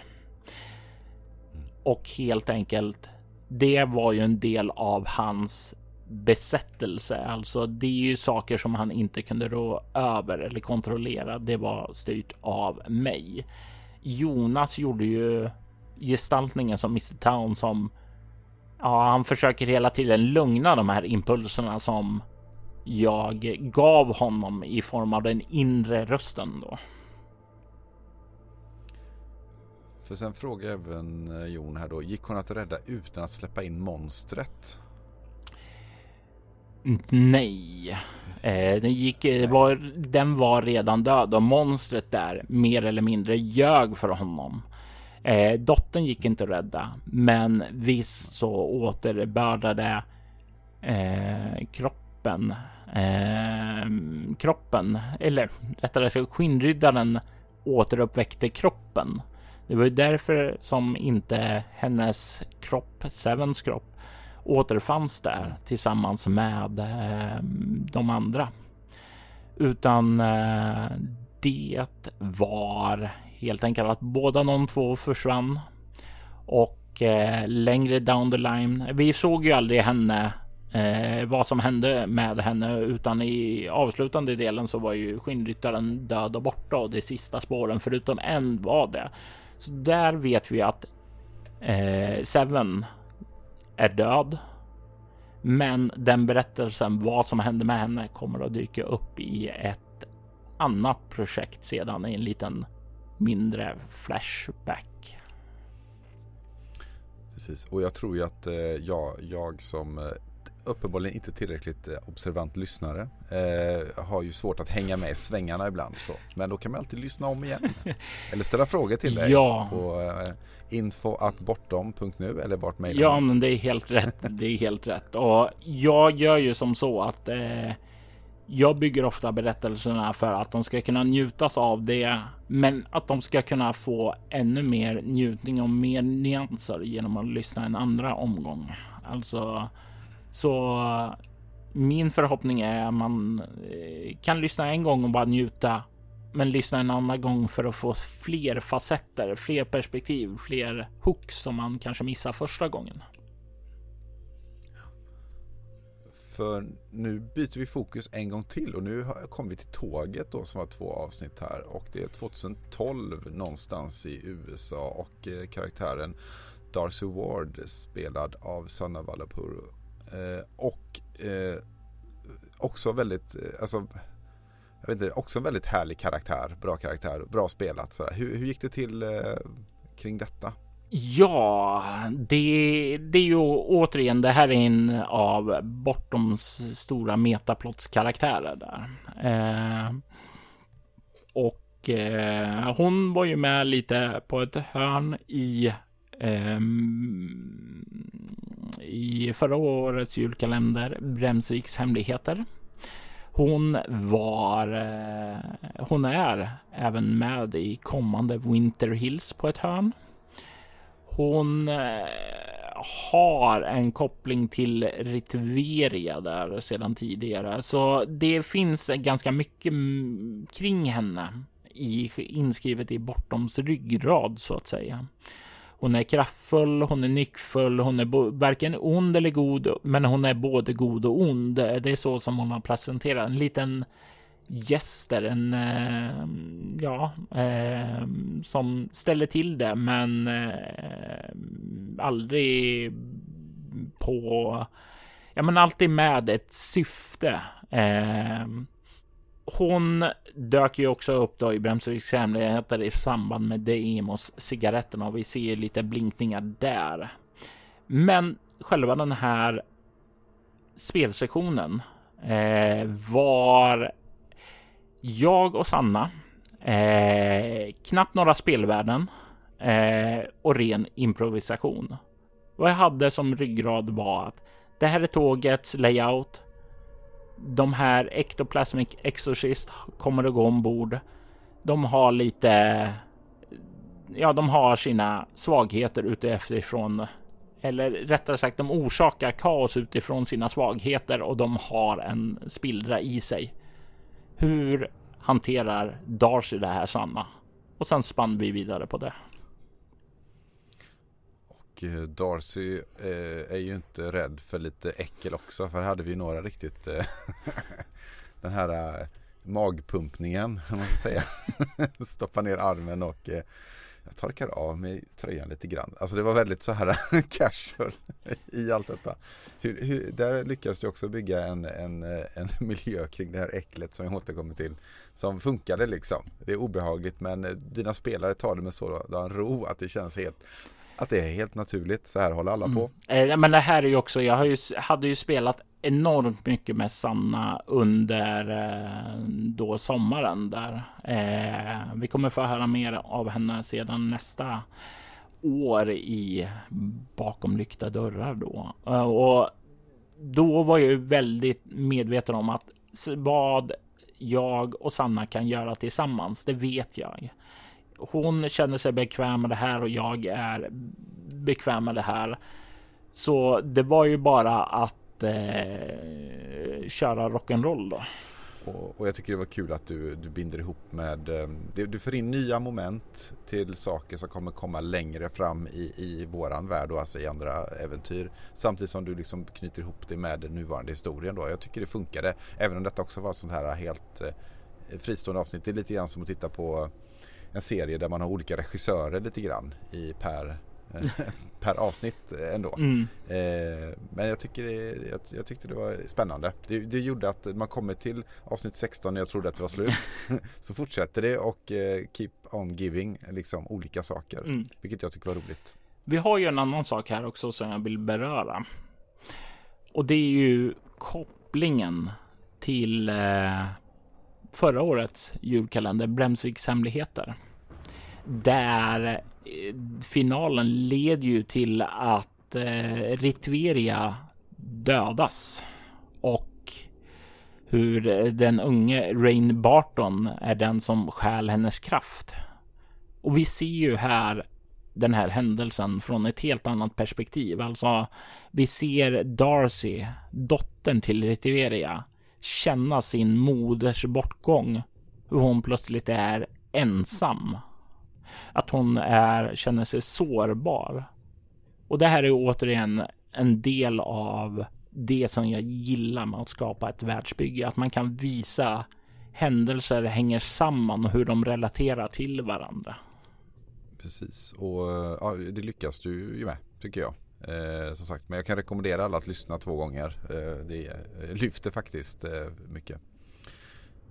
Och helt enkelt det var ju en del av hans besättelse. Alltså det är ju saker som han inte kunde rå över eller kontrollera. Det var styrt av mig. Jonas gjorde ju gestaltningen som Mr Town som ja, han försöker hela tiden lugna de här impulserna som jag gav honom i form av den inre rösten då. För sen frågar även eh, Jon här då, gick hon att rädda utan att släppa in monstret? Nej, eh, den gick, eh, var, den var redan död och monstret där mer eller mindre ljög för honom. Eh, dottern gick inte att rädda, men visst så återbördade eh, kroppen, eh, kroppen, eller rättare sagt skinnryddaren återuppväckte kroppen det var ju därför som inte hennes kropp, Sevens kropp, återfanns där tillsammans med eh, de andra. Utan eh, det var helt enkelt att båda de två försvann. Och eh, längre down the line, vi såg ju aldrig henne eh, vad som hände med henne utan i avslutande delen så var ju skinnryttaren död och borta och de sista spåren förutom en var det. Så där vet vi att eh, Seven är död. Men den berättelsen, vad som hände med henne, kommer att dyka upp i ett annat projekt sedan i en liten mindre flashback. Precis, och jag tror ju att eh, jag, jag som eh, uppenbarligen inte tillräckligt eh, observant lyssnare. Eh, har ju svårt att hänga med i svängarna ibland. Så. Men då kan man alltid lyssna om igen. eller ställa frågor till dig ja. på info.bortom.nu eller vart mejlar Ja, men det är helt rätt. Det är helt rätt. Och jag gör ju som så att jag bygger ofta berättelserna för att de ska kunna njutas av det, men att de ska kunna få ännu mer njutning och mer nyanser genom att lyssna en andra omgång. Alltså, så min förhoppning är att man eh, kan lyssna en gång och bara njuta, men lyssna en annan gång för att få fler facetter, fler perspektiv, fler hooks som man kanske missar första gången. För nu byter vi fokus en gång till och nu kommer vi till tåget då som var två avsnitt här och det är 2012 någonstans i USA och eh, karaktären Darcy Ward spelad av Sanna Vallapuro. Eh, och eh, också väldigt, eh, alltså jag vet inte, också en väldigt härlig karaktär, bra karaktär, bra spelat. Sådär. Hur, hur gick det till eh, kring detta? Ja, det, det är ju återigen, det här är en av Bortoms stora metaplotskaraktärer där. Eh, och eh, hon var ju med lite på ett hörn i eh, i förra årets julkalender Bremsviks hemligheter. Hon var, eh, hon är även med i kommande Winter Hills på ett hörn. Hon eh, har en koppling till Ritveria där sedan tidigare, så det finns ganska mycket kring henne i, inskrivet i Bortoms ryggrad så att säga. Hon är kraftfull, hon är nyckfull, hon är varken ond eller god, men hon är både god och ond. Det är så som hon har presenterat en liten gäster, en eh, ja, eh, som ställer till det, men eh, aldrig på. Ja, men alltid med ett syfte. Eh, hon dök ju också upp då i Bremsviks hemligheter i samband med Deimos cigaretterna och vi ser lite blinkningar där. Men själva den här spelsektionen eh, var jag och Sanna, eh, knappt några spelvärden eh, och ren improvisation. Vad jag hade som ryggrad var att det här är tågets layout. De här Ectoplasmic Exorcist kommer att gå ombord. De har lite, ja, de har sina svagheter utifrån eller rättare sagt, de orsakar kaos utifrån sina svagheter och de har en spillra i sig. Hur hanterar Darcy det här Sanna? Och sen spann vi vidare på det. Och eh, Darcy eh, är ju inte rädd för lite äckel också. För här hade vi några riktigt eh, den här eh, magpumpningen, om man ska säga. Stoppa ner armen och eh, jag torkar av mig tröjan lite grann. Alltså det var väldigt så här casual i allt detta. Hur, hur, där lyckades du också bygga en, en, en miljö kring det här äcklet som jag återkommer till. Som funkade liksom. Det är obehagligt men eh, dina spelare tar det med sådan ro att det känns helt att det är helt naturligt. Så här håller alla mm. på. Eh, men det här är ju också, jag ju, hade ju spelat enormt mycket med Sanna under eh, då sommaren där. Eh, vi kommer få höra mer av henne sedan nästa år i bakom lyckta dörrar då. Och då var jag ju väldigt medveten om att vad jag och Sanna kan göra tillsammans, det vet jag. Hon känner sig bekväm med det här och jag är bekväm med det här. Så det var ju bara att eh, köra rock'n'roll då. Och, och, jag tycker det var kul att du, du binder ihop med, eh, du, du för in nya moment till saker som kommer komma längre fram i, i våran värld och alltså i andra äventyr. Samtidigt som du liksom knyter ihop det med den nuvarande historien då. Jag tycker det funkade. Även om detta också var sånt här helt eh, fristående avsnitt. Det är lite grann som att titta på en serie där man har olika regissörer lite grann i per per avsnitt ändå. Mm. Eh, men jag, tycker det, jag, jag, tyckte det var spännande. Det, det, gjorde att man kommer till avsnitt 16 när jag trodde att det var slut. så fortsätter det och eh, keep on giving liksom olika saker. Mm. Vilket jag tycker var roligt. Vi har ju en annan sak här också som jag vill beröra. Och det är ju kopplingen till eh, förra årets julkalender Bremsviks hemligheter. Där eh, finalen leder ju till att eh, Ritveria dödas och hur eh, den unge Rain Barton är den som stjäl hennes kraft. Och vi ser ju här den här händelsen från ett helt annat perspektiv. Alltså, vi ser Darcy, dottern till Retiveria, känna sin moders bortgång. Hur hon plötsligt är ensam. Att hon är, känner sig sårbar. Och det här är återigen en del av det som jag gillar med att skapa ett världsbygge. Att man kan visa händelser hänger samman och hur de relaterar till varandra. Precis, och ja, det lyckas du ju med tycker jag. Eh, som sagt, men jag kan rekommendera alla att lyssna två gånger. Eh, det lyfter faktiskt eh, mycket.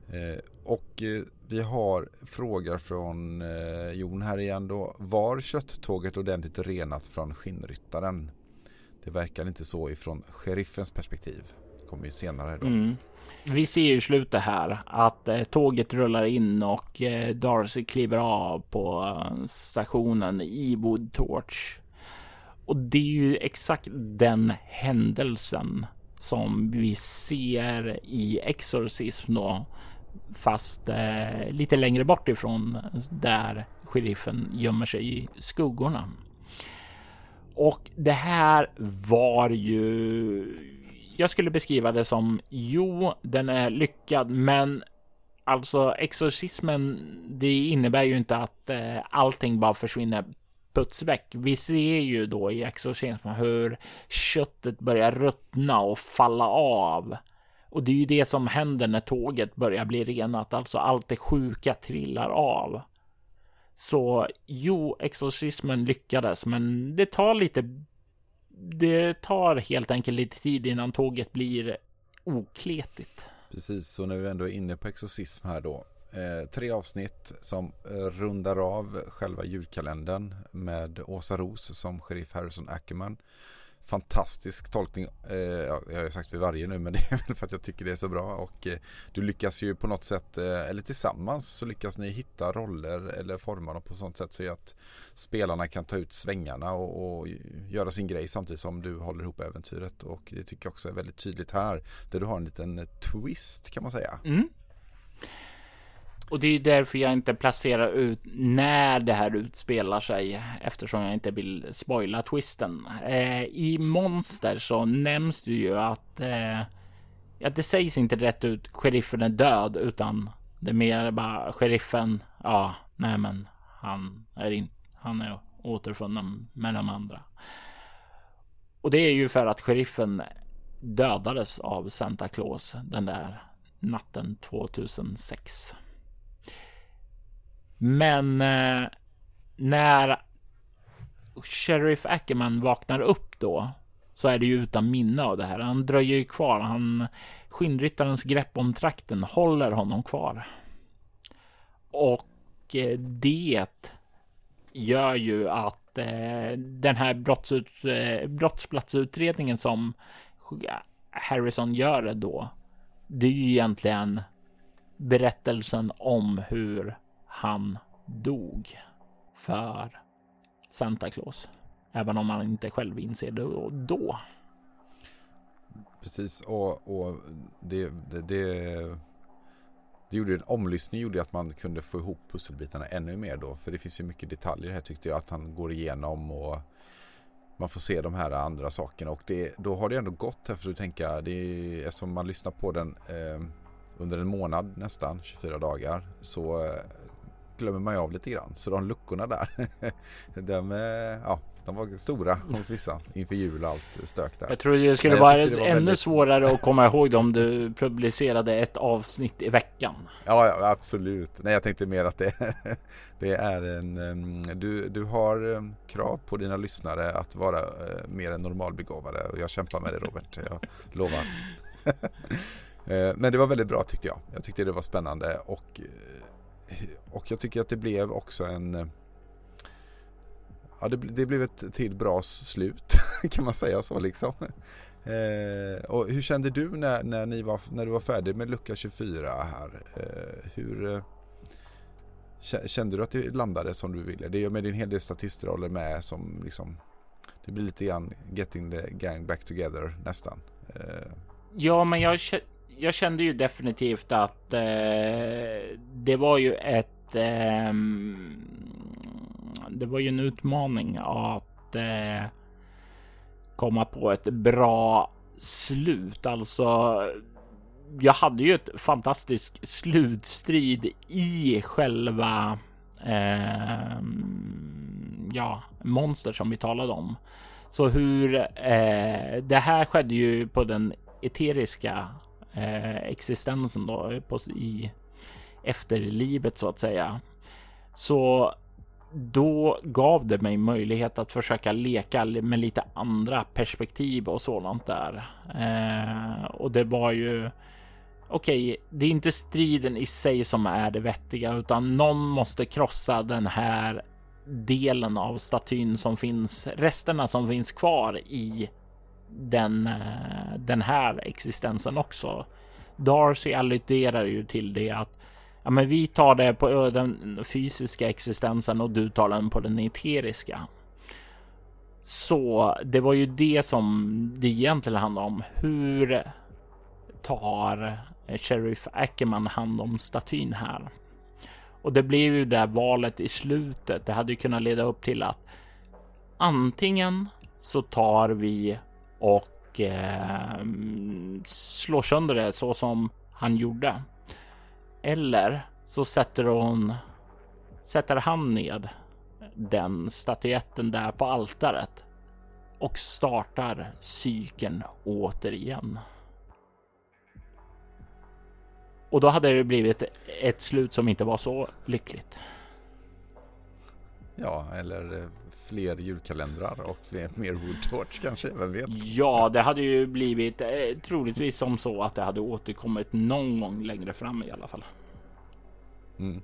Eh, och eh, vi har frågor från eh, Jon här igen då. Var kötttåget ordentligt renat från skinnryttaren? Det verkar inte så ifrån sheriffens perspektiv. Det kommer ju senare då. Mm. Vi ser ju slutet här att eh, tåget rullar in och eh, Darcy kliver av på eh, stationen i Wood Torch. Och det är ju exakt den händelsen som vi ser i Exorcism då, fast eh, lite längre bort ifrån där sheriffen gömmer sig i skuggorna. Och det här var ju jag skulle beskriva det som jo, den är lyckad, men alltså exorcismen, det innebär ju inte att eh, allting bara försvinner puts väck. Vi ser ju då i exorcismen hur köttet börjar ruttna och falla av. Och det är ju det som händer när tåget börjar bli renat, alltså allt det sjuka trillar av. Så jo, exorcismen lyckades, men det tar lite det tar helt enkelt lite tid innan tåget blir okletigt. Precis, så när vi ändå är inne på exorcism här då. Eh, tre avsnitt som rundar av själva julkalendern med Åsa Ros som sheriff Harrison Ackerman fantastisk tolkning. Eh, jag har sagt vid varje nu men det är väl för att jag tycker det är så bra och eh, du lyckas ju på något sätt eh, eller tillsammans så lyckas ni hitta roller eller forma dem på sånt sätt så att spelarna kan ta ut svängarna och, och, göra sin grej samtidigt som du håller ihop äventyret och det tycker jag också är väldigt tydligt här där du har en liten twist kan man säga. Mm. Och det är därför jag inte placerar ut när det här utspelar sig eftersom jag inte vill spoila twisten. Eh, I Monster så nämns det ju att eh, ja, det sägs inte rätt ut sheriffen är död utan det är mer bara sheriffen. Ja, nej, men han är in, han är återfunnen med de andra. Och det är ju för att sheriffen dödades av Santa Claus den där natten 2006. Men eh, när Sheriff Ackerman vaknar upp då så är det ju utan minne av det här. Han dröjer ju kvar. Han skinnryttarens grepp om trakten håller honom kvar. Och eh, det gör ju att eh, den här brottsut, eh, brottsplatsutredningen som Harrison gör det då. Det är ju egentligen berättelsen om hur han dog för Santa Claus. Även om han inte själv inser det då. Precis, och, och det, det, det, det gjorde en omlyssning gjorde att man kunde få ihop pusselbitarna ännu mer då. För det finns ju mycket detaljer här tyckte jag att han går igenom och man får se de här andra sakerna och det, då har det ändå gått här för att tänka, det är, eftersom man lyssnar på den eh, under en månad nästan, 24 dagar, så eh, glömmer man ju av lite grann. Så de luckorna där, de, ja, de var stora hos vissa inför jul och allt stök där. Jag tror det skulle vara det ännu väldigt... svårare att komma ihåg om du publicerade ett avsnitt i veckan. Ja, ja absolut. Nej, jag tänkte mer att det, det är en... Du, du har krav på dina lyssnare att vara eh, mer än normalbegåvade och jag kämpar med det Robert, jag lovar. Eh, men det var väldigt bra tyckte jag. Jag tyckte det var spännande och och jag tycker att det blev också en eh, Ja det, det blev ett till bra slut kan man säga så liksom. Eh, och hur kände du när, när, ni var, när du var färdig med lucka 24 här? Eh, hur eh, Kände du att det landade som du ville? Det är med din hel del statistroller med som liksom Det blir lite grann getting the gang back together nästan. Eh. Ja, men jag, jag kände ju definitivt att eh, det var ju ett eh, Det var ju en utmaning att eh, komma på ett bra slut. Alltså, jag hade ju ett fantastiskt slutstrid i själva eh, ja, monster som vi talade om. Så hur eh, det här skedde ju på den eteriska eh, existensen då på, i efterlivet så att säga. Så då gav det mig möjlighet att försöka leka med lite andra perspektiv och sådant där. Eh, och det var ju okej, okay, det är inte striden i sig som är det vettiga, utan någon måste krossa den här delen av statyn som finns, resterna som finns kvar i den, eh, den här existensen också. Darcy alluderar ju till det att ja, men vi tar det på eh, den fysiska existensen och du tar den på den eteriska. Så det var ju det som det egentligen handlade om. Hur tar Sheriff Ackerman hand om statyn här? Och det blev ju det valet i slutet. Det hade ju kunnat leda upp till att antingen så tar vi och eh, slår sönder det så som han gjorde. Eller så sätter hon sätter han ned den statyetten där på altaret och startar cykeln återigen. Och då hade det blivit ett slut som inte var så lyckligt. Ja, eller eh, fler julkalendrar och fler, mer Woodtorch kanske, vem vet? Ja, det hade ju blivit eh, troligtvis som så att det hade återkommit någon gång längre fram i alla fall. Mm.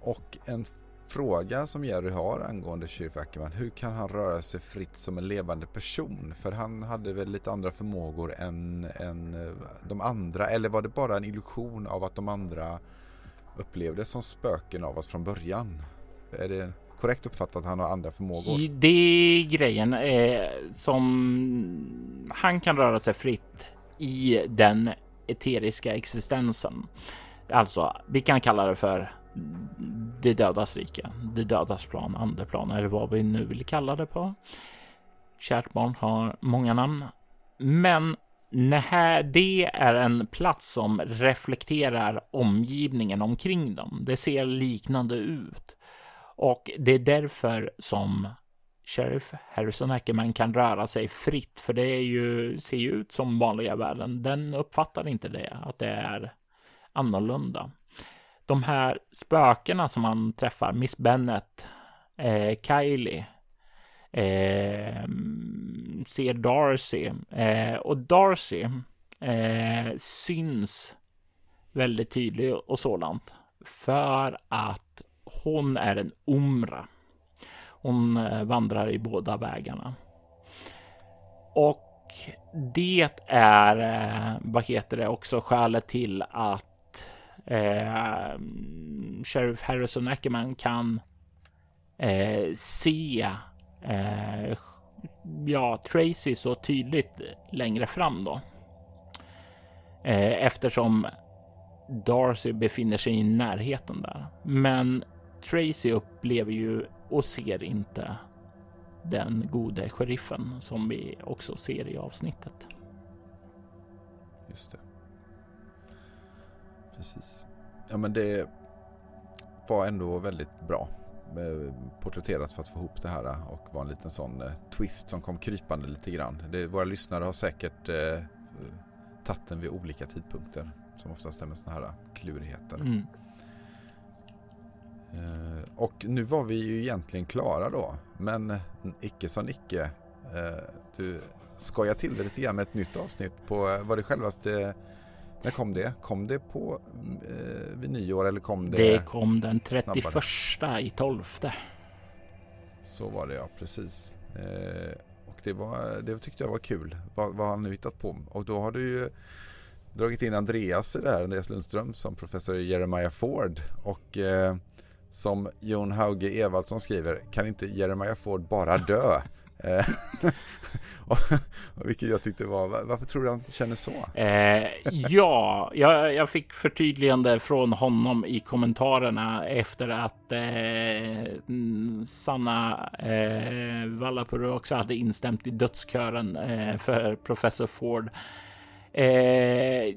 Och en fråga som Jerry har angående Sheriff Ackerman. Hur kan han röra sig fritt som en levande person? För han hade väl lite andra förmågor än, än eh, de andra. Eller var det bara en illusion av att de andra upplevdes som spöken av oss från början? Är det korrekt uppfattat att han har andra förmågor? Det är grejen eh, som han kan röra sig fritt i den eteriska existensen. Alltså, vi kan kalla det för det dödas rike, det dödas plan, andeplan eller vad vi nu vill kalla det på. Kärt barn har många namn, men Nej, det är en plats som reflekterar omgivningen omkring dem. Det ser liknande ut och det är därför som Sheriff Harrison Ackerman kan röra sig fritt, för det är ju, ser ju ut som vanliga världen. Den uppfattar inte det, att det är annorlunda. De här spökena som man träffar, Miss Bennet, eh, Kylie, eh, ser Darcy eh, och Darcy eh, syns väldigt tydligt och sådant för att hon är en Umra. Hon eh, vandrar i båda vägarna. Och det är, eh, vad heter det, också skälet till att eh, Sheriff Harrison Ackerman kan eh, se eh, ja, Tracy så tydligt längre fram då. Eh, eftersom Darcy befinner sig i närheten där. Men Tracy upplever ju och ser inte den gode sheriffen som vi också ser i avsnittet. Just det. Precis. Ja, men det var ändå väldigt bra eh, porträtterat för att få ihop det här och var en liten sån eh, twist som kom krypande lite grann. Det, våra lyssnare har säkert eh, tagit den vid olika tidpunkter som oftast är med sådana här klurigheter. Mm. Eh, och nu var vi ju egentligen klara då. Men icke som icke. Eh, du skojar till det lite grann med ett nytt avsnitt på, eh, var det självaste när kom det? Kom det på eh, vid nyår eller kom det? Det kom den 31 snabbare? i 12. Så var det ja, precis. Eh, och det, var, det tyckte jag var kul. Vad, vad har han nu hittat på? Och då har du ju dragit in Andreas i det här, Andreas Lundström som professor Jeremiah Ford. Och eh, som Jon Hauge Evaldsson skriver, kan inte Jeremiah Ford bara dö? Eh, och, vilket jag tyckte var, varför tror du han känner så? Eh, ja, jag, jag, fick förtydligande från honom i kommentarerna efter att eh, Sanna eh, Vallapuro också hade instämt i dödskören eh, för professor Ford. Eh,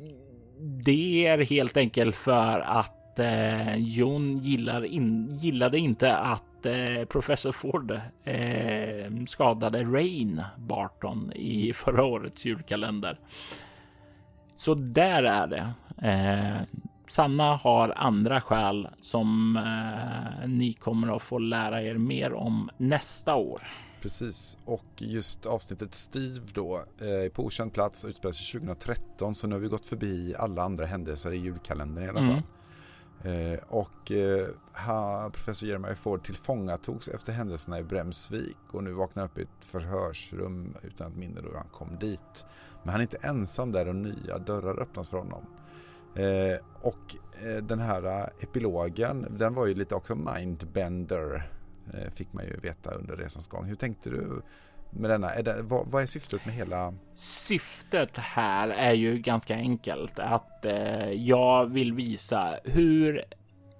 det är helt enkelt för att eh, Jon gillar in, gillade inte att eh, professor Ford eh, skadade Rain Barton i förra årets julkalender. Så där är det. Eh, Sanna har andra skäl som eh, ni kommer att få lära er mer om nästa år. Precis, och just avsnittet Steve då eh, på okänd plats utspelar sig 2013 så nu har vi gått förbi alla andra händelser i julkalendern i alla fall. Mm. Eh, och eh, ha, professor Jeremiah Ford tillfångatogs efter händelserna i Bremsvik och nu vaknar upp i ett förhörsrum utan att minne då han kom dit. Men han är inte ensam där och nya dörrar öppnas för honom. Eh, och eh, den här eh, epilogen, den var ju lite också mindbender. Eh, fick man ju veta under resans gång. Hur tänkte du med denna? Är det, vad, vad, är syftet med hela? Syftet här är ju ganska enkelt att eh, jag vill visa hur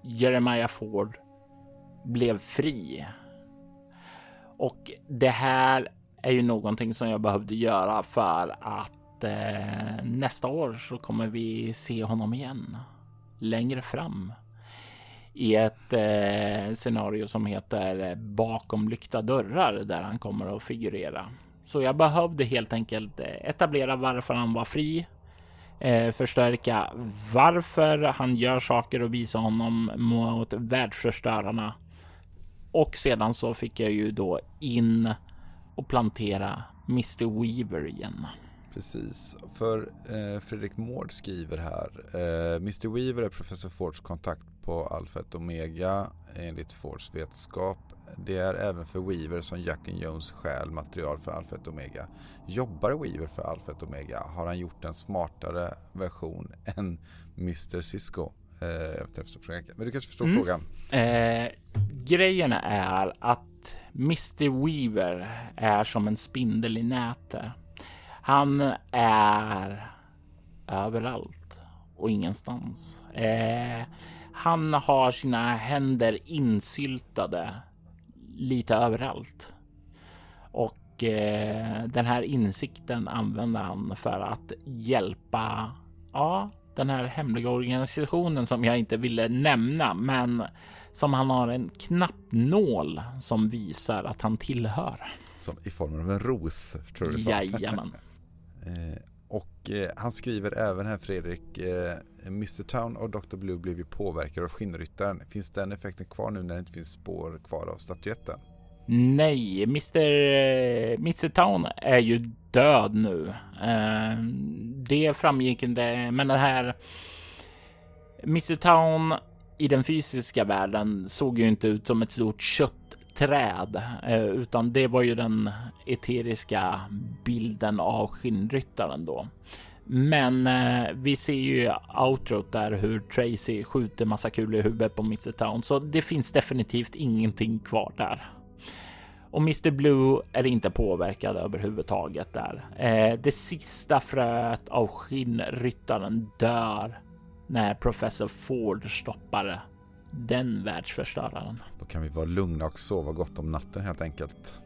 Jeremiah Ford blev fri. Och det här är ju någonting som jag behövde göra för att eh, nästa år så kommer vi se honom igen längre fram i ett eh, scenario som heter eh, bakom lyckta dörrar där han kommer att figurera. Så jag behövde helt enkelt eh, etablera varför han var fri, eh, förstärka varför han gör saker och visa honom mot världsförstörarna. Och sedan så fick jag ju då in och plantera Mr Weaver igen. Precis, för eh, Fredrik Mård skriver här. Eh, Mr Weaver är professor Fords kontakt på et Omega enligt Fords vetenskap. Det är även för Weaver som Jack and Jones stjäl material för et Omega. Jobbar Weaver för et Omega? Har han gjort en smartare version än Mr Cisco? Eh, Men du kanske förstår mm. frågan? Eh, grejen är att Mr Weaver är som en spindel i nätet. Han är överallt och ingenstans. Eh, han har sina händer insyltade lite överallt. Och eh, den här insikten använder han för att hjälpa ja, den här hemliga organisationen som jag inte ville nämna, men som han har en knappnål som visar att han tillhör. Som i form av en ros, tror du? Jajamän. Eh, och eh, han skriver även här Fredrik, eh, Mr Town och Dr Blue blev ju påverkade av skinnryttaren. Finns den effekten kvar nu när det inte finns spår kvar av statyetten? Nej, Mr, eh, Mr Town är ju död nu. Eh, det framgick inte, men den här Mr Town i den fysiska världen såg ju inte ut som ett stort kött träd, eh, utan det var ju den eteriska bilden av skinnryttaren då. Men eh, vi ser ju outrot där hur Tracy skjuter massa kulor i huvudet på Mr Town, så det finns definitivt ingenting kvar där. Och Mr Blue är inte påverkad överhuvudtaget där. Eh, det sista fröet av skinnryttaren dör när professor Ford stoppar den världsförstöraren. Då kan vi vara lugna och sova gott om natten helt enkelt.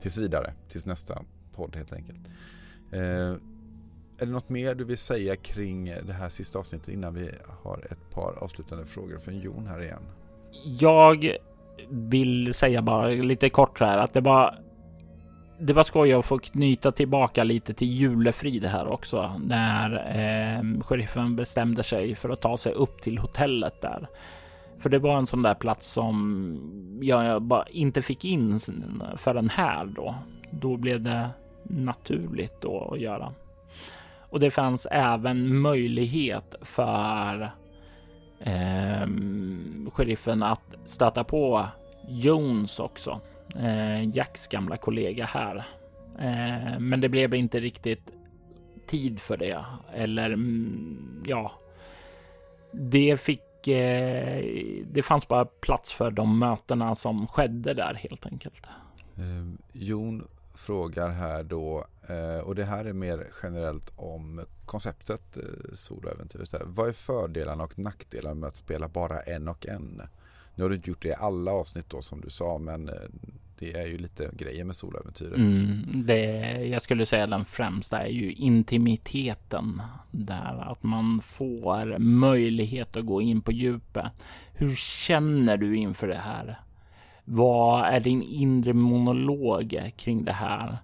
Tills vidare, tills nästa podd helt enkelt. Eh, är det något mer du vill säga kring det här sista avsnittet innan vi har ett par avslutande frågor från Jon här igen? Jag vill säga bara lite kort här att det var det var skoj att få knyta tillbaka lite till julefrid här också när eh, sheriffen bestämde sig för att ta sig upp till hotellet där. För det var en sån där plats som jag bara inte fick in förrän här då. Då blev det naturligt då att göra. Och det fanns även möjlighet för eh, sheriffen att stöta på Jones också. Eh, Jacks gamla kollega här. Eh, men det blev inte riktigt tid för det. Eller mm, ja, det fick eh, det fanns bara plats för de mötena som skedde där helt enkelt. Eh, Jon frågar här då, eh, och det här är mer generellt om konceptet eh, soloäventyret. Vad är fördelarna och nackdelarna med att spela bara en och en? Nu har du inte gjort det i alla avsnitt då som du sa, men eh, det är ju lite grejer med Soläventyret. Mm, det, jag skulle säga den främsta är ju intimiteten där att man får möjlighet att gå in på djupet. Hur känner du inför det här? Vad är din inre monolog kring det här?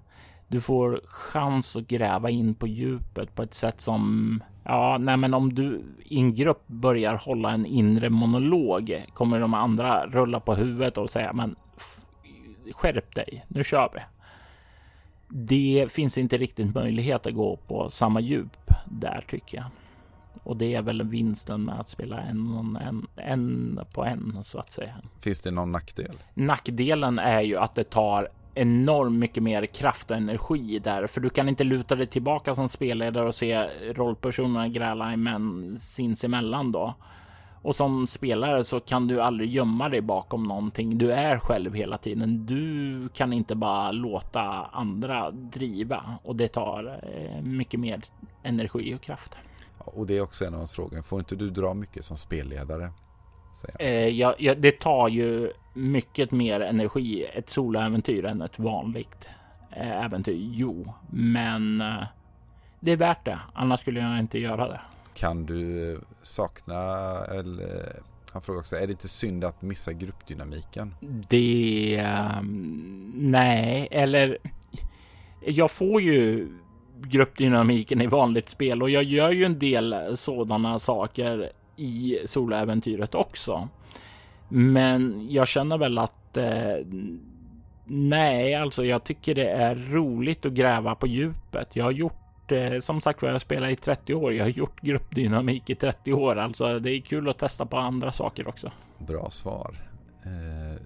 Du får chans att gräva in på djupet på ett sätt som Ja, nej, men om du i en grupp börjar hålla en inre monolog kommer de andra rulla på huvudet och säga men skärp dig, nu kör vi. Det finns inte riktigt möjlighet att gå på samma djup där tycker jag. Och det är väl vinsten med att spela en, en, en på en så att säga. Finns det någon nackdel? Nackdelen är ju att det tar enormt mycket mer kraft och energi där, för du kan inte luta dig tillbaka som spelledare och se rollpersonerna gräla men sinsemellan då. Och som spelare så kan du aldrig gömma dig bakom någonting. Du är själv hela tiden. Du kan inte bara låta andra driva och det tar eh, mycket mer energi och kraft. Och det är också en av hans frågor. Får inte du dra mycket som spelledare? Eh, ja, ja, det tar ju mycket mer energi ett soloäventyr än ett vanligt eh, äventyr. Jo, men eh, det är värt det. Annars skulle jag inte göra det. Kan du eh, sakna eller eh, han frågar också, är det inte synd att missa gruppdynamiken? Det... Um, nej, eller... Jag får ju gruppdynamiken i vanligt spel och jag gör ju en del sådana saker i soloäventyret också. Men jag känner väl att eh, nej, alltså jag tycker det är roligt att gräva på djupet. Jag har gjort Eh, som sagt vad jag spelar i 30 år. Jag har gjort gruppdynamik i 30 år, alltså det är kul att testa på andra saker också. Bra svar. Eh,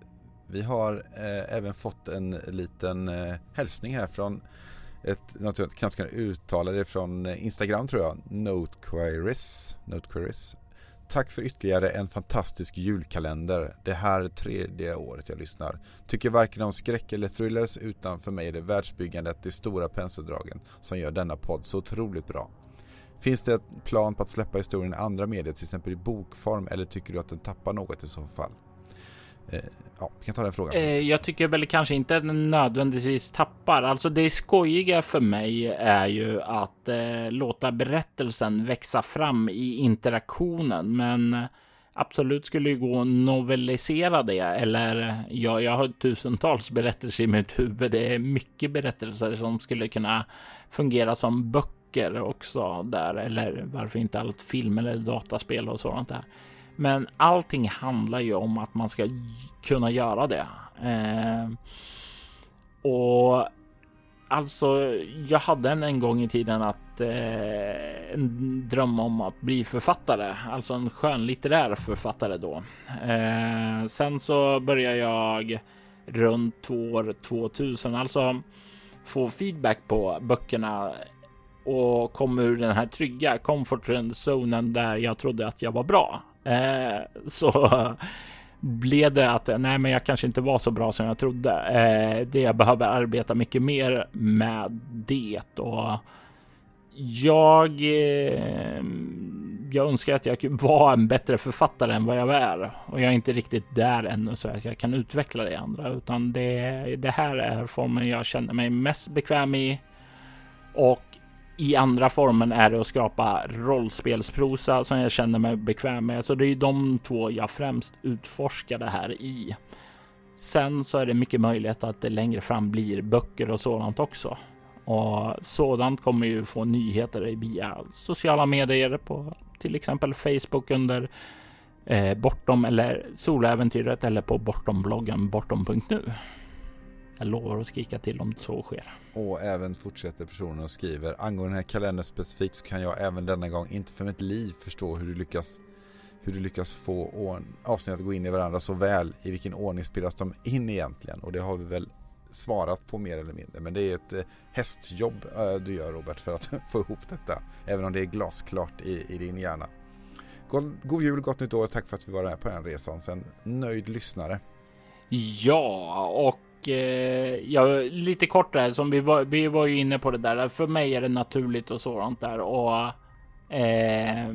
vi har eh, även fått en liten hälsning här från ett, något jag knappt kan uttala det från Instagram tror jag, Notequeries. Notequeries. Tack för ytterligare en fantastisk julkalender. Det här är tredje året jag lyssnar. Tycker varken om skräck eller thrillers utan för mig är det världsbyggandet, de stora penseldragen som gör denna podd så otroligt bra. Finns det en plan på att släppa historien i andra medier, till exempel i bokform eller tycker du att den tappar något i så fall? Eh, ja, vi kan ta den frågan. Eh, jag tycker väl kanske inte att den nödvändigtvis tappar. Alltså det skojiga för mig är ju att eh, låta berättelsen växa fram i interaktionen. Men absolut skulle det gå att novellisera det. Eller ja, jag har tusentals berättelser i mitt huvud. Det är mycket berättelser som skulle kunna fungera som böcker också där. Eller varför inte allt film eller dataspel och sådant där. Men allting handlar ju om att man ska kunna göra det. Eh, och alltså, jag hade en, en gång i tiden att eh, en dröm om att bli författare, alltså en skönlitterär författare då. Eh, sen så började jag runt år 2000, alltså få feedback på böckerna och kom ur den här trygga comfort zonen där jag trodde att jag var bra. Eh, så blev det att nej, men jag kanske inte var så bra som jag trodde. Eh, det jag behöver arbeta mycket mer med det och jag. Eh, jag önskar att jag var en bättre författare än vad jag är och jag är inte riktigt där ännu så att jag kan utveckla det andra, utan det, det här är formen jag känner mig mest bekväm i och i andra formen är det att skapa rollspelsprosa som jag känner mig bekväm med. Så det är de två jag främst utforskar det här i. Sen så är det mycket möjligt att det längre fram blir böcker och sådant också. Och sådant kommer ju få nyheter via sociala medier på till exempel Facebook under eh, Bortom eller Soläventyret eller på Bortombloggen bortom.nu. Jag lovar att skrika till om så sker. Och även fortsätter personen och skriver angående den här kalendern specifikt så kan jag även denna gång inte för mitt liv förstå hur du lyckas hur du lyckas få avsnitt att gå in i varandra så väl. I vilken ordning spelas de in egentligen? Och det har vi väl svarat på mer eller mindre. Men det är ett eh, hästjobb eh, du gör Robert för att få ihop detta. Även om det är glasklart i, i din hjärna. God, god jul, gott nytt år. Tack för att vi var här på den resan. Så en nöjd lyssnare. Ja, och eh, ja, lite kort där som vi var, vi var ju inne på det där. För mig är det naturligt och sådant där och eh,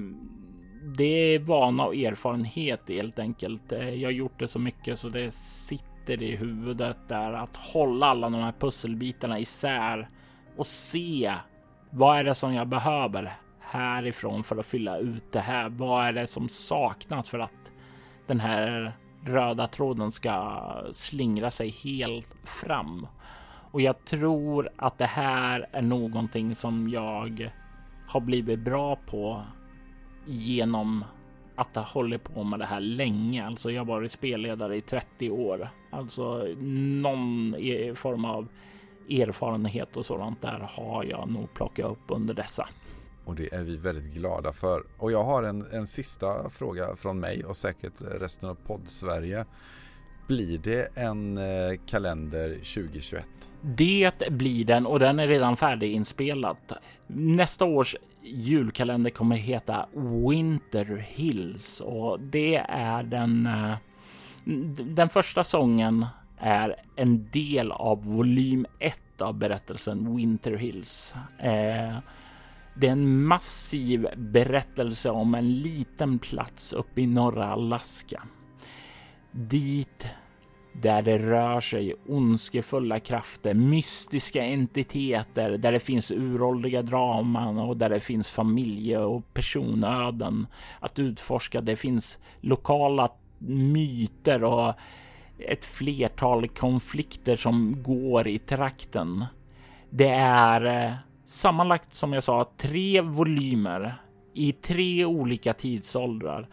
det är vana och erfarenhet helt enkelt. Eh, jag har gjort det så mycket så det sitter i huvudet där att hålla alla de här pusselbitarna isär och se vad är det som jag behöver härifrån för att fylla ut det här? Vad är det som saknas för att den här röda tråden ska slingra sig helt fram? Och jag tror att det här är någonting som jag har blivit bra på genom att ha hållit på med det här länge. Alltså jag har varit spelledare i 30 år, alltså någon form av erfarenhet och sådant där har jag nog plockat upp under dessa. Och det är vi väldigt glada för. Och jag har en, en sista fråga från mig och säkert resten av podd-Sverige. Blir det en eh, kalender 2021? Det blir den och den är redan färdiginspelad. Nästa års julkalender kommer heta Winter Hills och det är den. Eh, den första sången är en del av volym 1 av berättelsen Winter Hills. Eh, det är en massiv berättelse om en liten plats uppe i norra Alaska. Dit där det rör sig ondskefulla krafter, mystiska entiteter, där det finns uråldriga draman och där det finns familje och personöden att utforska. Det finns lokala myter och ett flertal konflikter som går i trakten. Det är eh, sammanlagt som jag sa tre volymer i tre olika tidsåldrar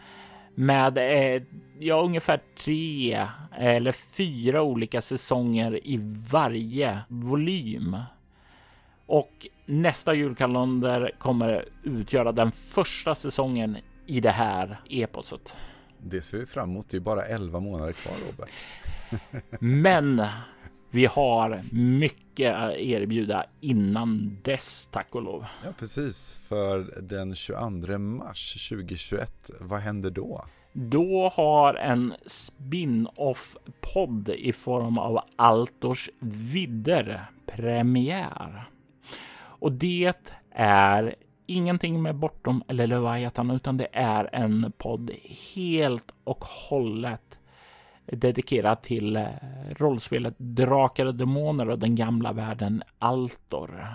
med eh, ja, ungefär tre eller fyra olika säsonger i varje volym. Och nästa julkalender kommer utgöra den första säsongen i det här eposet. Det ser vi fram emot. Det är bara 11 månader kvar Robert. Men vi har mycket att erbjuda innan dess, tack och lov. Ja, precis. För den 22 mars 2021, vad händer då? Då har en spin-off podd i form av Altors vidder premiär. Och det är ingenting med Bortom eller Leviathan, utan det är en podd helt och hållet dedikerad till eh, rollspelet Drakar och Demoner och den gamla världen Altor.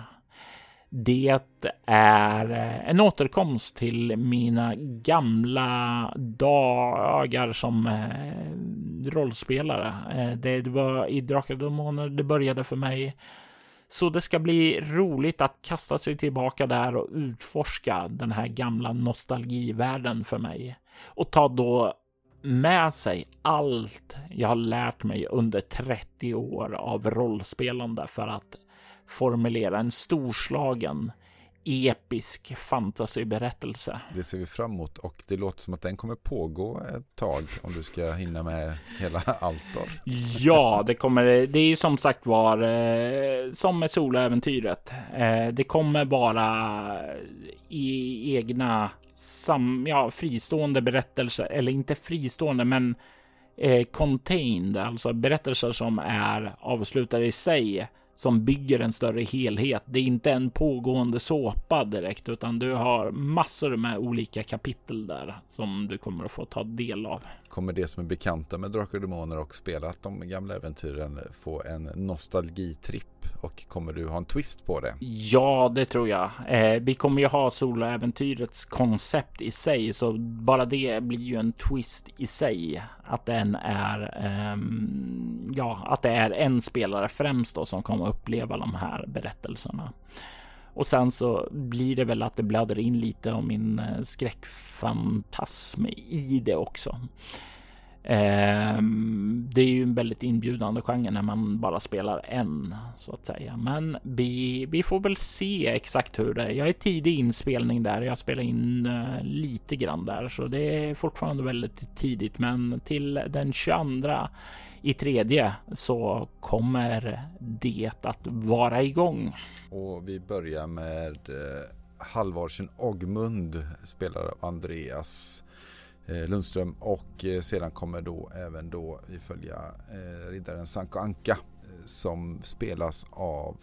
Det är eh, en återkomst till mina gamla dagar som eh, rollspelare. Det var i Drakar och Demoner det började för mig. Så det ska bli roligt att kasta sig tillbaka där och utforska den här gamla nostalgivärlden för mig. Och ta då med sig allt jag har lärt mig under 30 år av rollspelande för att formulera en storslagen episk fantasyberättelse. Det ser vi fram emot och det låter som att den kommer pågå ett tag om du ska hinna med hela Altor. Ja, det kommer. Det är ju som sagt var eh, som med soloäventyret. Eh, det kommer bara i egna sam, ja, fristående berättelser eller inte fristående, men eh, contained, alltså berättelser som är avslutade i sig som bygger en större helhet. Det är inte en pågående såpa direkt, utan du har massor med olika kapitel där som du kommer att få ta del av. Kommer det som är bekanta med Drakar och Demoner och spelat de gamla äventyren få en nostalgitripp? Och kommer du ha en twist på det? Ja, det tror jag. Eh, vi kommer ju ha soloäventyrets koncept i sig, så bara det blir ju en twist i sig. Att den är, eh, ja, att det är en spelare främst då som kommer uppleva de här berättelserna. Och sen så blir det väl att det blöder in lite av min eh, skräckfantasm i det också. Ehm, det är ju en väldigt inbjudande genre när man bara spelar en så att säga. Men vi, vi får väl se exakt hur det är. Jag är tidig inspelning där. Jag spelar in eh, lite grann där, så det är fortfarande väldigt tidigt. Men till den 22 i tredje så kommer det att vara igång. Och vi börjar med eh, Halvarsen Ogmund spelare av Andreas Eh, Lundström och eh, sedan kommer då även då vi följa riddaren Sanko Anka som spelas av,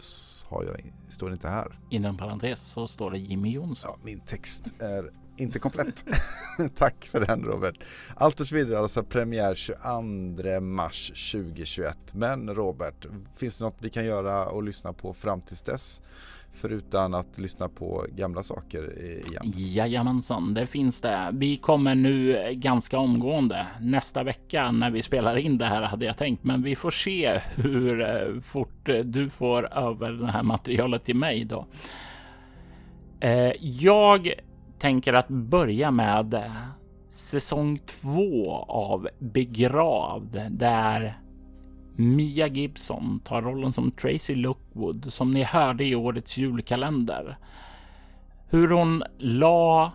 har jag, står det inte här? Inom parentes så står det Jimmy Jonsson. Ja, min text är inte komplett. Tack för den Robert. Allt och så vidare, alltså premiär 22 mars 2021. Men Robert, finns det något vi kan göra och lyssna på fram tills dess? förutom att lyssna på gamla saker igen? Jajamensan, det finns det. Vi kommer nu ganska omgående nästa vecka när vi spelar in det här hade jag tänkt, men vi får se hur eh, fort du får över det här materialet till mig då. Eh, jag tänker att börja med eh, säsong två av Begravd där Mia Gibson tar rollen som Tracy Lockwood, som ni hörde i årets julkalender. Hur hon la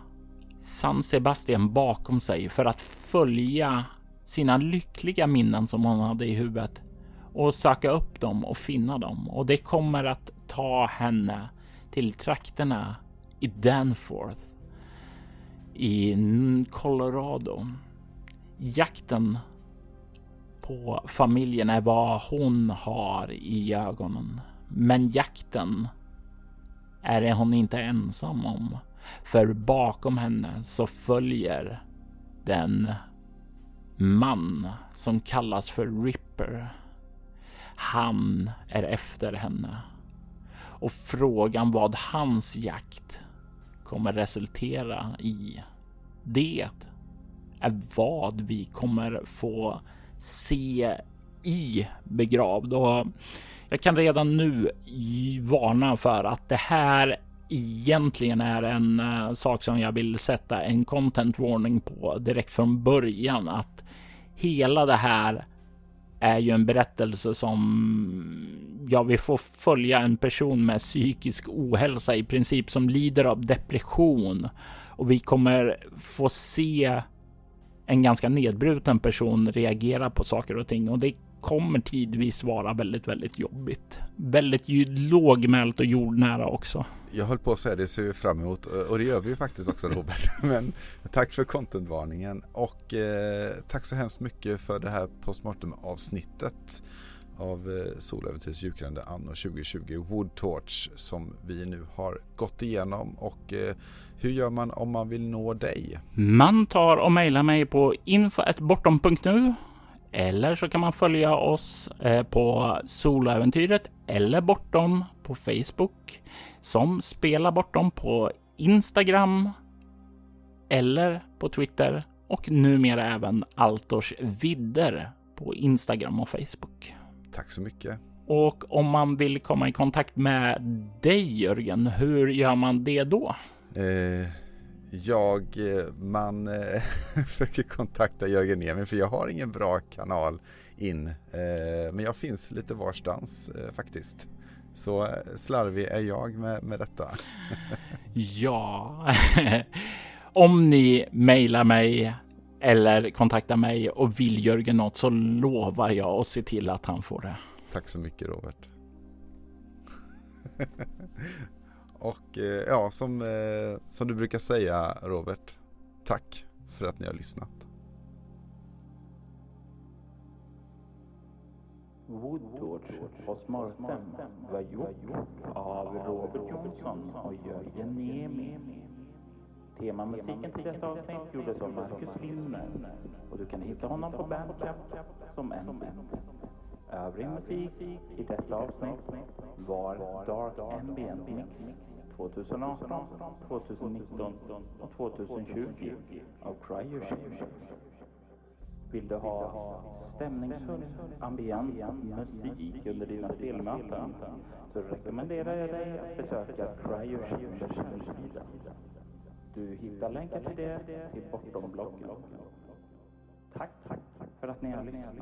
San Sebastian bakom sig för att följa sina lyckliga minnen som hon hade i huvudet och söka upp dem och finna dem. Och det kommer att ta henne till trakterna i Danforth i Colorado. Jakten på familjen är vad hon har i ögonen. Men jakten är hon inte ensam om. För bakom henne så följer den man som kallas för Ripper. Han är efter henne. Och frågan vad hans jakt kommer resultera i. Det är vad vi kommer få se i begravd och jag kan redan nu varna för att det här egentligen är en eh, sak som jag vill sätta en content warning på direkt från början. Att hela det här är ju en berättelse som ja, vi får följa en person med psykisk ohälsa i princip som lider av depression. Och vi kommer få se en ganska nedbruten person reagera på saker och ting. Och det kommer tidvis vara väldigt, väldigt jobbigt. Väldigt lågmält och jordnära också. Jag höll på att säga det ser vi fram emot och det gör vi ju faktiskt också Robert. Men tack för contentvarningen och eh, tack så hemskt mycket för det här postmortem avsnittet av eh, Soläventyrs julkalender anno 2020 Wood Torch som vi nu har gått igenom och eh, hur gör man om man vill nå dig? Man tar och mejlar mig på info.bortom.nu eller så kan man följa oss eh, på Soloäventyret eller Bortom på Facebook som spelar Bortom på Instagram eller på Twitter och numera även Altors vidder på Instagram och Facebook. Tack så mycket. Och om man vill komma i kontakt med dig Jörgen, hur gör man det då? Eh, jag, eh, man eh, försöker kontakta Jörgen Emil för jag har ingen bra kanal in. Eh, men jag finns lite varstans faktiskt. Så slarvig är jag med, med detta. ja, om ni mejlar mig eller kontaktar mig och vill Jörgen något så lovar jag att se till att han får det. Tack så mycket Robert. Och eh, ja, som, eh, som du brukar säga Robert, tack för att ni har lyssnat. Woodtorch och smarten var gjort av Robert Jonsson och Jörgen Niemi. Temamusiken till detta avsnitt gjordes av Marcus Lindner och du kan hitta honom på Bandcamp som en Övrig musik i detta avsnitt var Dark Ambient Mix 2018, 2019 och 2020 av Cryoship. Vill du ha stämningsfull ambient musik under dina spelmöten så rekommenderar jag dig att besöka Cryoship hemsida. Du hittar länkar till det i bortom bloggen. Tack för att ni har lyssnat.